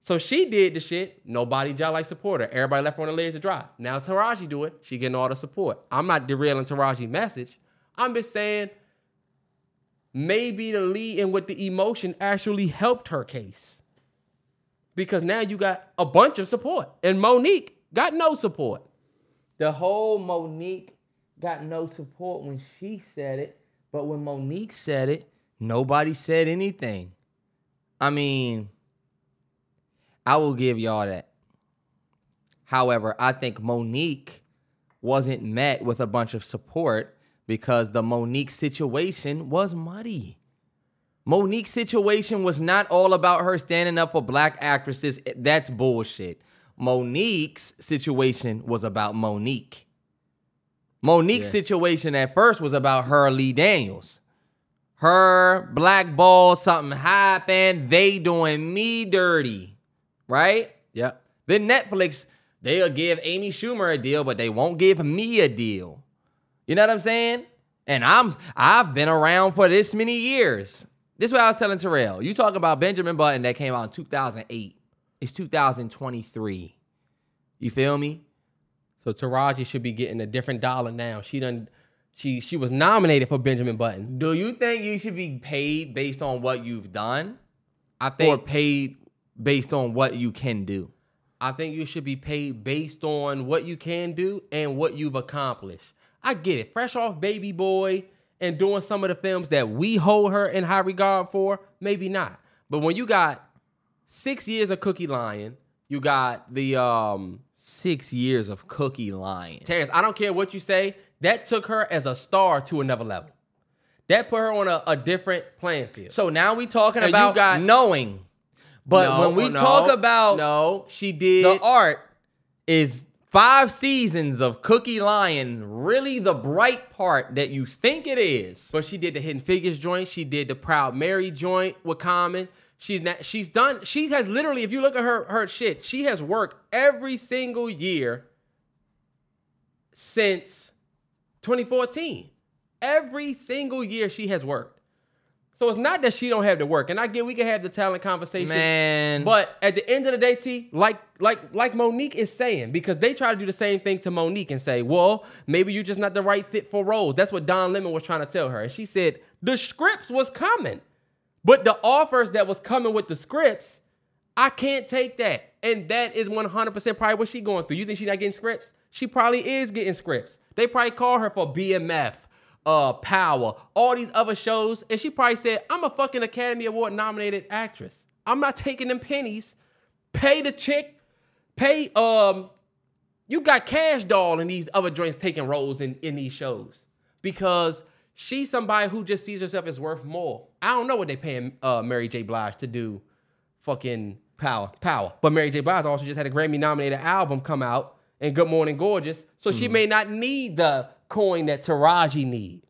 So she did the shit. Nobody just like support her. Everybody left her on the ledge to dry. Now Taraji do it. She getting all the support. I'm not derailing Taraji's message. I'm just saying maybe the lead and with the emotion actually helped her case. Because now you got a bunch of support. And Mo'Nique got no support. The whole Mo'Nique got no support when she said it, but when Mo'Nique said it, nobody said anything. I mean, I will give y'all that. However, I think Mo'Nique wasn't met with a bunch of support because the Mo'Nique situation was muddy. Mo'Nique's situation was not all about her standing up for black actresses. That's bullshit. Mo'Nique's situation was about Mo'Nique. Mo'Nique's Yeah. situation at first was about her Lee Daniels. Her black ball, something happened. They doing me dirty, right? Yep. Then Netflix, they'll give Amy Schumer a deal, but they won't give me a deal. You know what I'm saying? And I'm I've been around for this many years. This is what I was telling Terrell. You talk about Benjamin Button that came out in 2008. It's 2023. You feel me? So Taraji should be getting a different dollar now. She done she she was nominated for Benjamin Button. Do you think you should be paid based on what you've done I think or paid based on what you can do? I think you should be paid based on what you can do and what you've accomplished. I get it. Fresh off Baby Boy and doing some of the films that we hold her in high regard for, maybe not. But when you got six years of Cookie Lyon, you got the um Six years of Cookie Lyon. Terrence, I don't care what you say, that took her as a star to another level. That put her on a, a different playing field. So now we talking And you about got- knowing. But No, when we no, talk about no, she did the art is five seasons of Cookie Lyon really the bright part that you think it is? But she did the Hidden Figures joint. She did the Proud Mary joint with Common. She's not, she's done. She has literally, if you look at her her shit, she has worked every single year since 2014. Every single year she has worked. So it's not that she don't have to work. And I get we can have the talent conversation. Man. But at the end of the day, T, like like like Mo'Nique is saying, because they try to do the same thing to Mo'Nique and say, well, maybe you're just not the right fit for roles. That's what Don Lemon was trying to tell her. And she said the scripts was coming. But the offers that was coming with the scripts, I can't take that. And that is 100% probably what she going through. You think she's not getting scripts? She probably is getting scripts. They probably call her for BMF, uh, Power, all these other shows. And she probably said, I'm a fucking Academy Award nominated actress. I'm not taking them pennies. Pay the chick. Pay, um, you got Cash Doll and these other joints taking roles in, in these shows. Because she's somebody who just sees herself as worth more. I don't know what they paying uh, Mary J. Blige to do fucking Power. power. But Mary J. Blige also just had a Grammy nominated album come out and Good Morning Gorgeous. So she may not need the coin that Taraji need.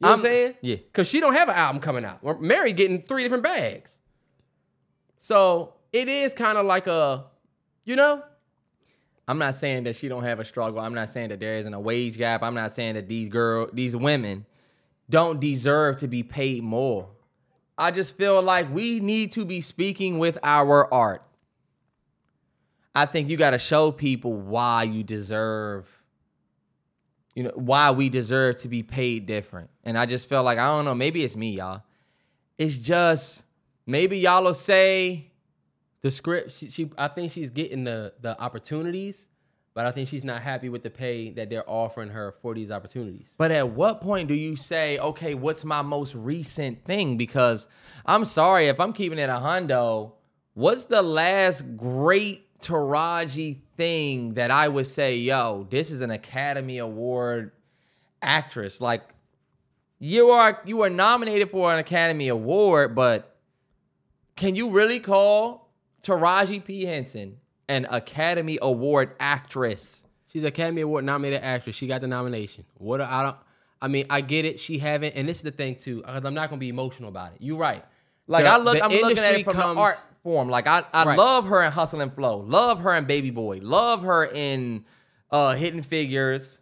You know what I'm I'm- saying? yeah. Cause she don't have an album coming out. Mary getting three different bags. So it is kind of like a, you know, I'm not saying that she don't have a struggle. I'm not saying that there isn't a wage gap. I'm not saying that these girl, these women don't deserve to be paid more. I just feel like we need to be speaking with our art. I think you got to show people why you deserve you know, why we deserve to be paid different. And I just felt like I don't know, maybe it's me, y'all. It's just maybe y'all will say the script. She, she I think she's getting the the opportunities, but I think she's not happy with the pay that they're offering her for these opportunities. But at what point do you say, okay, what's my most recent thing? Because I'm sorry, if I'm keeping it a hundo, what's the last great Taraji thing that I would say, yo, this is an Academy Award actress? Like, you are you are nominated for an Academy Award, but can you really call Taraji P. Henson an Academy Award actress? She's an Academy Award nominated actress. She got the nomination. What I don't. I mean, I get it. She haven't, and this is the thing too. Because I'm not gonna be emotional about it. You're right. Like The- I look, I'm looking at it from comes- the art form. Like I, I Right. love her in Hustle and Flow. Love her in Baby Boy. Love her in uh Hidden Figures.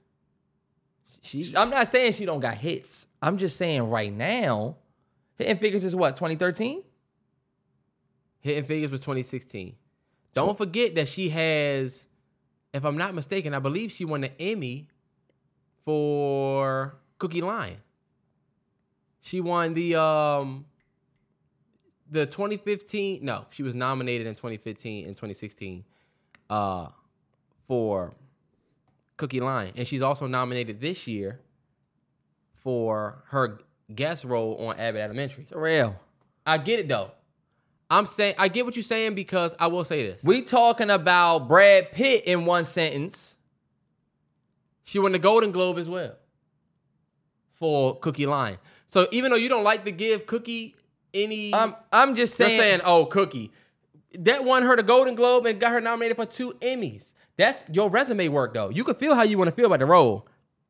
She, I'm not saying she don't got hits. I'm just saying right now, Hidden Figures is what 2013. Hidden Figures was 2016. Don't forget that she has, if I'm not mistaken, I believe she won the Emmy for Cookie Lyon. She won the um the 2015. No, she was nominated in 2015 and 2016 uh for Cookie Lyon, and she's also nominated this year for her guest role on Abbott Elementary. It's real. I get it though. I'm saying I get what you're saying because I will say this. We talking about Brad Pitt in one sentence. she won the Golden Globe as well for Cookie Lyon. So even though you don't like to give Cookie any, I'm I'm just saying. saying, oh Cookie, that won her the Golden Globe and got her nominated for two Emmys. That's your resume work though. You can feel how you want to feel about the role.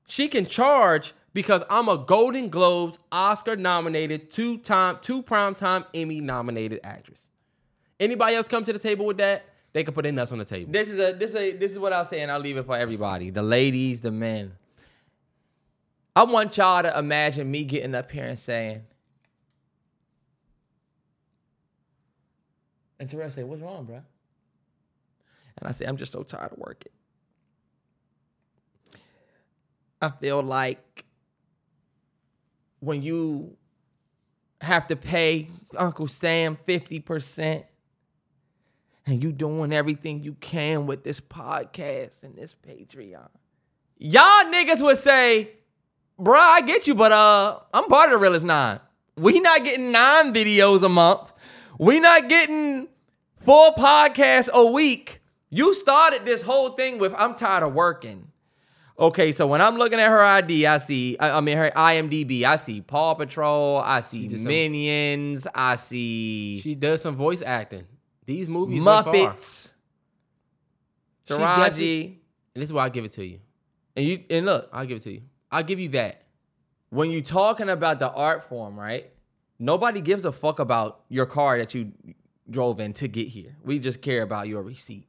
She can charge because I'm a Golden Globes, Oscar nominated, two time, two primetime Emmy nominated actress. Anybody else come to the table with that? They can put their nuts on the table. This is a this is a, this is what I'll say, and I'll leave it for everybody. The ladies, the men. I want y'all to imagine me getting up here and saying, and Terrell say, "What's wrong, bro?" And I said, "I'm just so tired of working. I feel like when you have to pay Uncle Sam fifty percent." and you doing everything you can with this podcast and this Patreon. Y'all niggas would say, bruh, I get you, but uh, I'm part of the realest nine. We not getting nine videos a month. We not getting four podcasts a week. You started this whole thing with I'm tired of working. Okay, so when I'm looking at her ID, I see, I I mean her IMDb, I see Paw Patrol, I see did some- Minions, I see She does some voice acting. These movies. Muppets. Taraji. And this is why I give it to you. And you and look, I'll give it to you. I'll give you that. when you're talking about the art form, right? Nobody gives a fuck about your car that you drove in to get here. We just care about your receipt.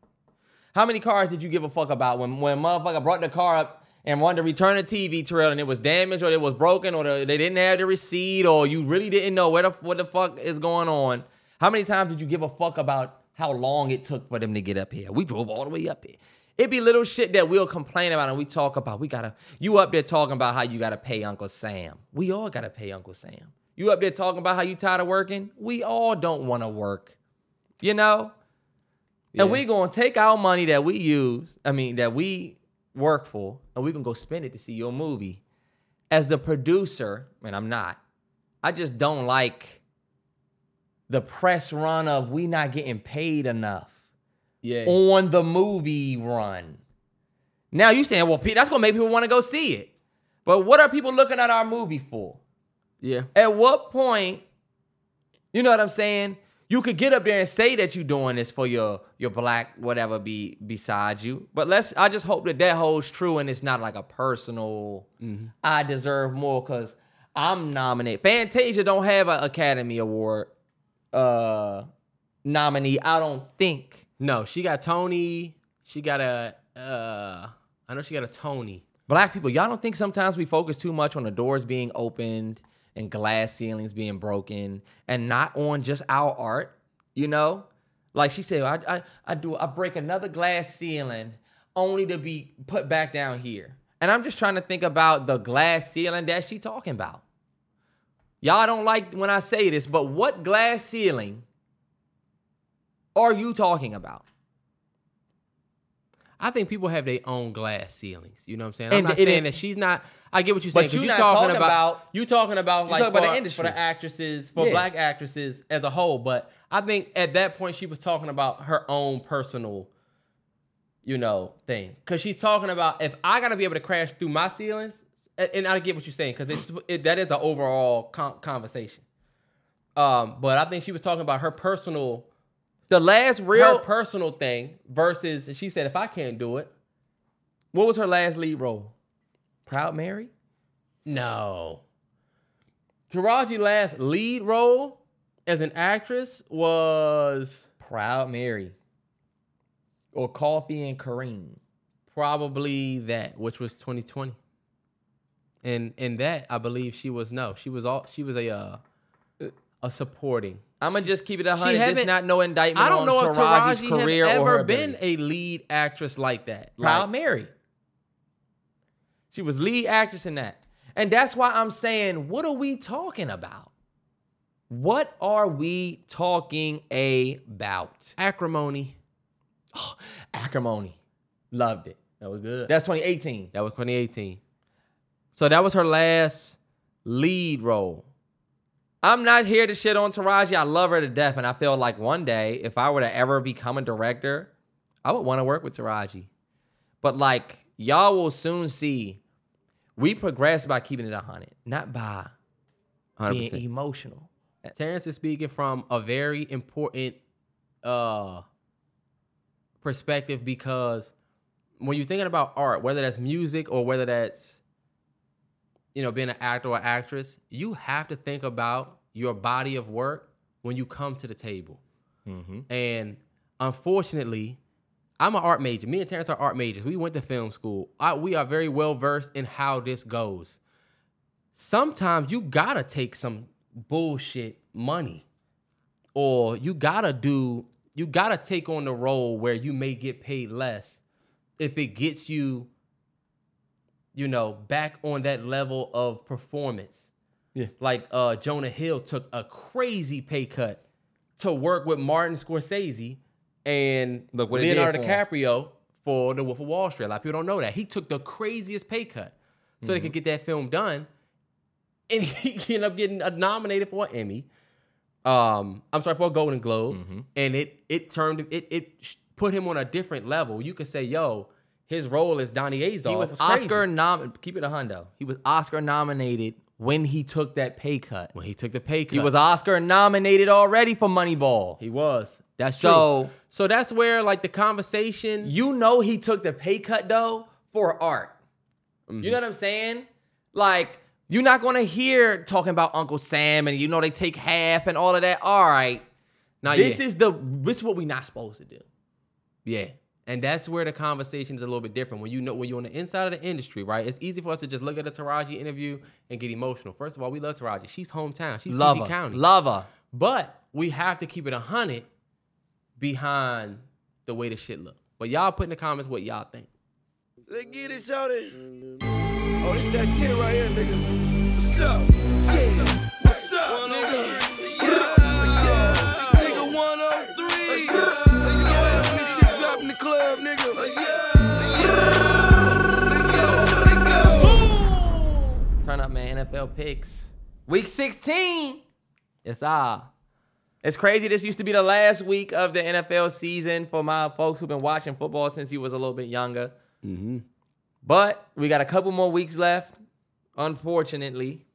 How many cars did you give a fuck about when when motherfucker brought the car up and wanted to return the TV trail and it was damaged or it was broken or the, they didn't have the receipt or you really didn't know where the what the fuck is going on? How many times did you give a fuck about how long it took for them to get up here? We drove all the way up here. It be little shit that we'll complain about and we talk about. We gotta you up there talking about how you gotta pay Uncle Sam. We all gotta pay Uncle Sam. You up there talking about how you tired of working? We all don't want to work. You know? And Yeah. we gonna take our money that we use, I mean that we work for, and we gonna go spend it to see your movie. As the producer, and I'm not, I just don't like the press run of we not getting paid enough Yeah. on the movie run. Now you saying, well, Pete, that's gonna make people want to go see it. But what are people looking at our movie for? Yeah. At what point, you know what I'm saying? You could get up there and say that you're doing this for your your black whatever be beside you. But let's. I just hope that that holds true and it's not like a personal. I deserve more because I'm nominated. Fantasia don't have an Academy Award uh nominee. I don't think. No, she got Tony. She got a. Uh, I know she got a Tony. Black people, y'all don't think sometimes we focus too much on the doors being opened and glass ceilings being broken and not on just our art, you know? Like she said, I, I, I do I break another glass ceiling only to be put back down here. And I'm just trying to think about the glass ceiling that she talking about. Y'all don't like when I say this, but what glass ceiling are you talking about? I think people have their own glass ceilings. You know what I'm saying? I'm And not it- saying it- that she's not. I get what you're saying. But saying. 'cause you you not talking, talking about, about- you talking about like talking about for, the industry. for the actresses for Yeah. black actresses as a whole. But I think at that point she was talking about her own personal, you know, thing. Because she's talking about if I got to be able to crash through my ceilings, and I get what you're saying because it's it, that is an overall con- conversation. Um, but I think she was talking about her personal The last her real personal thing versus she said if I can't do it, what was her last lead role? Proud Mary? no. Taraji last lead role as an actress was Proud Mary. Or Coffee and Kareem. probably that, which was 2020. And in that, I believe she was no, she was all she was a uh, a supporting. I'm gonna just keep it a hundred. This haven't- no indictment I don't on know if Taraji's Taraji career has or ever her been a lead actress like that. Proud Like, Mary. She was lead actress in that, and that's why I'm saying, what are we talking about? What are we talking about? acrimony. Acrimony. Loved it. That was good. That's 2018. That was 2018. So that was her last lead role. I'm not here to shit on Taraji. I love her to death, and I feel like one day, if I were to ever become a director, I would want to work with Taraji. But like, y'all will soon see, we progress by keeping it a hundred, not by being 100%. emotional. Terrence is speaking from a very important uh perspective because when you're thinking about art, whether that's music or whether that's you know being an actor or actress, you have to think about your body of work when you come to the table. Mm-hmm. And unfortunately, I'm an art major. Me and Terrence are art majors. We went to film school. I, we are very well versed in how this goes. Sometimes you gotta take some bullshit money, or you gotta do. You gotta take on the role where you may get paid less if it gets you, you know, back on that level of performance. Yeah. Like uh, Jonah Hill took a crazy pay cut to work with Martin Scorsese and Look what Leonardo for him. DiCaprio for The Wolf of Wall Street. A lot of people don't know that. He took the craziest pay cut so they could get that film done. And he ended up getting nominated for an Emmy. Um, I'm sorry, for a Golden Globe. And it it turned it it put him on a different level. You could say, yo, his role as Donnie Azoff He was. Oscar nom. Keep it a hundo. He was Oscar nominated when he took that pay cut. when he took the pay cut. He was Oscar nominated already for Moneyball. He was. That's true. So So that's where like the conversation. you know he took the pay cut though for art. Mm-hmm. You know what I'm saying? Like you're not gonna hear talking about Uncle Sam and you know they take half and all of that. All right, Now this yet. is the this is what we're not supposed to do. Yeah. And that's where the conversation is a little bit different. When you know when you're on the inside of the industry, right? It's easy for us to just look at a Taraji interview and get emotional. First of all, we love Taraji. She's hometown. She's Love PG her, County. love her. But we have to keep it a hundred behind the way the shit look. But y'all put in the comments what y'all think. Let's get it, shawty. Oh, this that shit right here, nigga. What's up? The club, nigga. Turn up, man. NFL picks. Week 16. It's ah. It's crazy. This used to be the last week of the NFL season for my folks who've been watching football since you was a little bit younger. Mm-hmm. But we got a couple more weeks left, unfortunately.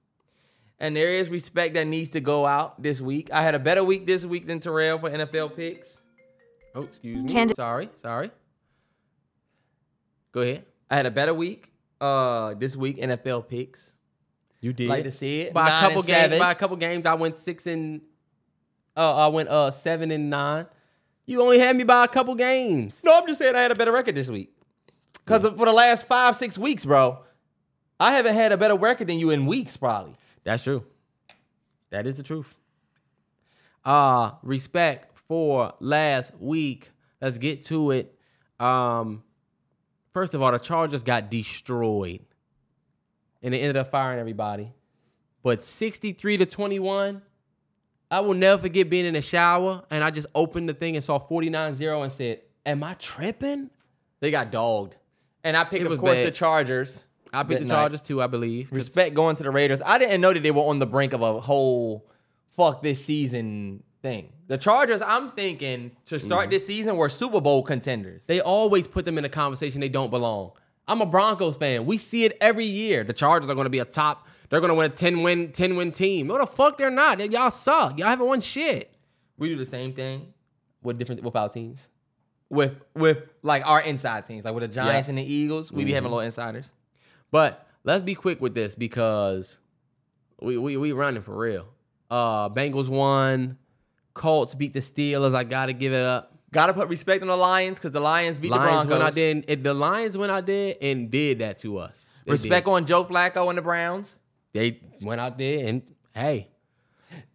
And there is respect that needs to go out this week. I had a better week this week than Terrell for NFL picks. Oh, excuse me. Candid- sorry, sorry. Go ahead. I had a better week uh, this week NFL picks. You did. Like to see it. by Nine a couple games. seven. By a couple games, I went six and uh, I went uh seven and nine. You only had me by a couple games. No, I'm just saying I had a better record this week. Because for the last five, six weeks, bro, I haven't had a better record than you in weeks, probably. That's true. That is the truth. Uh respect for last week. Let's get to it. Um first of all, the Chargers got destroyed. And they ended up firing everybody. But 63 to 21, I will never forget being in the shower and I just opened the thing and saw 49-0 and said, Am I tripping? They got dogged. And I picked, of course, bad. the Chargers. I beat that the night. Chargers too, I believe. Respect going to the Raiders. I didn't know that they were on the brink of a whole fuck this season thing. The Chargers, I'm thinking to start Mm-hmm. this season were Super Bowl contenders. They always put them in a conversation they don't belong. I'm a Broncos fan. We see it every year. The Chargers are going to be a top. They're going to win a 10 win 10 win team. No, the fuck they're not. Y'all suck. Y'all haven't won shit. We do the same thing with different with our teams? with with like our inside teams, like with the Giants Yeah. Mm-hmm. and the Eagles. We be having little insiders. But let's be quick with this because we we we running for real. Uh, Bengals won. Colts beat the Steelers. I gotta give it up. Gotta put respect on the Lions because the Lions beat Lions the Broncos. went out there and it- the Lions went out there and did that to us. They respect did. on Joe Flacco and the Browns. They went out there and hey,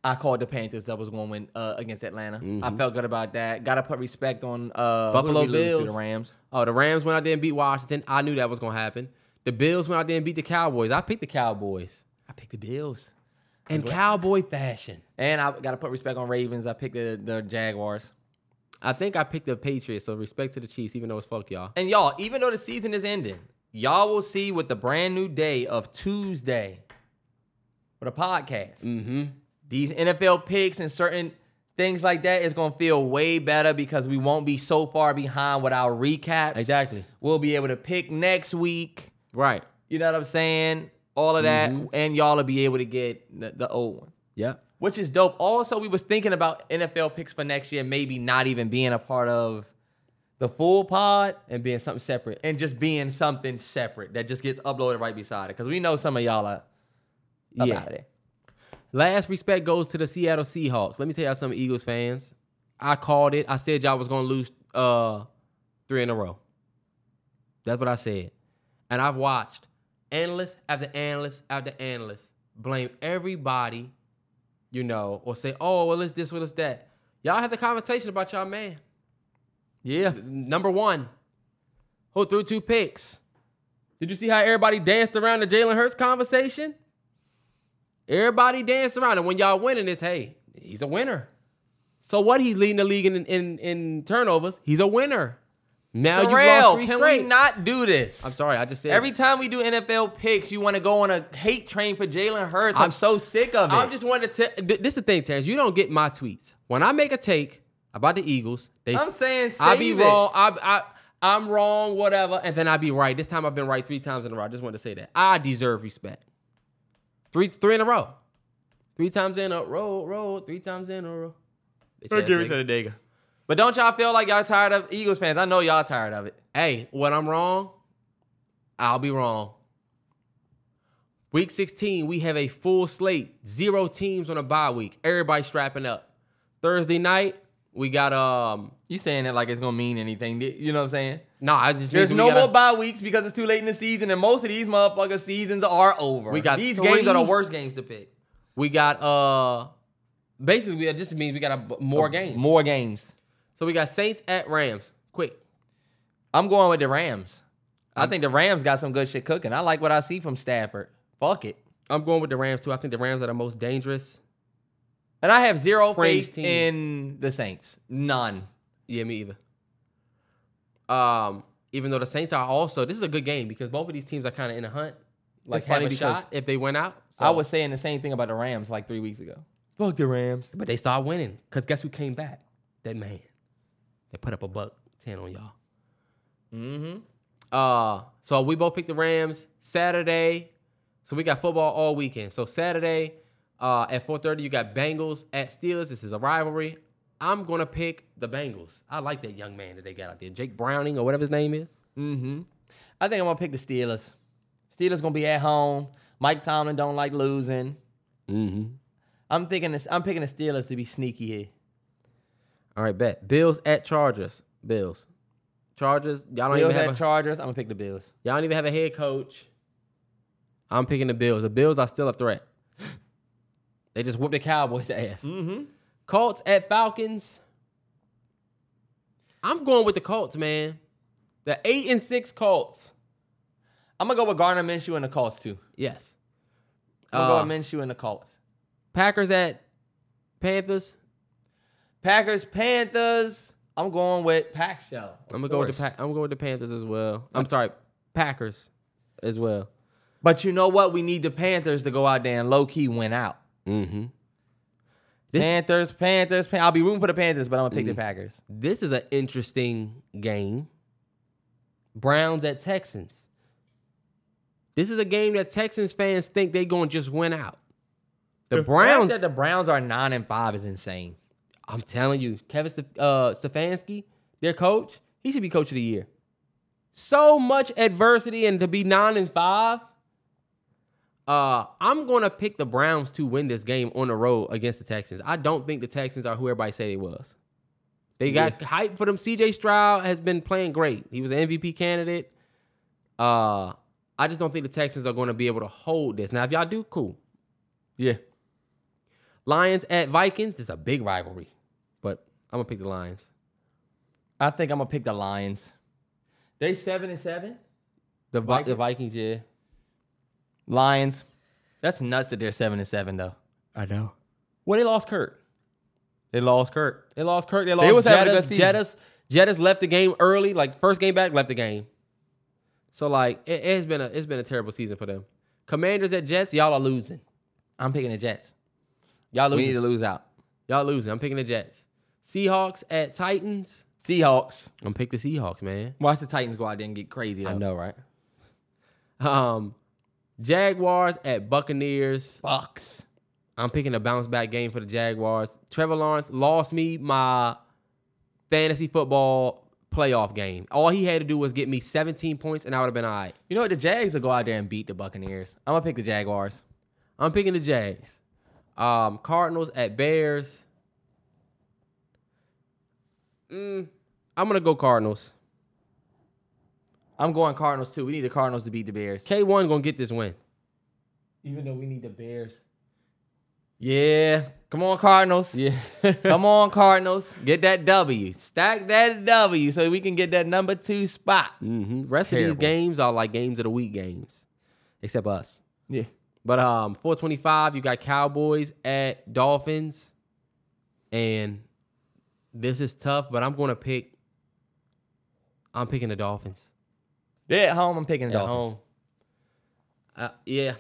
I called the Panthers that was going to win uh, against Atlanta. I felt good about that. Gotta put respect on uh, Mm-hmm. Buffalo lose to the Rams. Oh, the Rams went out there and beat Washington. I knew that was gonna happen. The Bills went out there and beat the Cowboys. I picked the Cowboys. I picked the Bills. In cowboy fashion. And I gotta put respect on Ravens. I picked the, the Jaguars. I think I picked the Patriots, so respect to the Chiefs, even though it's fuck y'all. And y'all, even though the season is ending, y'all will see with the brand new day of Tuesday with a podcast. Mm-hmm. These NFL picks and certain things like that is gonna feel way better because we won't be so far behind with our recaps. Exactly. We'll be able to pick next week. Right. You know what I'm saying? All of that, Mm-hmm. and y'all will be able to get the, the old one. Yeah. which is dope. Also, we was thinking about NFL picks for next year, maybe not even being a part of the full pod And being something separate. and just being something separate that just gets uploaded right beside it. Because we know some of y'all are up Yeah. of. Last respect goes to the Seattle Seahawks. Let me tell y'all some Eagles fans. I called it. I said y'all was gonna lose uh three in a row. That's what I said. And I've watched analyst after analyst after analyst blame everybody, you know, or say, oh, well, it's this, well, it's that. Y'all have the conversation about y'all man. Yeah. Number one, who threw two picks? Did you see how everybody danced around the Jalen Hurts conversation? Everybody danced around, it. when y'all winning this, hey, he's a winner. So what? He's leading the league in in, in turnovers. He's a winner. Now you lost three can straight. we not do this? I'm sorry, I just said Every time we do NFL picks, you want to go on a hate train for Jalen Hurts. I'm, I'm- so sick of it. I just wanted to. tell this is the thing, Terrence. You don't get my tweets. When I make a take about the Eagles, they I'm saying I be it. wrong. I, I I'm wrong. Whatever, and then I be right. This time I've been right three times in a row. I just wanted to say that I deserve respect. Three three in a row. Three times in a row, row. Three times in a row. Bitch ass nigga. the nigga. But don't y'all feel like y'all tired of Eagles fans? I know y'all tired of it. Hey, when I'm wrong, I'll be wrong. Week 16, we have a full slate, zero teams on a bye week. Everybody strapping up. Thursday night, we got um. You saying it like it's gonna mean anything? You know what I'm saying? No, I just There's no we got more bye weeks because it's too late in the season, and most of these motherfucker seasons are over. We got these games are the worst games to pick. We got uh. Basically, we just means we got a, more games. More games. So we got Saints at Rams. Quick. I'm going with the Rams. I think the Rams got some good shit cooking. I like what I see from Stafford. Fuck it. I'm going with the Rams too. I think the Rams are the most dangerous. And I have zero faith team. in the Saints. None. Yeah, me either. Um, even though the Saints are also this is a good game because both of these teams are kind of in a hunt. Like It's funny because shot if they went out. I So- was saying the same thing about the Rams like three weeks ago. Fuck the Rams. but they started winning because guess who came back? That man. They put up a buck ten on y'all. Mm-hmm. Uh, so we both picked the Rams Saturday. So we got football all weekend. So Saturday, uh, at 4:30, you got Bengals at Steelers. This is a rivalry. I'm gonna pick the Bengals. I like that young man that they got out there, Jake Browning or whatever his name is. Mm-hmm. I think I'm gonna pick the Steelers. Steelers gonna be at home. Mike Tomlin don't like losing. Mm-hmm. I'm thinking this. I'm picking the Steelers to be sneaky here. All right, bet. Bills at Chargers. Bills. Chargers. Y'all don't Bills even have at a, Chargers. I'm gonna pick the Bills. y'all don't even have a head coach. I'm picking the Bills. The Bills are still a threat. They just whooped the Cowboys' ass. Mm-hmm. Colts at Falcons. I'm going with the Colts, man. The eight and six Colts. I'm gonna go with Gardner Minshew and the Colts too. Yes. I'm Uh, gonna go with Minshew and the Colts. Packers at Panthers. Packers, Panthers. I'm going with Pack Show. I'm gonna go with the pa- I'm going with the Panthers as well. I'm sorry, Packers as well. But you know what? We need the Panthers to go out there and low key win out. Mm-hmm. This Panthers, Panthers, Pan- I'll be rooting for the Panthers, but I'm gonna pick the Packers. this is an interesting game. Browns at Texans. This is a game that Texans fans think they're gonna just win out. The, fact Browns. that the Browns are nine and five is insane. I'm telling you, Kevin uh, Stefanski, their coach, he should be coach of the year. So much adversity and to be nine and five. Uh, I'm gonna pick the Browns to win this game on the road against the Texans. I don't think the Texans are who everybody said they was. They got hype for them. CJ Stroud has been playing great. He was an MVP candidate. Uh, I just don't think the Texans are going to be able to hold this. Now, if y'all do, cool. Yeah. Lions at Vikings. This is a big rivalry, I'm gonna pick the Lions. I think I'm gonna pick the Lions. They seven and seven. The Vi- Vikings? the Vikings, yeah. Lions. That's nuts that they're seven and seven though. I know. Well, they lost Kurt. They lost Kirk. They lost Kurt. They lost was having a good season. Jettas. Jettas left the game early. Like first game back, left the game. So like it, it's been a it's been a terrible season for them. Commanders at Jets, y'all are losing. I'm picking the Jets. Y'all We need to lose out. y'all losing. I'm picking the Jets. Seahawks at Titans. Seahawks. I'm pick the Seahawks, man. Watch the Titans go out there and get crazy. Though. I know, right? Um, Jaguars at Buccaneers. Bucks. I'm picking a bounce back game for the Jaguars. Trevor Lawrence lost me my fantasy football playoff game. All he had to do was get me 17 points, and I would have been all right. You know what? The Jags will go out there and beat the Buccaneers. I'm gonna pick the Jaguars. I'm picking the Jags. Um, Cardinals at Bears. Mm, I'm gonna go Cardinals. I'm going Cardinals too. We need the Cardinals to beat the Bears. K1 gonna get this win. Even though we need the Bears. Yeah. Come on, Cardinals. Yeah. Come on, Cardinals. Get that W. Stack that W so we can get that number two spot. hmm Rest of these games are like games of the week games, except us. Yeah. But um, 425, you got Cowboys at Dolphins, and this is tough. But I'm gonna pick. I'm picking the Dolphins They're at home. I'm picking the at Dolphins. home. Uh, yeah,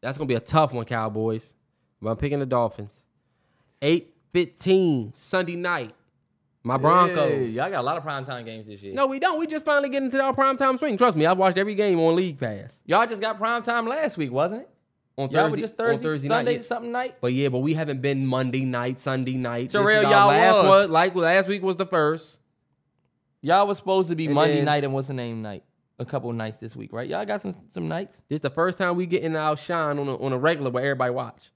that's gonna be a tough one, Cowboys. But I'm picking the Dolphins. 8:15 Sunday night. My Broncos. Hey, y'all got a lot of primetime games this year. No, we don't. We just finally getting into our primetime swing. Trust me, I've watched every game on League Pass. Y'all just got primetime last week, wasn't it? On Y'all Thursday, just Thursday, on Thursday Sunday, night. Something night. But yeah, but we haven't been Monday night, Sunday night. Terrell, y'all last was. one- like last week was the first. Y'all was supposed to be And Monday then- night and what's the name night? A couple nights this week, right? Y'all got some some nights. This is the first time we getting our shine on a, on a regular where everybody watch.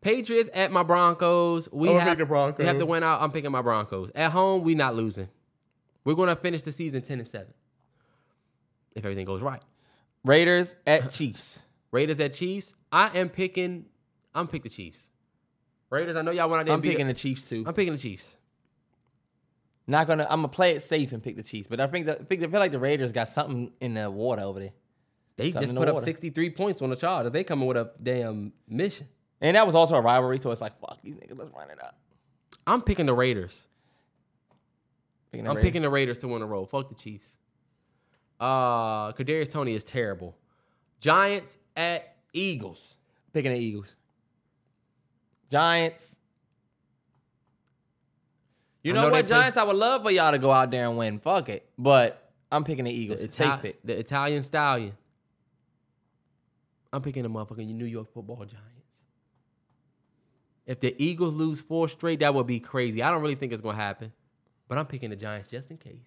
Patriots at my Broncos. We oh, I'm have, Broncos. we have to win out. I'm picking my Broncos. At home, we not losing. We're gonna finish the season 10 and 7. If everything goes right. Raiders at Chiefs. Raiders at Chiefs. I am picking. I'm pick the Chiefs. Raiders. I know y'all want to. I'm picking the Chiefs too. I'm picking the Chiefs. Not gonna. I'm gonna play it safe and pick the Chiefs, but I think that I think I feel like the Raiders got something in the water over there, They Something just in the put up 63 points on the Chargers. They coming with a damn mission. and that was also a rivalry. So it's like, fuck these niggas. Let's run it up. I'm picking the Raiders. Picking the I'm Raiders. picking the Raiders to win the roll. Fuck the Chiefs. Uh, Kadarius Toney is terrible. Giants at Eagles. picking the Eagles. Giants. You know, know what, play- Giants? I would love for y'all to go out there and win. Fuck it, but I'm picking the Eagles. The, safe Ital- pick. the Italian stallion. I'm picking the motherfucking New York Football Giants. If the Eagles lose four straight, that would be crazy. I don't really think it's gonna happen, but I'm picking the Giants just in case.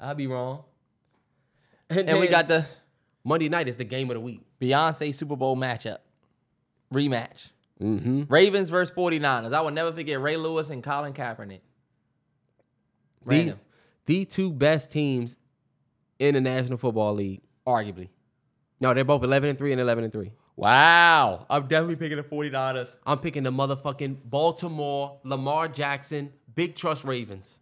I'll be wrong. And we then got the Monday night is the game of the week. Beyonce Super Bowl matchup rematch. Mm-hmm. Ravens versus 49ers. I will never forget Ray Lewis and Colin Kaepernick. The, the two best teams in the National Football League. arguably. No, they're both 11 and 3 and 11 and 3. Wow. I'm definitely picking the 49ers. I'm picking the motherfucking Baltimore, Lamar Jackson, Big Trust Ravens.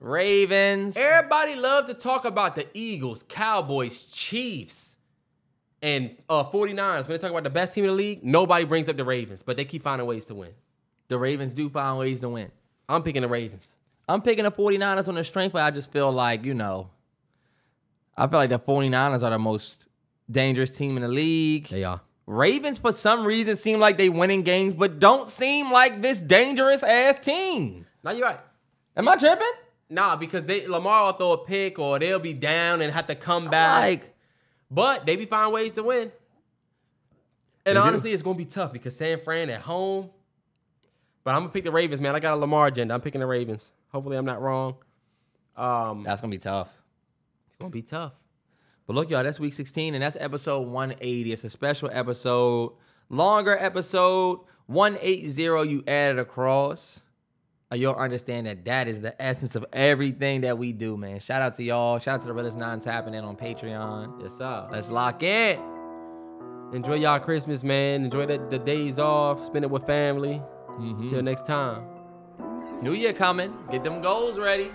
Ravens. Everybody love to talk about the Eagles, Cowboys, Chiefs, and uh, 49ers. When they talk about the best team in the league, nobody brings up the Ravens, but they keep finding ways to win. The Ravens do find ways to win. I'm picking the Ravens. I'm picking the 49ers on the strength, but I just feel like, you know, I feel like the 49ers are the most dangerous team in the league. They are. Ravens, for some reason, seem like they winning games, but don't seem like this dangerous ass team. Now you're right. Am I tripping? Nah, because they Lamar will throw a pick or they'll be down and have to come back. Like, But they be finding ways to win. And They do. honestly, it's gonna be tough because San Fran at home. But I'm gonna pick the Ravens, man. I got a Lamar agenda. I'm picking the Ravens. Hopefully, I'm not wrong. Um, that's gonna be tough. it's gonna be tough. But look, y'all, that's week 16, and that's episode 180. It's a special episode, longer episode. 180 you added across. Uh, You'll understand that that is the essence of everything that we do, man. Shout out to y'all. Shout out to the Realest Nine tapping in on Patreon. Yes, sir. Let's lock in. Enjoy y'all Christmas, man. Enjoy the, the days off. Spend it with family. Till next time. New Year coming. Get them goals ready.